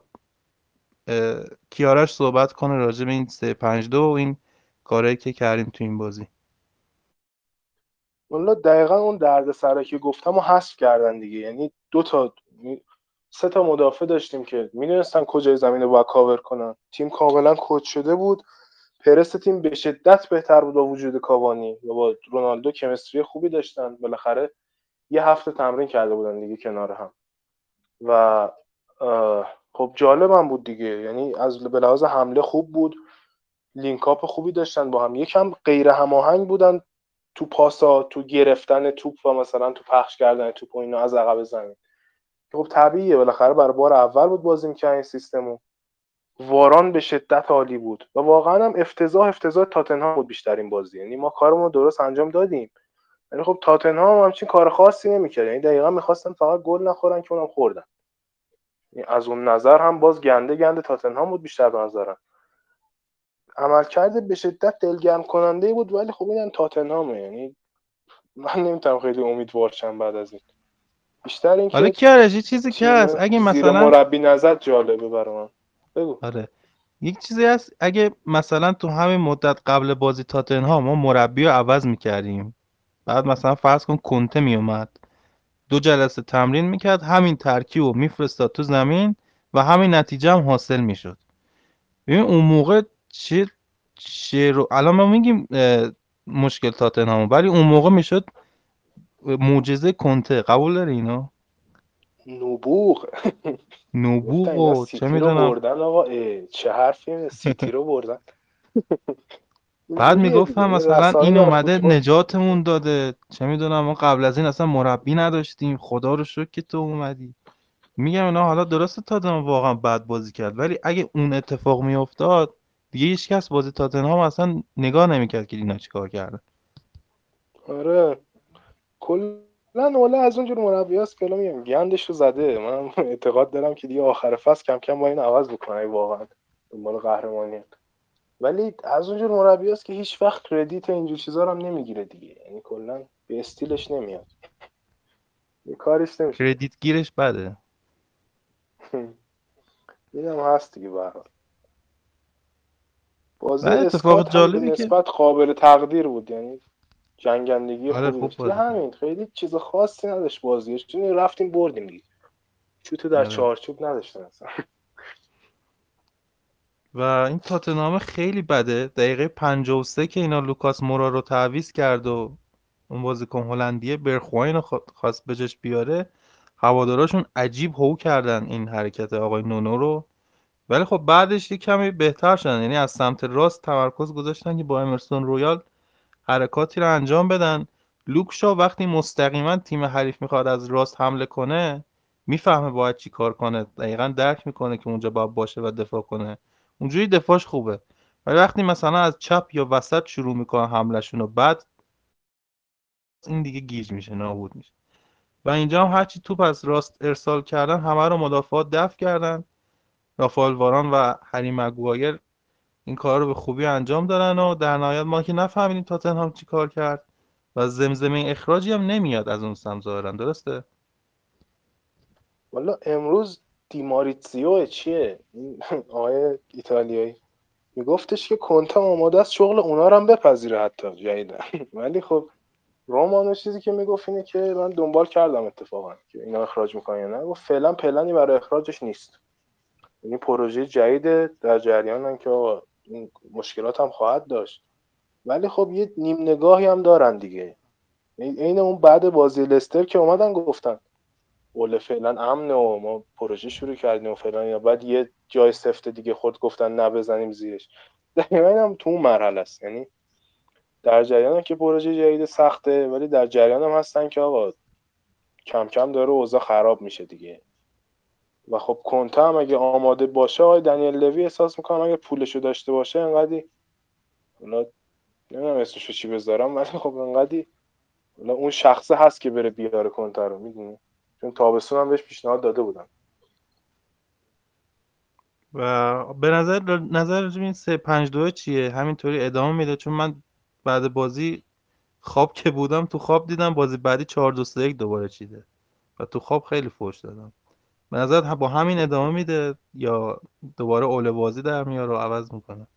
A: کیارش صحبت کنه راجع به این 352 و این کارهایی که کردیم تو این بازی.
B: والا دقیقا اون درد سره که گفتم و حذف کردن دیگه. یعنی دو تا سه تا مدافع داشتیم که می‌دونستن کجای زمین رو باید کاور کنن. تیم کاملا کد شده بود. پرس تیم به شدت بهتر بود با وجود کاوانی و با رونالدو کمستری خوبی داشتن. بالاخره یه هفته تمرین کرده بودن دیگه کنار هم. و خب جالب هم بود دیگه. یعنی از به لحاظ حمله خوب بود. لینکاپ خوبی داشتن با هم یکم غیر هماهنگ بودن. تو پاسا تو گرفتن توپ و مثلا تو پخش کردن توپ و اینا از عقب زمین. خب طبیعیه. بالاخره برای بار اول بود بازی می‌کردن این سیستمو. واران به شدت عالی بود و واقعا هم افتضاح افتضاح تاتنهام بود بیشتر این بازی. یعنی ما کارمون درست انجام دادیم. یعنی خب تاتنهام هم همچین کار خاصی نمی‌کرد. یعنی دقیقا می‌خواستن فقط گل نخورن که اونم خوردن. یعنی از اون نظر هم باز گنده گنده تاتنهام بود بیشتر به نظرم. عملکرد به شدت دلگرم کننده بود ولی خب اینم تاتنهامه. یعنی من نمی‌تونم خیلی امیدوار شم بعد از این. بیشتر این
A: حالا کیارش چیزی که هست؟ اگه مثلا
B: مربی نظر جالبه برای من بگو.
A: آره. یک چیزی هست اگه مثلا تو همین مدت قبل بازی تاتنهام ما مربی رو عوض می‌کردیم بعد مثلا فرض کن کنته میومد دو جلسه تمرین می‌کرد همین ترکیب رو میفرستاد تو زمین و همین نتیجه هم حاصل می‌شد. ببین اون موقع چه چه رو الان ما میگیم مشکل تاتنهام ولی اون موقع می‌شد معجزه کنته. قبول داری اینو؟
B: نبوغ.
A: نبوغ و چه می‌دونم.
B: بردن آقا چه حرفی سیتی رو بردن.
A: بعد می‌گفتم مثلا این اومده نجاتمون داده. چه می‌دونم ما قبل از این اصلا مربی نداشتیم. خدا رو شکر که تو اومدی. میگم اینا حالا درسته تاتنهام واقعا بد بازی کرد. ولی اگه اون اتفاق میافتاد دیگه هیچ کس بازی تاتنهام اصلا نگاه نمی‌کرد که اینا چیکار کردن.
B: آره. کلا اولا از اونجور مربی هست که میگم گندش رو زده. من اعتقاد دارم که دیگه آخر فصل کم کم با این عوض بکنه واقعا دنبال قهرمانی ولی از اونجور مربی هست که هیچ وقت کردیت اینجور چیزا رو هم نمی‌گیره دیگه. یعنی کلا به استیلش نمیاد. یه کارش نمیشه.
A: کردیت گیرش بده.
B: اینم هست دیگه به بازی
A: اتفاق جالبی که-
B: نسبت قابل تقدیر بود. یعنی جنگندگی
A: آره، خوب
B: دیگه همین خیلی چیز خاصی نداشت بازیش. چون رفتیم بردیم دیگه. شوت در
A: آره.
B: چارچوب نداشتن اصلا.
A: و این تاتنهام خیلی بده. دقیقه 53 که اینا لوکاس مورا رو تعویض کرد و اون بازیکن هلندیه برخواین خواست به جاش بیاره. هواداراشون عجیب هو کردن این حرکت آقای نونو رو. ولی خب بعدش یه کمی بهتر شدن. یعنی از سمت راست تمرکز گذاشتن که با امرسون رویال حرکاتی رو انجام بدن. لوک شا وقتی مستقیما تیم حریف می‌خواد از راست حمله کنه می‌فهمه باید چی کار کنه. دقیقا درک می‌کنه که اونجا باید باشه و دفاع کنه. اونجوری دفاعش خوبه. ولی وقتی مثلا از چپ یا وسط شروع می‌کنه حملشون و بعد این دیگه گیج میشه نابود میشه. و اینجا هم هرچی توپ از راست ارسال کردن همه رو مدافعات دفع کردن. رافال واران و هری مگوایر این کار رو به خوبی انجام دادن و در نهایت ما که نفهمیدیم تاتنهام چی کار کرد و زمزمه اخراجی هم نمیاد از اون سم ظاهرا. درسته؟
B: والا امروز دیماریتزیو چیه؟ این آقای ایتالیایی. میگفتش که کنتا آماده است شغل اونا رو هم بپذیره حتی. جدیدن ولی خب رومانو چیزی که می‌گفت اینه که من دنبال کردم اتفاقا که اینا اخراج می‌کنن یا نه. گفت فعلا پلنی برای اخراجش نیست. یعنی پروژه جدید در جریانن که این مشکلات هم خواهد داشت. ولی خب یه نیم نگاهی هم دارن دیگه. عین اون بعد بازی لستر که اومدن گفتن اوله فعلا امن و ما پروژه شروع کردیم و فعلا یا بعد یه جای سفت دیگه خود گفتن نبزنیم زیرش. دقیقا هم تو اون مرحله است. یعنی در جریان که پروژه جدید سخته ولی در جریان هم هستن که آقا کم کم داره اوضاع خراب میشه دیگه. و خب کنته هم اگه آماده باشه آقای دنیل لوی احساس می‌کنم اگه پولشو داشته باشه انقدی حالا نمی‌دونم اسمشو چی بذارم ولی خب انقدی حالا اون شخصه هست که بره بیاره کنته رو می‌دونی؟ چون تابستون هم بهش پیشنهاد داده بودم.
A: و به نظر نظر این سه پنج دو چیه؟ همینطوری ادامه میده چون من بعد بازی خواب که بودم تو خواب دیدم بازی بعدی چهار دو سه یک دوباره چیده. و تو خواب خیلی فوش دادم. به نظر با همین ادامه میده یا دوباره اول بازی در میاره و عوض می‌کنه؟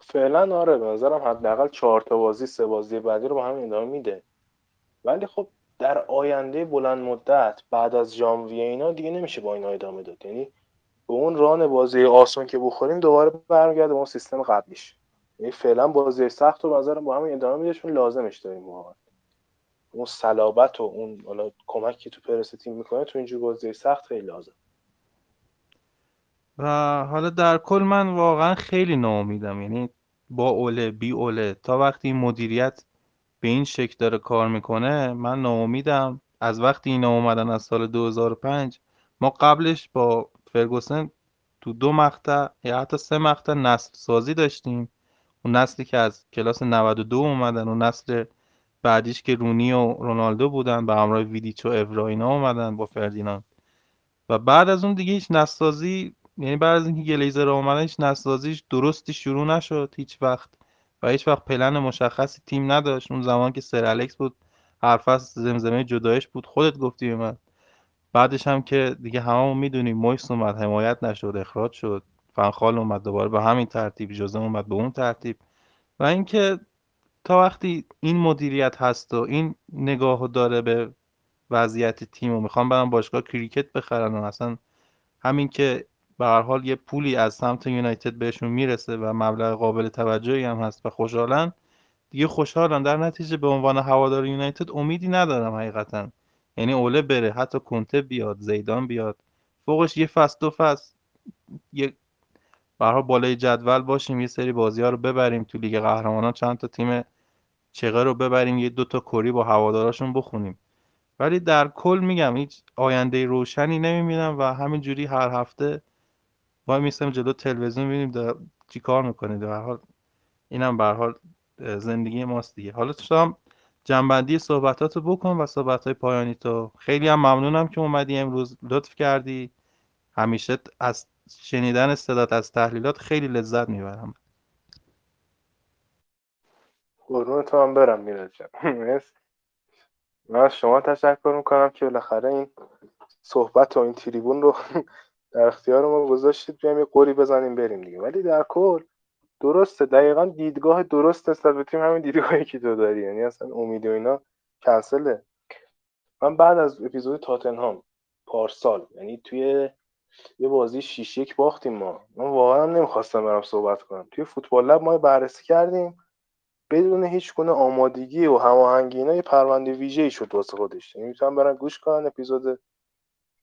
B: فعلا آره به نظرم حداقل چهار تا بازی سه بازی بعدی رو با همین ادامه میده. ولی خب در آینده بلند مدت بعد از ژانویه اینا دیگه نمیشه با اینا ادامه داد. یعنی به اون ران بازی آسون که بخوریم دوباره برمیگرده به اون سیستم قبلیش. یعنی فعلا بازی سخت رو نظرم با همین ادامه میده چون لازمش داریم واقعا. اون صلابت و اون حالا کمک که تو پرس تیم می‌کنه تو اینجور بازی سخت خیلی لازم
A: و حالا در کل من واقعا خیلی ناامیدم. یعنی با اوله بی اوله تا وقتی این مدیریت به این شکل داره کار می‌کنه من ناامیدم. از وقتی اینا اومدن از سال 2005 ما قبلش با فرگوسن تو دو مقطع یا حتی سه مقطع نسل سازی داشتیم. اون نسلی که از کلاس 92 اومدن و نسل بعدیش که رونی و رونالدو بودن به همراه ویدیچ و اوراینا اومدن با فردیناند. و بعد از اون دیگه هیچ نسازی یعنی بعد از اینکه گلیزر اومدن هیچ نسازیش درستی شروع نشد هیچ وقت. و هیچ وقت پلن مشخصی تیم نداشت. اون زمان که سر الکس بود حرف از زمزمه جدایش بود خودت گفتی به من بعدش هم که دیگه هممون می‌دونیم مویس اومد حمایت نشد اخراج شد. فنخال اومد دوباره به همین ترتیب جزه اومد به اون ترتیب. و اینکه تا وقتی این مدیریت هست و این نگاه داره به وضعیت تیم و می‌خوام برم باشگاه کریکت بخرن و اصلا همین که به هر حال یه پولی از سمت یونایتد بهشون می‌رسه و مبلغ قابل توجهی هم هست و خوشحالن دیگه خوشحالن. در نتیجه به عنوان هوادار یونایتد امیدی ندارم حقیقتا. یعنی اوله بره حتی کنته بیاد زیدان بیاد. فوقش یه فصل دو فصل یه به بالای جدول باشیم یه سری بازی ها رو ببریم تو لیگ قهرمانان. چند تا تیم چغه رو ببریم یه دو تا کری با هواداراشون بخونیم. ولی در کل میگم هیچ آینده روشنی نمی‌بینم و همینجوری هر هفته وای میستم جلو تلویزیون ببینیم چی کار می‌کنه. در حال اینم به حال زندگی ماست دیگه. حالا تو جنبندی صحبتاتو بکن و صحبت های پایانی تو. خیلی هم ممنونم که اومدی امروز. لطف کردی. همیشه از شنیدن صدات از تحلیلات خیلی لذت می‌برم.
B: قربون تو هم برم میرد من شما تشکر می‌کنم که بالاخره این صحبت و این تریبون رو در اختیار ما گذاشتید. بیایم یه قوری بزنیم بریم دیگه. ولی در کل درسته. دقیقا دیدگاه درست نسبت به تیم همین دیدگاهی که تو داری. یعنی اصلا امید و اینا کنسله. من بعد از اپیزود تاتنهام پارسال یعنی توی یه بازی 6 یک باختیم ما. من واقعا نمی‌خواستم برم صحبت کنم. توی فوتبال لب ما بررسی کردیم. بدون هیچ گونه آمادگی و هماهنگی اینا یه پرونده ویژه‌ای شد واسه خودش. یعنی می‌تونم برن گوش کنن اپیزود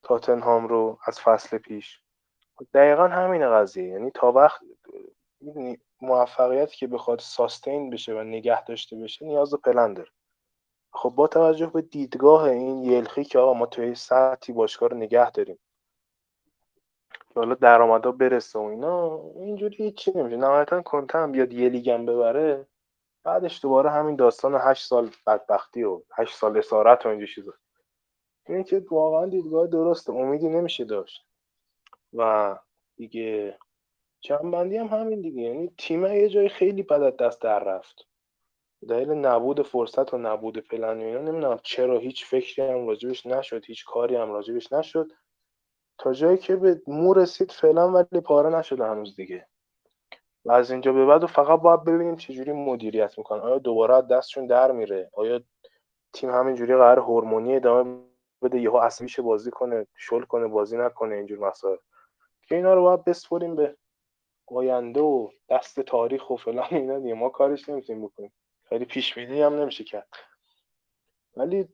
B: تاتنهام رو از فصل پیش. دقیقا همین قضیه. یعنی تا وقت موفقیتی که بخواد ساستین بشه و نگه داشته بشه نیاز به پلن داره. خب با توجه به دیدگاه این یلخی که آقا ما توی سطحی باشگاه رو نگه داریم. حالا درآمدا برسه و اینا اینجوری هیچی نمیشه. نهایتا کنته هم بیاد یه لیگم ببره بعدش دوباره همین داستان هشت سال بدبختی و هشت سال اسارت و اینجور چیزا. اینه که واقعا دیدگاه درسته امیدی نمیشه داشت. و دیگه جنبندی هم همین دیگه. یعنی تیم یه جای خیلی بد از دست در رفت. دلیل نبود فرصت و نبود پلن و اینا نمی‌دونم چرا هیچ فکری هم راجبش نشد هیچ کاری هم راجبش نشد. تا جایی که به مو رسید فعلا ولی پاره نشده هنوز دیگه. و از اینجا به بعد و فقط باید ببینیم چجوری مدیریت می‌کنن. آیا دوباره دستشون در میره؟ آیا تیم همینجوری قرار هورمونی ادامه بده؟ یهو عصبیش بازی کنه شل کنه بازی نکنه اینجور مسائل. که اینا رو باید بسپریم به آینده و دست تاریخ و فلان اینا دیگه. ما کارش نمی‌تونیم بکنیم. خیلی پیش بینی هم نمیشه کرد. ولی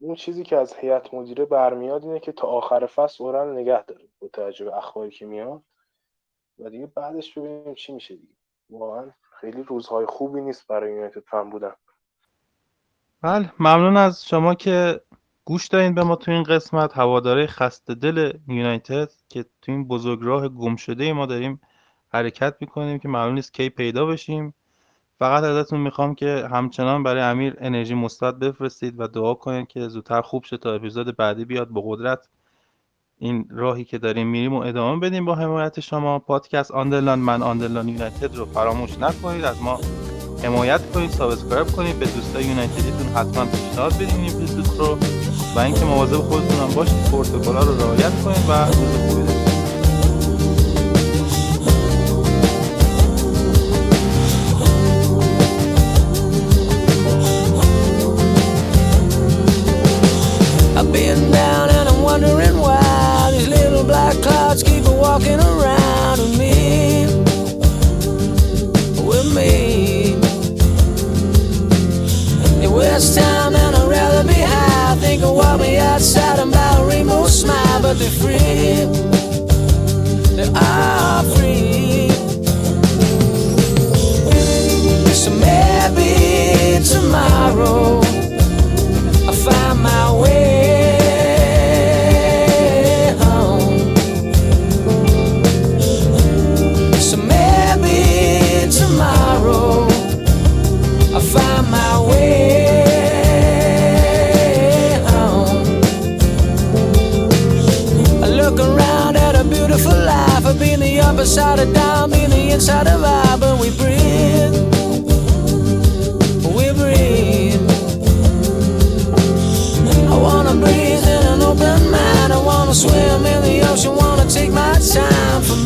B: اون چیزی که از هیئت مدیره برمیاد اینه که تا آخر فصل اورن نگه داره با توجه به اخباری که میاد. و دیگه بعدش ببینیم چی میشه دیگه. واقعا خیلی روزهای خوبی نیست برای یونایتد فن بودن.
A: بله ممنون از شما که گوش دارین به ما تو این قسمت. هواداره خسته دل یونایتد که تو این بزرگراه گم شده ما داریم حرکت می‌کنیم که معلوم نیست کی پیدا بشیم. فقط ازتون می‌خوام که همچنان برای امیر انرژی مثبت بفرستید و دعا کنید که زودتر خوب شه تا اپیزود بعدی بیاد با قدرت. این راهی که داریم میریم و ادامه بدیم با حمایت شما. پادکست آندرلان من آندرلان یونایتد رو فراموش نکنید. از ما حمایت کنید سابسکرایب کنید به دوستای یونایتدیتون حتما پیشنهاد بدین این رو. و اینکه مواظب خودتون هم باشید پروتکل‌ها رو رعایت کنید و روز خوبی
C: they're free. They are free. So maybe tomorrow. up beside a dime in the inside of I, but we breathe. We breathe. I wanna breathe in an open mind. I wanna swim in the ocean. Wanna take my time.